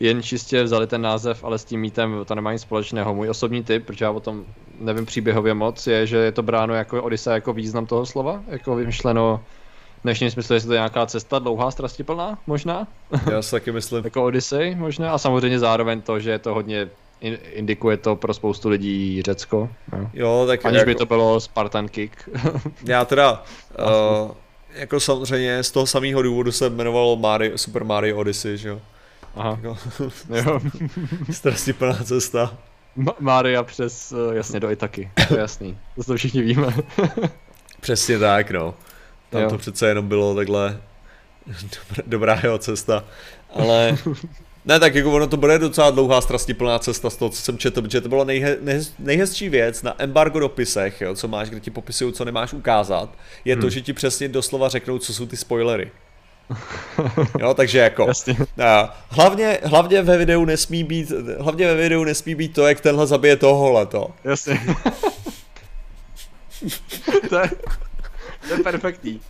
jen čistě vzali ten název, ale s tím mítem to nemá nic společného. Můj osobní tip, protože já o tom nevím příběhově moc, je, že je to bráno jako Odyssea jako význam toho slova, jako vymyšleno v dnešním smyslu, jestli to je nějaká cesta dlouhá, strastiplná, možná, Já si taky myslím. (laughs) jako Odyssey možná, a samozřejmě zároveň to, že je to hodně, in- indikuje to pro spoustu lidí Řecko, jo. Jo, tak Aniž jako... by to bylo Spartan Kick. (laughs) Já teda, (laughs) uh, jako samozřejmě z toho samého důvodu se jmenoval Mario, Super Mario Odyssey, že jo. Aha, Jako, (laughs) jo. Strasti plná cesta. Ma- Mária přes, eh, jasně, do Itaky, to je jasný, to to všichni víme. Přesně tak, no. Tam Jo. to přece jenom bylo takhle dobrá, dobrá jeho cesta. Ale ne, tak jako ono to bude docela dlouhá strastiplná cesta z toho, co jsem četl, protože to bylo nejhe, nejhez, nejhezčí věc na embargo dopisech, jo, co máš, kde ti popisují, co nemáš ukázat, je to, Hmm. že ti přesně doslova řeknou, co jsou ty spoilery. Jo, takže jako, (laughs) Jasně. a hlavně, hlavně ve videu nesmí být, hlavně ve videu nesmí být to, jak tenhle zabije tohohle to. Jasně. (laughs) to, je, to je perfektní.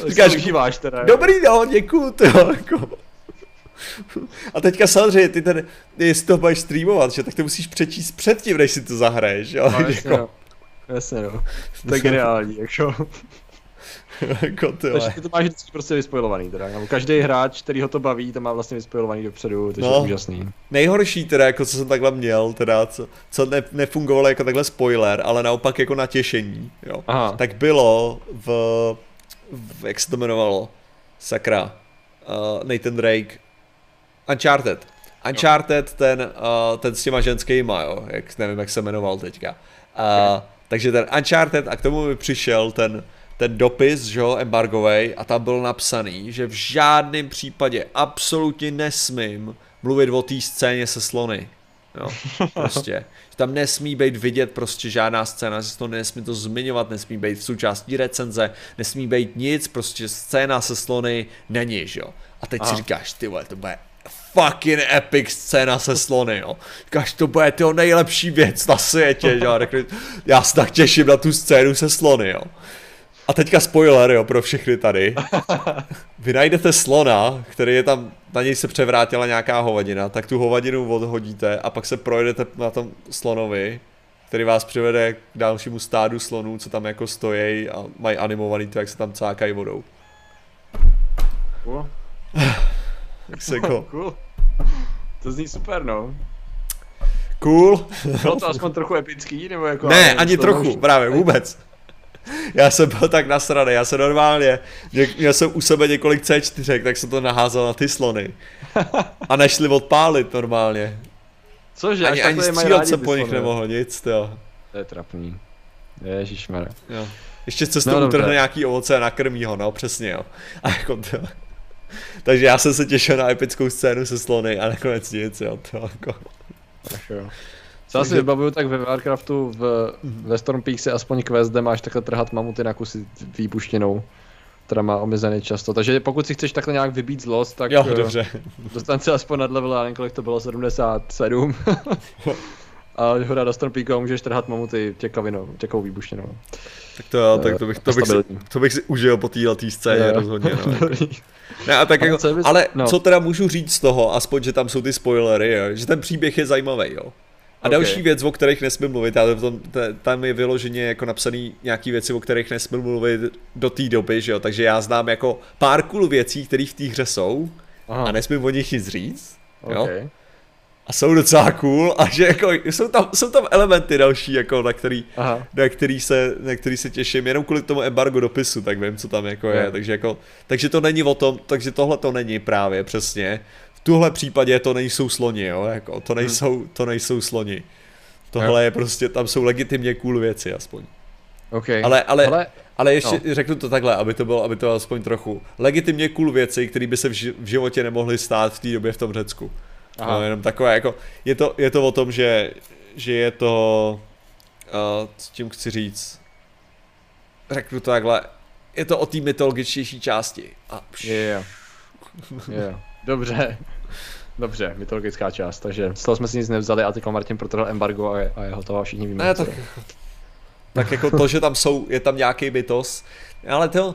To Říkáš- užíváš teda. jo. Dobrý, no, děkuju, to jako. (laughs) A teďka samozřejmě, ty ten, jestli to budeš streamovat, že, tak to musíš přečíst předtím, než si to zahraješ, jo. No, jasně, jako, no. Jasně, no. (laughs) To je geniální, jako. (laughs) jako ty Takže ty to máš vždycky prostě vyspojovaný teda. Každý hráč, který ho to baví, to má vlastně vyspojovaný dopředu, to je No. úžasný. Nejhorší teda, jako co jsem takhle měl, teda, co, co ne, nefungovalo jako takhle spoiler, ale naopak jako natěšení, jo. Aha, tak bylo v, v jak se to jmenovalo, sakra, uh, Nathan Drake, Uncharted. Uncharted, ten, uh, ten s těma ženskýma, jo, jak, nevím, jak se jmenoval teďka. Uh, takže ten Uncharted a k tomu mi přišel ten, ten dopis, že jo, embargovej a tam byl napsaný, že v žádném případě absolutně nesmím mluvit o té scéně se slony. Jo, (laughs) prostě. Že tam nesmí být vidět prostě žádná scéna, že to nesmí to zmiňovat, nesmí být součástí recenze, nesmí být nic, prostě scéna se slony není, že jo. A teď si Aha. říkáš, ty vole, to bude fucking epic scéna se slony, jo. Říkáš, to bude tyho nejlepší věc na světě, jo. Řekli, já se tak těším na tu scénu se slony, jo. A teďka spoiler, jo, pro všechny tady. (laughs) Vy najdete slona, který je tam, na něj se převrátila nějaká hovadina, tak tu hovadinu odhodíte a pak se projedete na tom slonovi, který vás přivede k dalšímu stádu slonů, co tam jako stojí a mají animovaný to, jak se tam cákají vodou. cool. (sighs) Tak se jako, (laughs) cool. (laughs) To zní super, no. cool. Bylo to aspoň trochu epický, nebo jako... Ne, ani trochu, už- právě vůbec. Já jsem byl tak nasraný, já jsem normálně, měl jsem u sebe několik C4, tak jsem to naházel na ty slony. A nešli odpálit normálně. Cože, Ani, ani střílet se po nich slony. nemohlo nic, jo. To je trapný. Ježišmarja. jo. Ještě cestou No, no, utrhne nějaký ovoce a nakrmí ho, no přesně jo. A jako to, Takže já jsem se těšil na epickou scénu se slony a nakonec nic, jo, to jako... Ach jo. Co si vybavuju, tak ve Warcraftu v, ve Storm Peaksi aspoň quest, kde máš takhle trhat mamuty na kusy výbuštěnou která má omezený často. Takže pokud si chceš takhle nějak vybít zlost, tak jo, dobře. dostan se aspoň nad level, já nevím, kolik to bylo, 77. (laughs) a hora do Stormpeaku a můžeš trhat mamuty těkavinou, těkou výbušněnou. Tak to jo, tak to bych, to bych, si, to bych si užil po této scéně jo, rozhodně. No. (laughs) ne, a tak jako, ale no. co teda můžu říct z toho, aspoň, že tam jsou ty spoilery, jo, že ten příběh je zajímavý, jo. A okay. další věc, o kterých nesmím mluvit, ale tom, tam je vyloženě jako napsaný nějaký věci, o kterých nesmím mluvit do té doby, že jo, takže já znám jako pár cool věcí, které v té hře jsou Aha. a nesmím o nich nic říct, jo. A jsou docela cool a že jako jsou tam, jsou tam elementy další, jako na který, na který, se, na který se těším, jenom kvůli tomu embargo dopisu, tak vím, co tam jako je, takže jako, takže to není o tom, takže tohle to není právě přesně, tuhle případě to nejsou sloni, jo, jako, to, hmm. nejsou, to nejsou sloni. Tohle jo. je prostě, tam jsou legitimně cool věci aspoň. Okay. Ale, ale, ale, ale ještě no. řeknu to takhle, aby to bylo, aby to bylo aspoň trochu. Legitimně cool věci, které by se v, v životě nemohly stát v té době v tom Řecku. Aha. No, jenom takové, jako, je to, je to o tom, že, že je to, uh, s tím chci říct, řeknu to takhle, je to o té mytologičtější části. A yeah. yeah. Dobře. Dobře, mytologická část, takže z toho jsme si nic nevzali a teď Martin protrhl embargo a je, a je hotová, všichni víme. Ne, tak, tak jako to, že tam jsou, je tam nějaký mytos, ale to,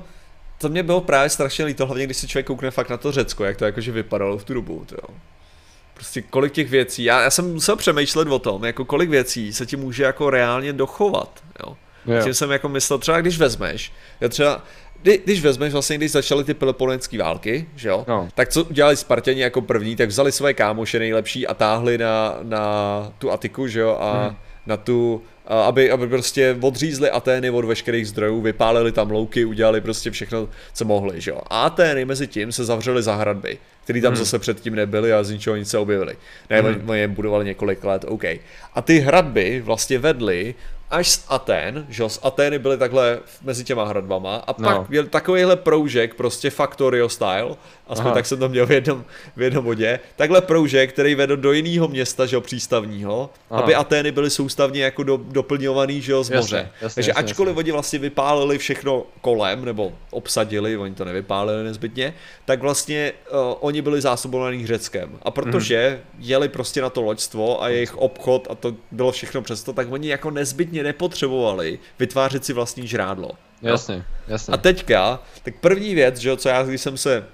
to mě bylo právě strašně líto, hlavně když si člověk koukne fakt na to Řecko, jak to jakože vypadalo v tu dobu, to jo. Prostě kolik těch věcí, já, já jsem musel přemýšlet o tom, jako kolik věcí se ti může jako reálně dochovat, jo. jo. Tím jsem jako myslel, třeba když vezmeš, já třeba, kdy, když vezmeš vlastně, když začaly ty peloponenské války, že jo, no. tak co udělali Spartěni jako první, tak vzali své kámoše nejlepší a táhli na, na tu Atiku, že jo, a hmm. na tu, aby, aby prostě odřízli Atény od veškerých zdrojů, vypálili tam louky, udělali prostě všechno, co mohli, že jo. A Atény mezi tím se zavřely za hradby, které tam hmm. zase předtím nebyly a z ničeho nic se objevily. Ne, hmm. oni je budovali několik let, OK. A ty hradby vlastně vedly až z Aten, že z Atény byly takhle mezi těma hradbama a no. pak byl takovýhle proužek, prostě Factorio style, aspoň Aha. tak jsem to měl v jednom, v jednom bodě, takhle proužek, který vedl do jiného města, že jo, přístavního, Aha. aby Atény byly soustavně jako do, doplňovaný, že jo, z moře. Jasně, jasně, Takže jasně, ačkoliv jasně. oni vlastně vypálili všechno kolem, nebo obsadili, oni to nevypálili nezbytně, tak vlastně uh, oni byli zásobovaní Řeckem. A protože hmm. jeli prostě na to loďstvo a jejich obchod a to bylo všechno přesto, tak oni jako nezbytně nepotřebovali vytvářet si vlastní žrádlo. Jasně, jasně. A teďka, tak první věc, že jo, co já, když jsem se,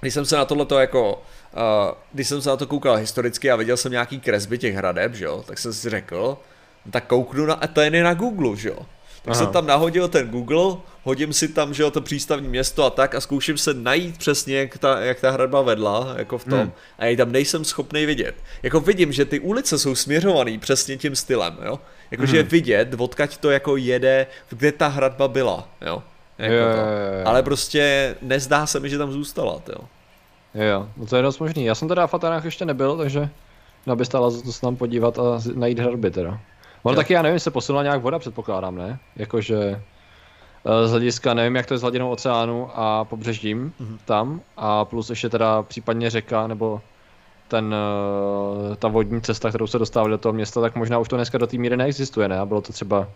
když jsem se na tohleto jako, uh, když jsem se na to koukal historicky a viděl jsem nějaký kresby těch hradeb, že jo, tak jsem si řekl, no tak kouknu na Atény na Google, že jo. Tak Aha. jsem tam nahodil ten Google, hodím si tam, že jo, to přístavní město a tak a zkouším se najít přesně, jak ta, jak ta hradba vedla, jako v tom. Hmm. A já tam nejsem schopný vidět. Jako vidím, že ty ulice jsou směřované přesně tím stylem, jo. Jakože hmm. vidět, odkaď to jako jede, kde ta hradba byla, jo. Jako jo, to. Jo, jo. Ale prostě nezdá se mi, že tam zůstala, jo. Jo, no to je dost možný. Já jsem teda v Atenách ještě nebyl, takže by stála za to se tam podívat a najít hradby teda. Ono taky, já nevím, se posunula nějak voda, předpokládám, ne? Jakože eh, z hlediska, nevím, jak to je s hladinou oceánu a pobřežím mm-hmm. tam a plus ještě teda případně řeka nebo ten, eh, ta vodní cesta, kterou se dostávali do toho města, tak možná už to dneska do té míry neexistuje, ne? A bylo to třeba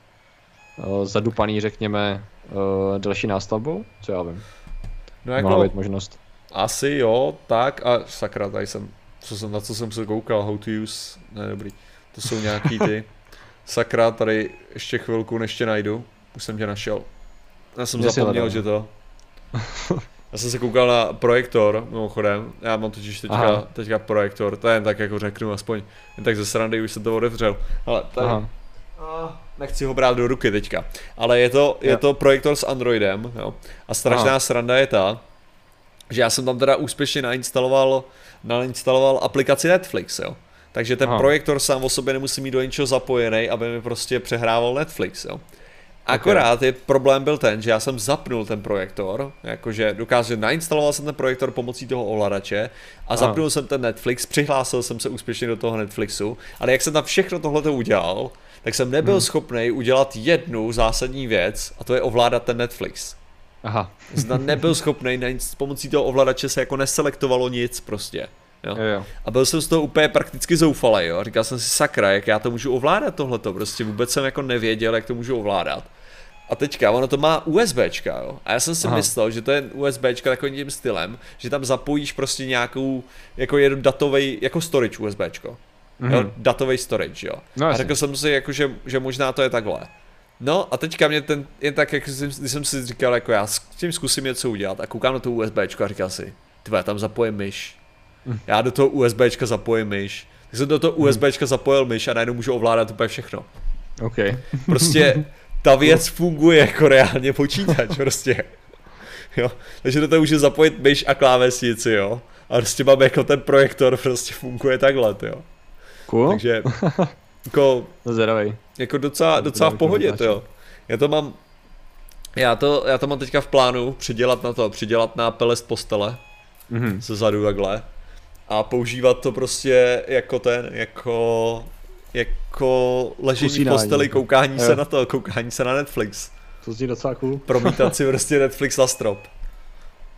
eh, zadupaný, řekněme, další nástavbou, co já vím. No jako, Mohla být možnost. Asi jo, tak a sakra, tady jsem, co jsem, na co jsem se koukal, how to use, ne dobrý, to jsou nějaký ty, (laughs) sakra, tady ještě chvilku, než tě najdu, už jsem tě našel. Já jsem Mě zapomněl, že to. (laughs) Já jsem se koukal na projektor, mimochodem, já mám totiž teďka, teďka projektor, to jen tak jako řeknu, aspoň jen tak ze srandy už se to odevřel. Ale tady, Aha. nechci ho brát do ruky teďka, ale je to, je to projektor s Androidem, jo. A strašná Aha. sranda je ta, že já jsem tam teda úspěšně nainstaloval, nainstaloval aplikaci Netflix, jo. Takže ten Aha. projektor sám o sobě nemusí mít do něčeho zapojený, aby mi prostě přehrával Netflix, jo. Akorát okay. je problém byl ten, že já jsem zapnul ten projektor, jakože dokázal, nainstaloval jsem ten projektor pomocí toho ovladače a zapnul jsem ten Netflix, přihlásil jsem se úspěšně do toho Netflixu, ale jak jsem tam všechno tohle udělal, tak jsem nebyl hmm. schopný udělat jednu zásadní věc a to je ovládat ten Netflix. Aha. Zda nebyl schopný, na nic, pomocí toho ovladače se jako neselektovalo nic prostě. Jo? Jo, jo. A byl jsem z toho úplně prakticky zoufalý, jo. Říkal jsem si, sakra, jak já to můžu ovládat tohleto, prostě vůbec jsem jako nevěděl, jak to můžu ovládat. A teďka, ono to má USBčka, jo. A já jsem si Aha. myslel, že to je USBčka takovým tím stylem, že tam zapojíš prostě nějakou, jako jeden datový, jako storage USBčko. Mm-hmm. Jo, datový storage, jo. No a řekl jsem si, jako, že, že možná to je takhle. No a teďka mě ten, jen tak, jak jsem, když jsem si říkal, jako já s tím zkusím něco udělat a koukám na to USBčko a říkal si, ty tam zapojím myš. Já do toho USBčka zapojím myš. Tak jsem do toho USBčka zapojil myš a najednou můžu ovládat úplně všechno. OK. Prostě (laughs) ta věc funguje jako reálně počítač, (laughs) prostě. Jo, takže do toho můžu zapojit myš a klávesnici, jo. A prostě mám jako ten projektor, prostě funguje takhle, jo. Cool. Takže, (laughs) jako, Zvědavej. jako docela, docela v pohodě, to jo. Já to mám, já to, já to mám teďka v plánu přidělat na to, přidělat na pelest postele, Mhm. ze zadu takhle. A používat to prostě jako ten, jako, jako ležení v Usínání. posteli, koukání Jo. se na to, koukání se na Netflix. To zní docela cool. Promítat si (laughs) prostě Netflix na strop.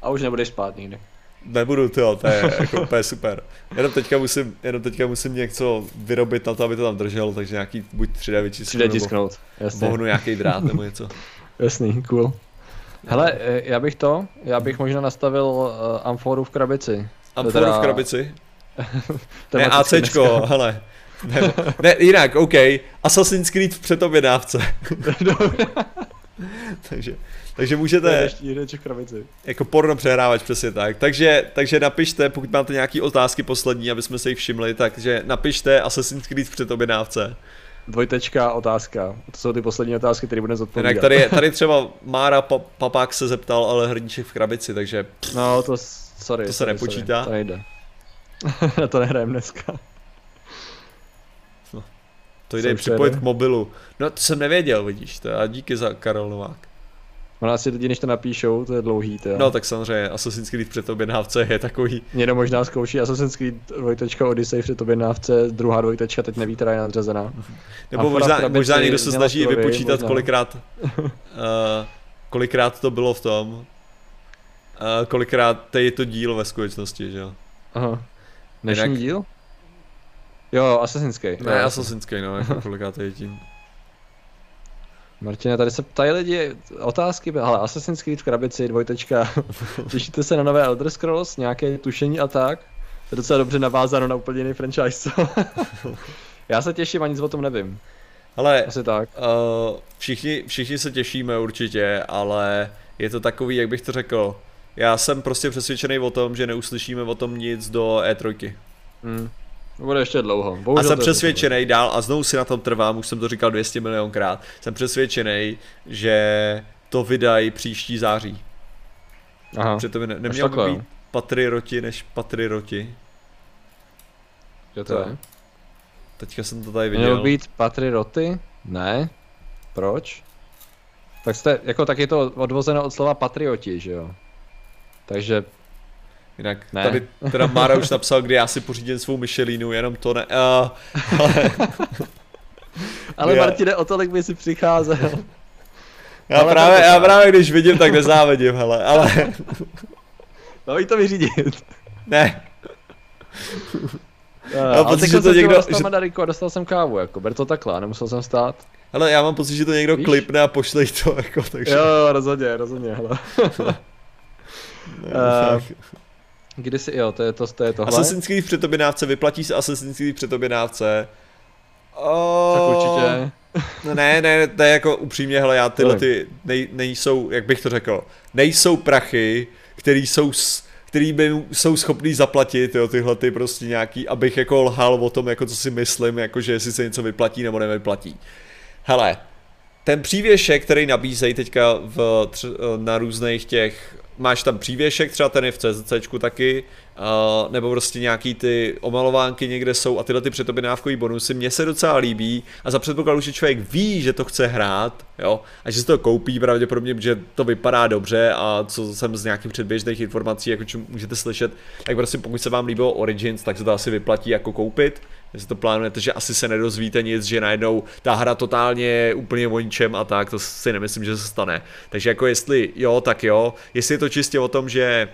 A už nebudeš spát nikdy. Nebudu, to, to je (laughs) jako úplně super. Jenom teďka musím, jenom teďka musím něco vyrobit na to, aby to tam drželo, takže nějaký buď 3D vytisknout, 3D nebo tisknout. Jasně. vohnu nějaký drát nebo něco. (laughs) Jasný, cool. Hele, eh, já bych to, já bych možná nastavil uh, amforu v krabici. Amforu teda- v krabici? To je Ne, ACčko, dneska. hele. (laughs) Ne, ne, jinak, OK. Assassin's Creed v předobjednávce. (laughs) takže, takže můžete krabici. jako porno přehrávač přesně tak. Takže, takže napište, pokud máte nějaké otázky poslední, aby jsme se jich všimli, takže napište Assassin's Creed v předobjednávce. Dvojtečka, otázka. To jsou ty poslední otázky, které budeme zodpovídat. Jinak tady, (laughs) tady třeba Mára pa, Papák se zeptal, ale hrníček v krabici, takže No, to, sorry. To se sorry, nepočítá? Sorry, to nejde. Na to nehrajeme dneska. To jde Jsem připojit k mobilu. No to jsem nevěděl, vidíš, to a díky za Karol Novák. Ono asi lidi, než to napíšou, to je dlouhý, to. No tak samozřejmě Assassin's Creed v předobjednávce je takový, Někdo možná zkouší Assassin's Creed dvojtečka Odyssey před objednávce, druhá dvojtečka teď neví, která je nadřazená. Nebo v možná, krabici možná někdo se snaží slovy, vypočítat, možná. kolikrát, uh, (laughs) kolikrát to bylo v tom, uh, kolikrát je to díl ve skutečnosti, že jo? Aha. Dnešní Jinak- díl? Jo, Assassin's Creed. Ne, Creed, no, jako (laughs) kolikrát je tím. Martine, tady se ptají lidi otázky, ale Assassin's Creed v krabici, dvojtečka. (laughs) Těšíte se na nové Elder Scrolls, nějaké tušení a tak? To je docela dobře navázáno na úplně jiný franchise? (laughs) Já se těším a nic o tom nevím. Ale Asi tak. uh, všichni, všichni se těšíme určitě, ale je to takový, jak bych to řekl, já jsem prostě přesvědčený o tom, že neuslyšíme o tom nic do E3. Hmm. To bude ještě dlouho. A Bohužel jsem to je přesvědčený dál, a znovu si na tom trvám, už jsem to říkal 200 milionkrát, jsem přesvědčený, že to vydají příští září. Aha. Že to by ne, nemělo by být Patriroti než Patriroti. Že to je? Teďka jsem to tady Mělo viděl. být patrioty? Ne. Proč? Tak jste, jako tak je to odvozeno od slova patrioti, že jo? Takže, Jinak Ne. tady teda Mára už napsal, kdy já si pořídím svou Michelinu, jenom to ne. Uh, ale (laughs) ale Já- Martine, o tolik by si přicházel. (laughs) já, Ale právě, já právě když vidím, tak nezávidím, hele, ale (laughs) No jí to vyřídit. ne. Uh, mám ale pocit, že to se někdo- dostal že- Madariku a dostal jsem kávu, jako, ber to takhle, a nemusel jsem stát. Hele, já mám pocit, že to někdo Víš? klipne a pošle jí to, jako, takže. Jo, jo, rozhodně, rozhodně, hele. Ne, eh, tak. Kdy si, jo, to je to, to je tohle. Assassin's Creed v předobědnávce, vyplatí se Assassin's Creed v předobědnávce. Tak Oh, určitě. No ne, ne, to je jako upřímně, hele, já tyhle ty nej, nejsou, jak bych to řekl, nejsou prachy, který jsou, s- který by jsou schopný zaplatit, jo, tyhle ty prostě nějaký, abych jako lhal o tom, jako co si myslím, jako že jestli se něco vyplatí nebo nevyplatí. Hele, ten přívěšek, který nabízejí teďka v, na různých těch, máš tam přívěšek, třeba ten je v CZCčku taky, uh, nebo prostě nějaký ty omalovánky někde jsou a tyhle ty předobjednávkový bonusy, mně se docela líbí a za předpokladu, že člověk ví, že to chce hrát, jo, a že si to koupí pravděpodobně, že to vypadá dobře a co jsem z nějakých předběžných informací, jako můžete slyšet, tak prostě pokud se vám líbilo Origins, tak se to asi vyplatí jako koupit, Jestli to plánujete, že asi se nedozvíte nic, že najednou ta hra totálně je úplně o a tak, to si nemyslím, že se stane. Takže jako jestli jo, tak jo. Jestli je to čistě o tom, že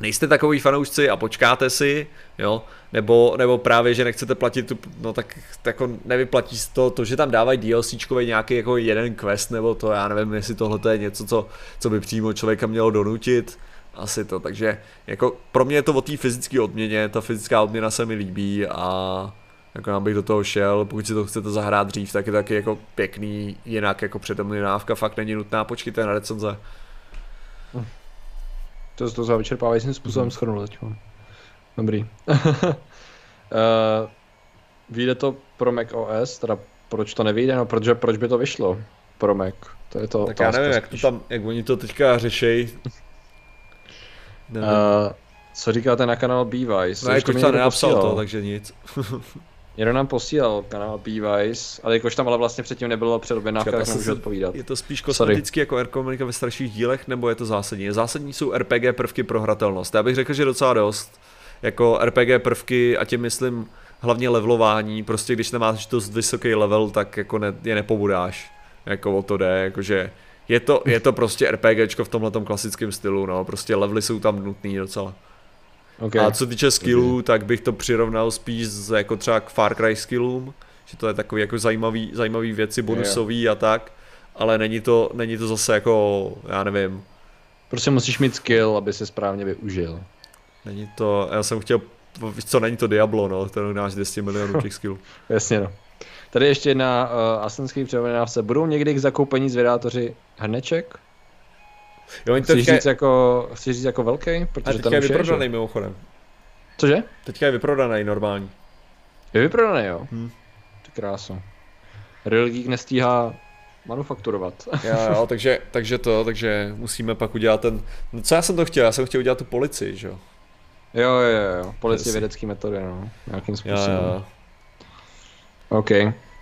nejste takový fanoušci a počkáte si, jo, nebo, nebo právě, že nechcete platit tu, no tak jako nevyplatí to, to, že tam dávají DLCčkový nějaký jako jeden quest, nebo to, já nevím, jestli tohle je něco, co, co by přímo člověka mělo donutit, asi to, takže jako pro mě je to o té fyzické odměně, ta fyzická odměna se mi líbí a jako já bych do toho šel, pokud si to chcete zahrát dřív, tak je taky jako pěkný, jinak jako předomlinávka fakt není nutná, počkejte na recenze. Hm. To, to za vyčerpávajícím způsobem mm. schrnul teď. Dobrý. uh, (laughs) vyjde to pro Mac OS, teda proč to nevyjde, no protože proč by to vyšlo pro Mac, to je to Tak já nevím, jak, to tam, jak oni to teďka Uh, co říkáte na kanál B-Vice? No, jakož to nenapsal to, takže nic. (laughs) Někdo nám posílal kanál B-Vice, ale jakož tam ale vlastně předtím nebylo přerobená, tak nemůžu odpovídat. Je to spíš kosmetický jako r ve starších dílech, nebo je to zásadní? Zásadní jsou RPG prvky pro hratelnost. Já bych řekl, že docela dost. Jako RPG prvky, a tím myslím hlavně levelování, prostě když nemáš dost vysoký level, tak jako ne, je nepobudáš. Jako o to jde, jakože je to, je to prostě RPGčko v tomhle klasickém stylu, no, prostě levely jsou tam nutný docela. Okay. A co týče skillů, okay. tak bych to přirovnal spíš z, jako třeba k Far Cry skillům, že to je takový jako zajímavý, zajímavý věci, bonusový yeah. a tak, ale není to, není to zase jako, já nevím. Prostě musíš mít skill, aby se správně využil. Není to, já jsem chtěl, víš co, není to Diablo, no, ten máš 200 milionů těch (laughs) skillů. Jasně, no. Tady ještě jedna uh, asenský převodnářce. Budou někdy k zakoupení zvědátoři hrneček? Jo, oni chceš, říct jako, chceš říct jako velký? Protože A teďka je vyprodaný mimochodem. Cože? Teďka je vyprodaný normální. Je vyprodaný, jo? Hmm. Ty krásu. Real Geek nestíhá manufakturovat. (laughs) jo, jo, takže, takže to, takže musíme pak udělat ten, no co já jsem to chtěl, já jsem chtěl udělat tu policii, že jo? Jo, jo, jo, policie vědecký metody, no, nějakým způsobem. Jo, jo. OK.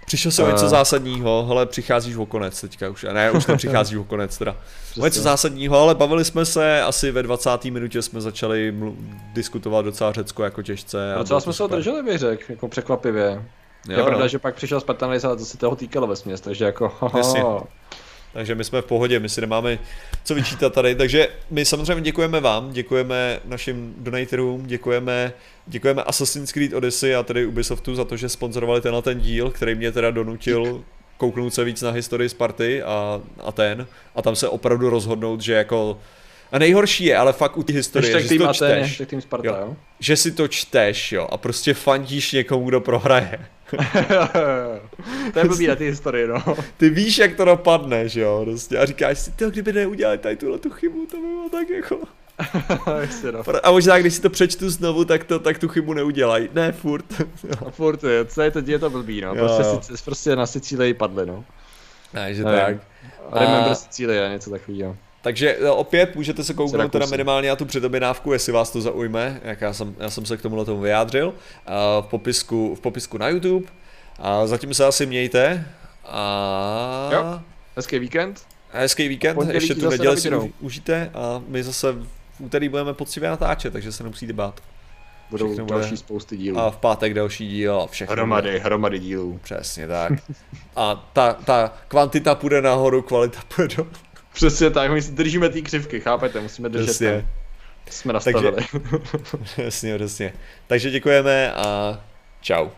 Přišel jsem uh... něco zásadního, ale přicházíš o konec teďka už. A ne, už nepřicházíš o konec teda. O něco zásadního, ale bavili jsme se, asi ve 20. minutě jsme začali mlu- diskutovat docela Řecko jako těžce. Docela jsme se drželi, bych řekl, jako překvapivě. Jo, je pravda, no. že pak přišel Spartan a to se toho týkalo ve směs, takže jako... Jasně. Takže my jsme v pohodě, my si nemáme co vyčítat tady. Takže my samozřejmě děkujeme vám, děkujeme našim donatorům, děkujeme, děkujeme Assassin's Creed Odyssey a tedy Ubisoftu za to, že sponzorovali tenhle ten díl, který mě teda donutil kouknout se víc na historii Sparty a, a ten. A tam se opravdu rozhodnout, že jako a nejhorší je, ale fakt u té historie, že si to čteš, tým Sparta, jo, jo? že si to čteš, jo, a prostě fandíš někomu, kdo prohraje. (laughs) to je blbý na ty historie, no. Ty víš, jak to dopadne, že jo, prostě, a říkáš si, ty, kdyby neudělali tady tuhle tu chybu, to by bylo tak jako... (laughs) no. A možná, když si to přečtu znovu, tak, to, tak tu chybu neudělají. Ne, furt. a furt, je, co je to, je to blbý, no. Prostě, jo, jo. Si, prostě na Sicílii padly, no. Ne, že tak. Remember a... Sicília, něco takového. Takže e, opět můžete se kouknout teda minimálně na tu předobědávku, jestli vás to zaujme, jak já jsem, já jsem se k tomuhle tomu vyjádřil, v popisku, v popisku na YouTube. A zatím se asi mějte. A... Jo, hezký víkend. Hezký víkend, Pondělí ještě tu neděli si užijte a my zase v úterý budeme poctivě natáčet, takže se nemusíte bát. Budou všechno další bude... spousty dílů. A v pátek další díl a všechno. Hromady, bude. hromady dílů. Přesně tak. a ta, ta kvantita půjde nahoru, kvalita půjde dolů. Přesně tak, my si držíme ty křivky, chápete, musíme držet Přesně. tam. Jsme nastavili. Takže, (laughs) jasně, jasně. Takže děkujeme a čau.